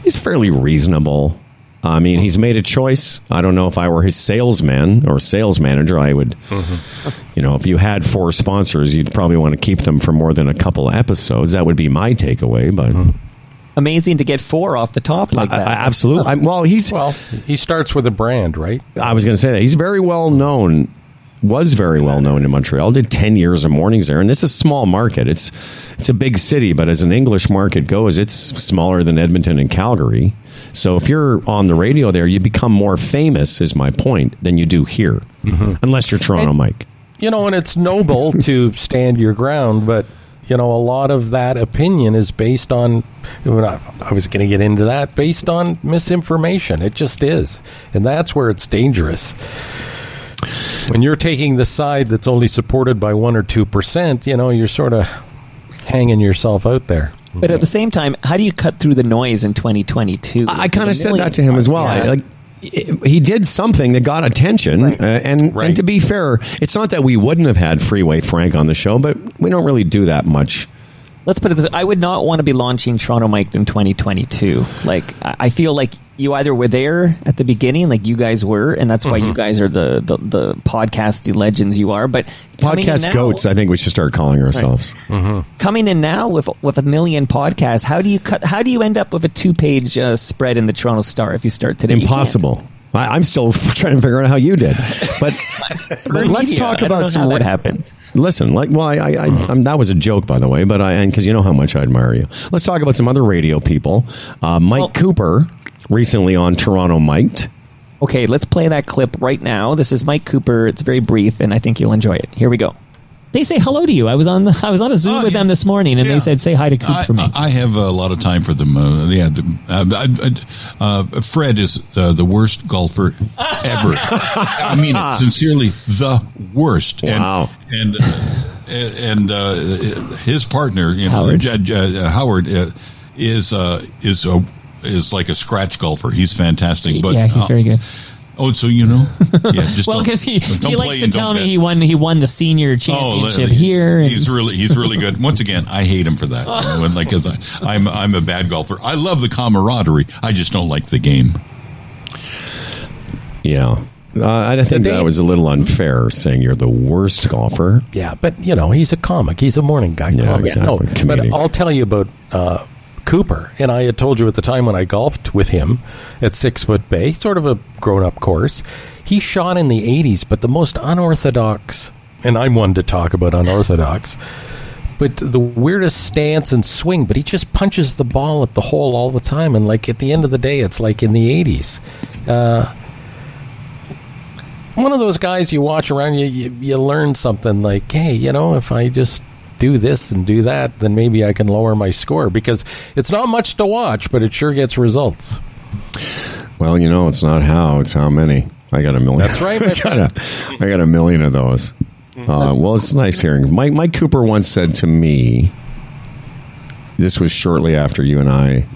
is fairly reasonable. I mean, he's made a choice. I don't know if I were his salesman or sales manager, I would, you know, if you had four sponsors, you'd probably want to keep them for more than a couple episodes. That would be my takeaway. But Amazing to get four off the top like that. I- absolutely, I'm, well, he's. Well, he starts with a brand, right? I was going to say that he's very well known. Was very well known in Montreal. Did ten years of mornings there, and it's a small market. It's it's a big city, but as an English market goes, it's smaller than Edmonton and Calgary. So if you're on the radio there, you become more famous. Is my point than you do here, mm-hmm. unless you're Toronto And- Mike. You know, and it's noble to stand your ground, but you know, a lot of that opinion is based on. I was going to get into that based on misinformation. It just is, and that's where it's dangerous. When you're taking the side that's only supported by one or two percent, you know, you're sort of hanging yourself out there. But at the same time, how do you cut through the noise in 2022? I kind of said that to him as well. Yeah. I, like he did something that got attention, Right. uh, and Right. and to be fair, it's not that we wouldn't have had Freeway Frank on the show, but we don't really do that much. Let's put it this: I would not want to be launching Toronto Mike in 2022. Like, I I feel like you either were there at the beginning, like you guys were, and that's why you guys are the the, the podcast legends you are. But Podcast now- goats, I think we should start calling ourselves. coming in now with with a million podcasts, how do you cut? How do you end up with a two page uh, spread in the Toronto Star if you start today? You. Impossible. I, I'm still trying to figure out how you did, but, but let's Media, talk I don't know about some. ra- happened. Listen, like, well, I, I, I um, that was a joke, by the way, but I, and because you know how much I admire you. Let's talk about some other radio people. Uh, Mike Well- Cooper, recently on Toronto Mic'd. Okay, let's play that clip right now. This is Mike Cooper. It's very brief, and I think you'll enjoy it. Here we go. They say hello to you. I was on the, I was on a Zoom Oh, with yeah. them this morning, and Yeah. they said say hi to Coop I, for me. I have a lot of time for them. Uh, yeah, the, uh, I- I- uh, Fred is uh, the worst golfer ever. I mean, it, sincerely, the worst. And- Wow. And uh, and uh, his partner, you know, Howard. J- J- uh, Howard, uh, is uh, is a is like a scratch golfer. He's fantastic. But yeah, he's uh, very good. Oh, so you know? Yeah, just Well, because he, he likes to tell me bet. he won he won the senior Oh, championship li- here. and- He's really he's really good. Once again, I hate him for that. You know, and like, 'cause I, I'm I'm a bad golfer. I love the camaraderie. I just don't like the game. Yeah. Uh, I think The that was a little unfair saying you're the worst golfer. Yeah, but you know, he's a comic. He's a morning guy. Yeah, comic. exactly. No, but I'll tell you about uh, Cooper. And I had told you at the time when I golfed with him at Six Foot Bay, sort of a grown up course. He shot in the 80s, but the most unorthodox, and I'm one to talk about unorthodox, but the weirdest stance and swing, but he just punches the ball at the hole all the time. And like at the end of the day, it's like in the 80s. Uh, one of those guys you watch around you, you you learn something like hey you know if i just do this and do that then maybe i can lower my score because it's not much to watch but it sure gets results Well, you know, it's not how, it's how many. I got a million. That's right, I, got a, I got a million of those. Uh, well, it's nice hearing. Mike, Mike Cooper once said to me, this was shortly after you and I,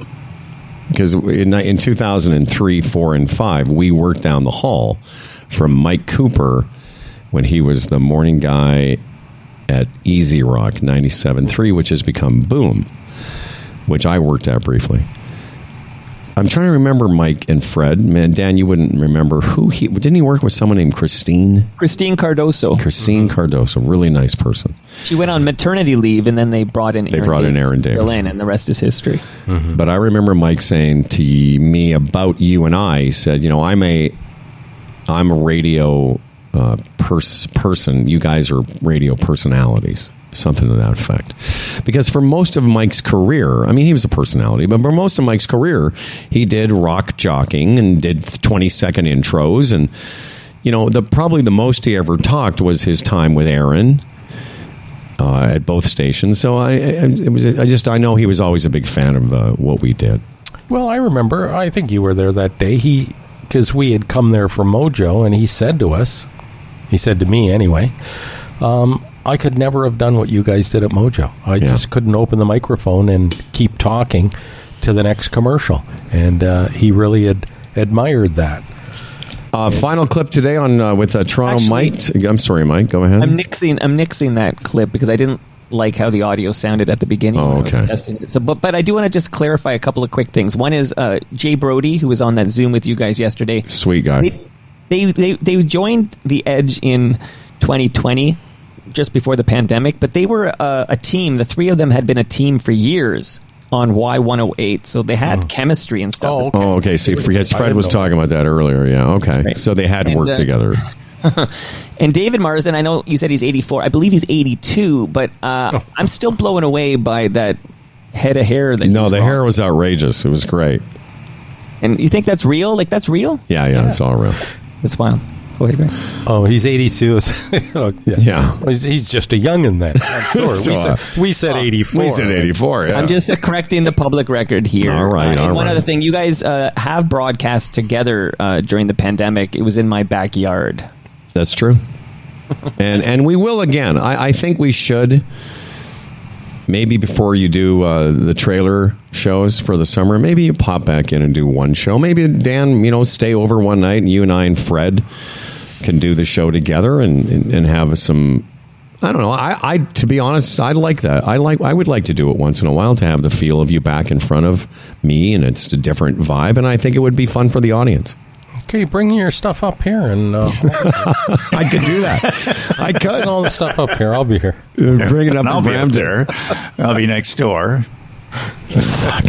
because in, in 2003, 4, and 5, we worked down the hall from Mike Cooper when he was the morning guy at EZ Rock 97.3, which has become Boom, which I worked at briefly. I'm trying to remember Mike and Fred. Man, Dan, you wouldn't remember who he didn't he work with someone named Christine? Christine Cardoso. Christine mm-hmm. Cardoso, really nice person. She went on maternity leave, and then they brought in. They Erin brought in Erin to Davis. in, and the rest is history. Mm-hmm. But I remember Mike saying to me about you and I. He said, "You know, I'm a, I'm a radio uh, pers- person. You guys are radio personalities." Something to that effect. Because for most of Mike's career, I mean, he was a personality, but for most of Mike's career, he did rock jockeying and did 20 second intros. And, you know, the probably the most he ever talked was his time with Erin uh, at both stations. So I, I, it was, I just, I know he was always a big fan of uh, what we did. well i remember i think you were there that day he because we had come there for mojo and he said to us he said to me anyway um, i could never have done what you guys did at mojo i Yeah. just couldn't open the microphone and keep talking to the next commercial and uh, he really had admired that Uh, final clip today on uh, with uh, Toronto Actually- Mike. I'm sorry, Mike. Go ahead. I'm nixing. I'm nixing that clip because I didn't. like how the audio sounded at the beginning. Oh, when I was okay. So, but but I do want to just clarify a couple of quick things. One is uh, Jay Brody, who was on that Zoom with you guys yesterday. Sweet guy. They they they, they joined the Edge in 2020, just before the pandemic. But they were uh, a team. The three of them had been a team for years on Y108, so they had chemistry and stuff. Oh, okay. Oh, okay. See, because I Fred was talking about that earlier. Yeah. Okay. Right. So they had And, worked uh, together. And David Marsden, I know you said he's 84. I believe he's 82, but uh, I'm still blown away by that head of hair. That No, the got. hair was outrageous. It was great. And you think that's real? Like that's real? Yeah, yeah, it's all real. That's wild. Go ahead, Greg. Oh, he's 82. oh, yeah. Yeah. Well, he's, he's just a youngin' then. I'm sorry. So, we, uh, said, we said 84. We said 84. Yeah. I'm just uh, correcting the public record here. All right, Uh, and all one right. other thing, you guys uh, have broadcast together uh, during the pandemic. It was in my backyard. That's true. and and we will again. I, I think we should maybe before you do uh, the trailer shows for the summer, maybe you pop back in and do one show. Maybe Dan, you know, stay over one night, and you and I and Fred can do the show together and and, and have some. I don't know. I, I to be honest, I'd like that. I like. I would like to do it once in a while to have the feel of you back in front of me, and it's a different vibe. And I think it would be fun for the audience. Okay, bring your stuff up here and uh, I could do that. I could. all the stuff up here. I'll be here. Uh, bring it up And to I'll be up Brampton. there. I'll be next door. Fuck.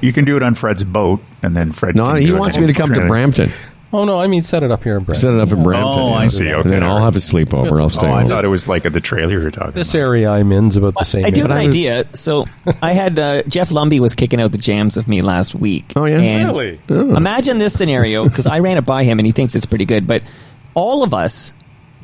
you can do it on Fred's boat, and then Fred. No, can he do wants on me to come to. Brampton. Oh, no, I mean set it up here, in Brett. Set it up in Brampton. Oh, yeah. I see. Okay, and then I'll have a sleepover. I'll stay Oh, I over. thought it was like at the trailer you were talking. This about. area I'm in's about the same I do have area. an idea. So I had uh, Jeff Lumby was kicking out the jams with me last week. Oh, yeah? And Really? Imagine this scenario because I ran it by him and he thinks it's pretty good. But all of us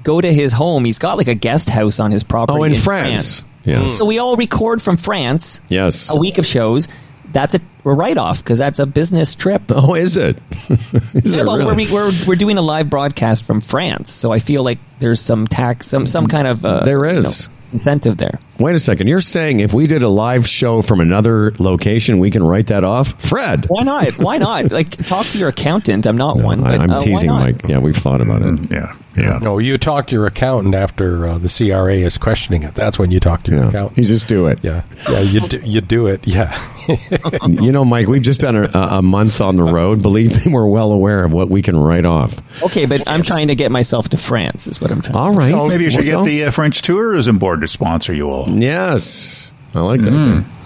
go to his home. He's got like a guest house on his property oh, in, France. Yes. So we all record from France. Yes. A week of shows. That's a, a write off because that's a business trip. Oh, is it? is Yeah, it well, really? we're, we're we're doing a live broadcast from France, so I feel like there's some tax, some some kind of uh, There you know, incentive there. Wait a second. You're saying if we did a live show from another location, we can write that off? Fred. Why not? Why not? Like, talk to your accountant. I'm not one. I, But, am uh, teasing, not? Mike. Yeah, we've thought about it. Yeah, yeah. No, you talk to your accountant after uh, the CRA is questioning it. That's when you talk to your Yeah. accountant. You just do it. yeah, yeah, you do, you do it. Yeah, You know, Mike, we've just done a, a month on the road. Believe me, we're well aware of what we can write off. Okay, but I'm trying to get myself to France. Is what I'm trying. All right. Maybe you should Well, get the uh, French tourism board to sponsor you all. Yes. I like that. Mm-hmm.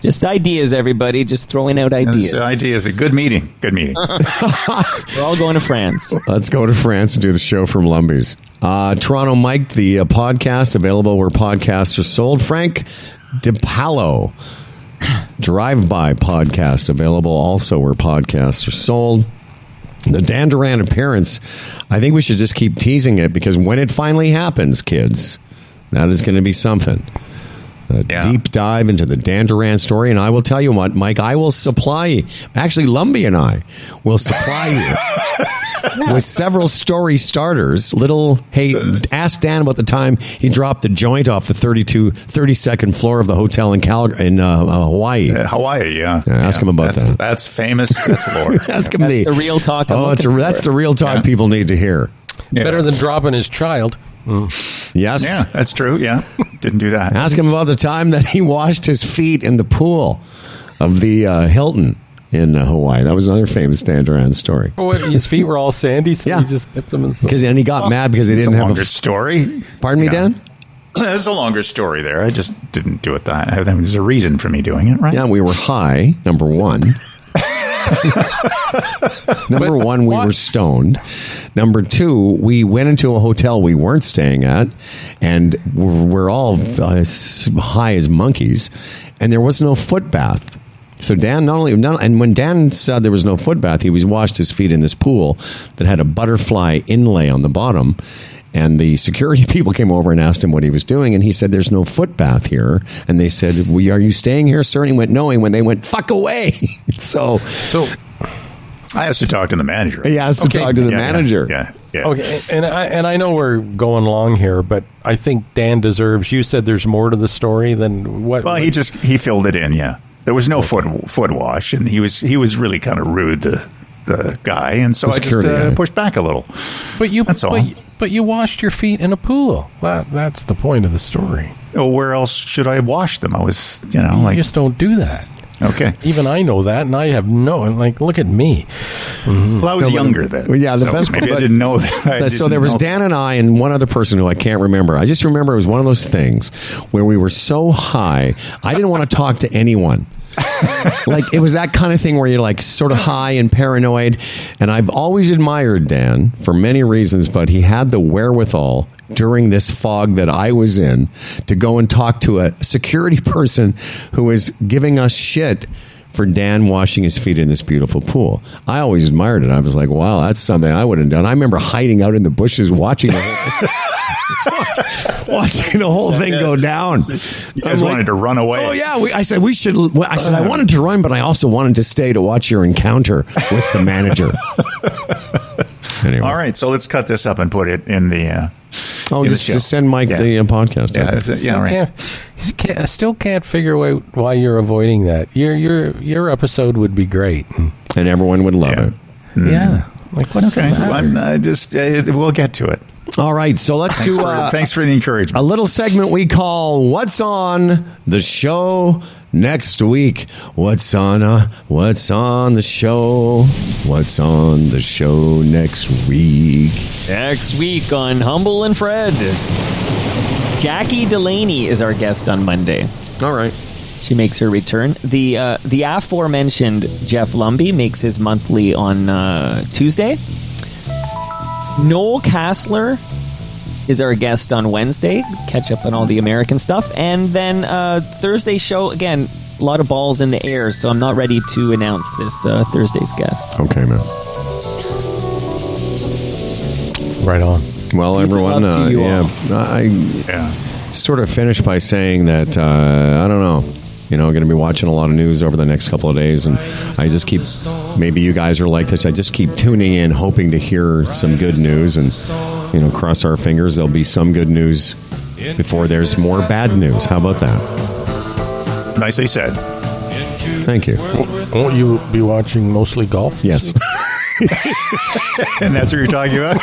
Too. Just ideas, everybody. Just throwing out ideas. The idea is a good meeting. Good meeting. We're all going to France. Let's go to France and do the show from Lumby's. Uh, Toronto Mike, the uh, podcast available where podcasts are sold. Frank DePalo, Drive By podcast available also where podcasts are sold. The Dan Duran appearance, I think we should just keep teasing it because when it finally happens, kids, that is going to be something. A Yeah. deep dive into the Dan Duran story. And I will tell you what, Mike, I will supply you. Actually, Lumby and I will supply you with several story starters. Little, hey, ask Dan about the time he dropped the joint off the 32, 32nd floor of the hotel in Cal- in uh, uh, Hawaii. Uh, Hawaii, yeah. Yeah, ask him about that's, that. That's famous. That's lore. Ask him the, the real talk I'm Oh, it's a, that's for. the real talk Yeah. people need to hear. Yeah. better than dropping his child. Yes. Yeah, that's true. Yeah, didn't do that. Ask him about the time that he washed his feet in the pool of the uh, Hilton in uh, Hawaii. That was another famous Dan Duran story. Oh, what, his feet were all sandy, so Yeah. he just dipped them in. The Because and he got mad because they didn't have longer a. story. Pardon me, Yeah. Dan. There's a longer story there. I just didn't do it that. I- There's a reason for me doing it, right? Yeah, we were high. Number one. Number But one, we what- were stoned. Number two, we went into a hotel we weren't staying at, and we're, we're all uh, high as monkeys, and there was no foot bath. So Dan not only not, and when Dan said there was no foot bath, he was washed his feet in this pool that had a butterfly inlay on the bottom. And the security people came over and asked him what he was doing, and he said, "There's no foot bath here." And they said, "We are you staying here, sir?" And he went, "No." And when they went, "Fuck away!" so So I asked to talk to the manager. he asked to Okay. talk to the Yeah, yeah, manager. Yeah, yeah. okay, and I and I know we're going long here, but I think Dan deserves. You said there's more to the story than what. Well, he just he filled it in. Yeah, there was no foot foot wash, and he was he was really kind of rude. The the guy, and so The I just security uh, guy. pushed back a little. But you, That's all. But, but you washed your feet in a pool. That, that's the point of the story. Well, where else should I wash them? I was, you know, You like just don't do that. okay. Even I know that, and I have no. Like, look at me. Well, I was but- younger then. Well, yeah, the so best- maybe I didn't know that. I so didn't there was know. Dan and I and one other person who I can't remember. I just remember it was one of those things where we were so high, I didn't want to talk to anyone. like it was that kind of thing where you're like sort of high and paranoid. And I've always admired Dan for many reasons, but he had the wherewithal during this fog that I was in to go and talk to a security person who was giving us shit for Dan washing his feet in this beautiful pool. I always admired it. I was like, wow, that's something I would have done. I remember hiding out in the bushes watching watching the whole thing go down. You guys I'm like, wanted to run away. Oh yeah, we, I said we should. I said I wanted to run, but I also wanted to stay to watch your encounter with the manager. anyway, All right, so let's cut this up and put it in the. Uh, Oh, in the just, show. just send Mike Yeah. the uh, podcast. Yeah, Okay. that's yeah, Still right. can't, can't- I still can't figure out why you're avoiding that. Your your your episode would be great. and everyone would love Yeah. it. Yeah, like what's Okay, the matter? I'm, uh, just uh, we'll get to it. All right, so let's Thanks, do for, uh, thanks for the encouragement. a little segment we call "What's on the show next week." What's on? Uh, what's on the show? What's on the show next week? Next week on Humble and Fred, Jackie Delaney is our guest on Monday. All right. She makes her return. The uh, the aforementioned Jeff Lumby makes his monthly on uh, Tuesday. Noel Kassler is our guest on Wednesday. Catch up on all the American stuff, and then uh, Thursday show again. A lot of balls in the air, so I'm not ready to announce this uh, Thursday's guest. Okay, man. right on. Well, Peace everyone, love uh, yeah, all. I yeah. sort of finished by saying that uh, I don't know. You know, going to be watching a lot of news over the next couple of days, and I just keep. Maybe you guys are like this. I just keep tuning in, hoping to hear some good news, and you know, cross our fingers. There'll be some good news before there's more bad news. How about that? Nicely said. Thank you. Won't you be watching mostly golf? Yes. And that's what you're talking about.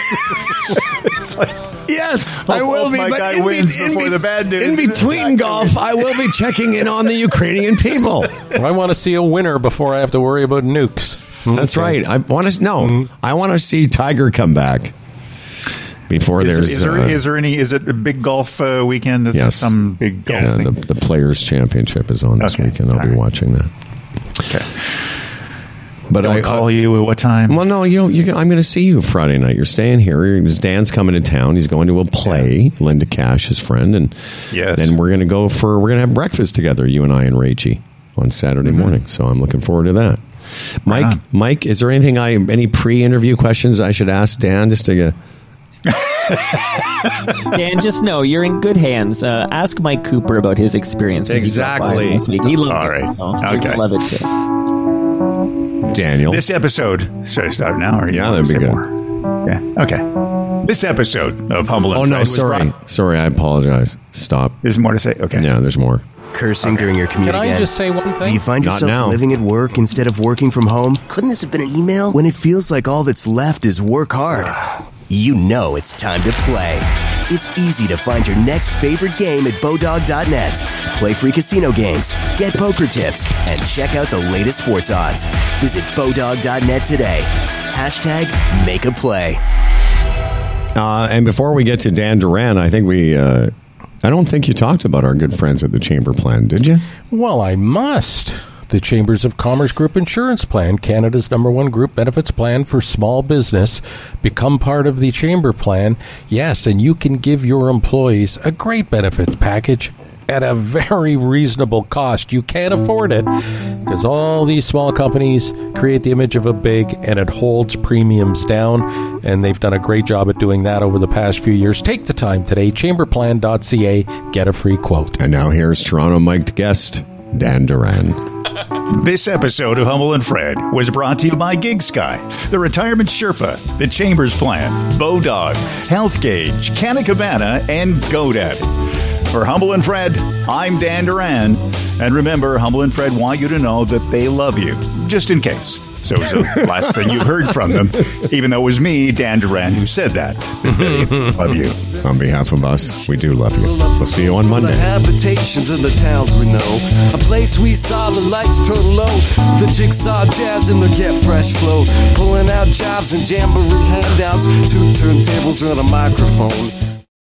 Yes, I will be, my guy wins before the bad news. In between golf, I will be checking in on the Ukrainian people. I want to see a winner before I have to worry about nukes. That's Okay. right. I want to no. I want to see Tiger come back before Is, there's is there, uh, is there any? Is it a big golf uh, weekend? Is there Yes. some big golf yeah, thing? the, the Players Championship is on this Okay. weekend. I'll All be right. watching that. Okay. But I'll call you at what time? Well, no, you, you I'm going to see you Friday night. You're staying here. Dan's coming to town. He's going to a play. Linda Cash, his friend, and Yes. then we're going to go for we're going to have breakfast together. You and I and Rachie on Saturday morning. So I'm looking forward to that. Mike, on. Mike, is there anything I any pre-interview questions I should ask Dan just to get? Dan, just know you're in good hands. Uh, ask Mike Cooper about his experience. when he Exactly. last. He loved All it. right. so Okay. love it too. Daniel. This episode. Should I start now? Or Yeah, that'd be good. More? Yeah. Okay. This episode of Humble and oh no, Fred was sorry, brought- sorry. I apologize. Stop. There's more to say. Okay. Yeah, there's more. Cursing during your commute Can I again? just say one thing? Do you find Not yourself now. living at work instead of working from home? Couldn't this have been an email? When it feels like all that's left is work hard, you know it's time to play. It's easy to find your next favorite game at Bodog.net. Play free casino games, get poker tips, and check out the latest sports odds. Visit Bodog.net today. Hashtag make a play. Uh, and before we get to Dan Duran, I think we. Uh, I don't think you talked about our good friends at the Chamber Plan, did you? Well, I must. The Chambers of Commerce Group Insurance Plan, Canada's number one group benefits plan for small business. Become part of the Chamber Plan. Yes, and you can give your employees a great benefits package at a very reasonable cost. You can't afford it because all these small companies create the image of a big and it holds premiums down. And they've done a great job at doing that over the past few years. Take the time today, chamberplan.ca, get a free quote. And now here's Toronto mic'd guest, Dan Duran. This episode of Humble and Fred was brought to you by GigSky, the Retirement Sherpa, the Chambers Plan, Bodog, Health Gauge, Canna Cabana, and GoDaddy. For Humble and Fred, I'm Dan Duran. And remember, Humble and Fred want you to know that they love you, just in case. So it was the last thing you heard from them, even though it was me, Dan Duran, who said that. They love you. On behalf of us, we do love you. We'll see you on The Monday. habitations in the towns we know. A place we saw the lights turn low. The jigsaw jazz and the get fresh flow. Pulling out jobs and jamboree handouts. Two turntables and a microphone.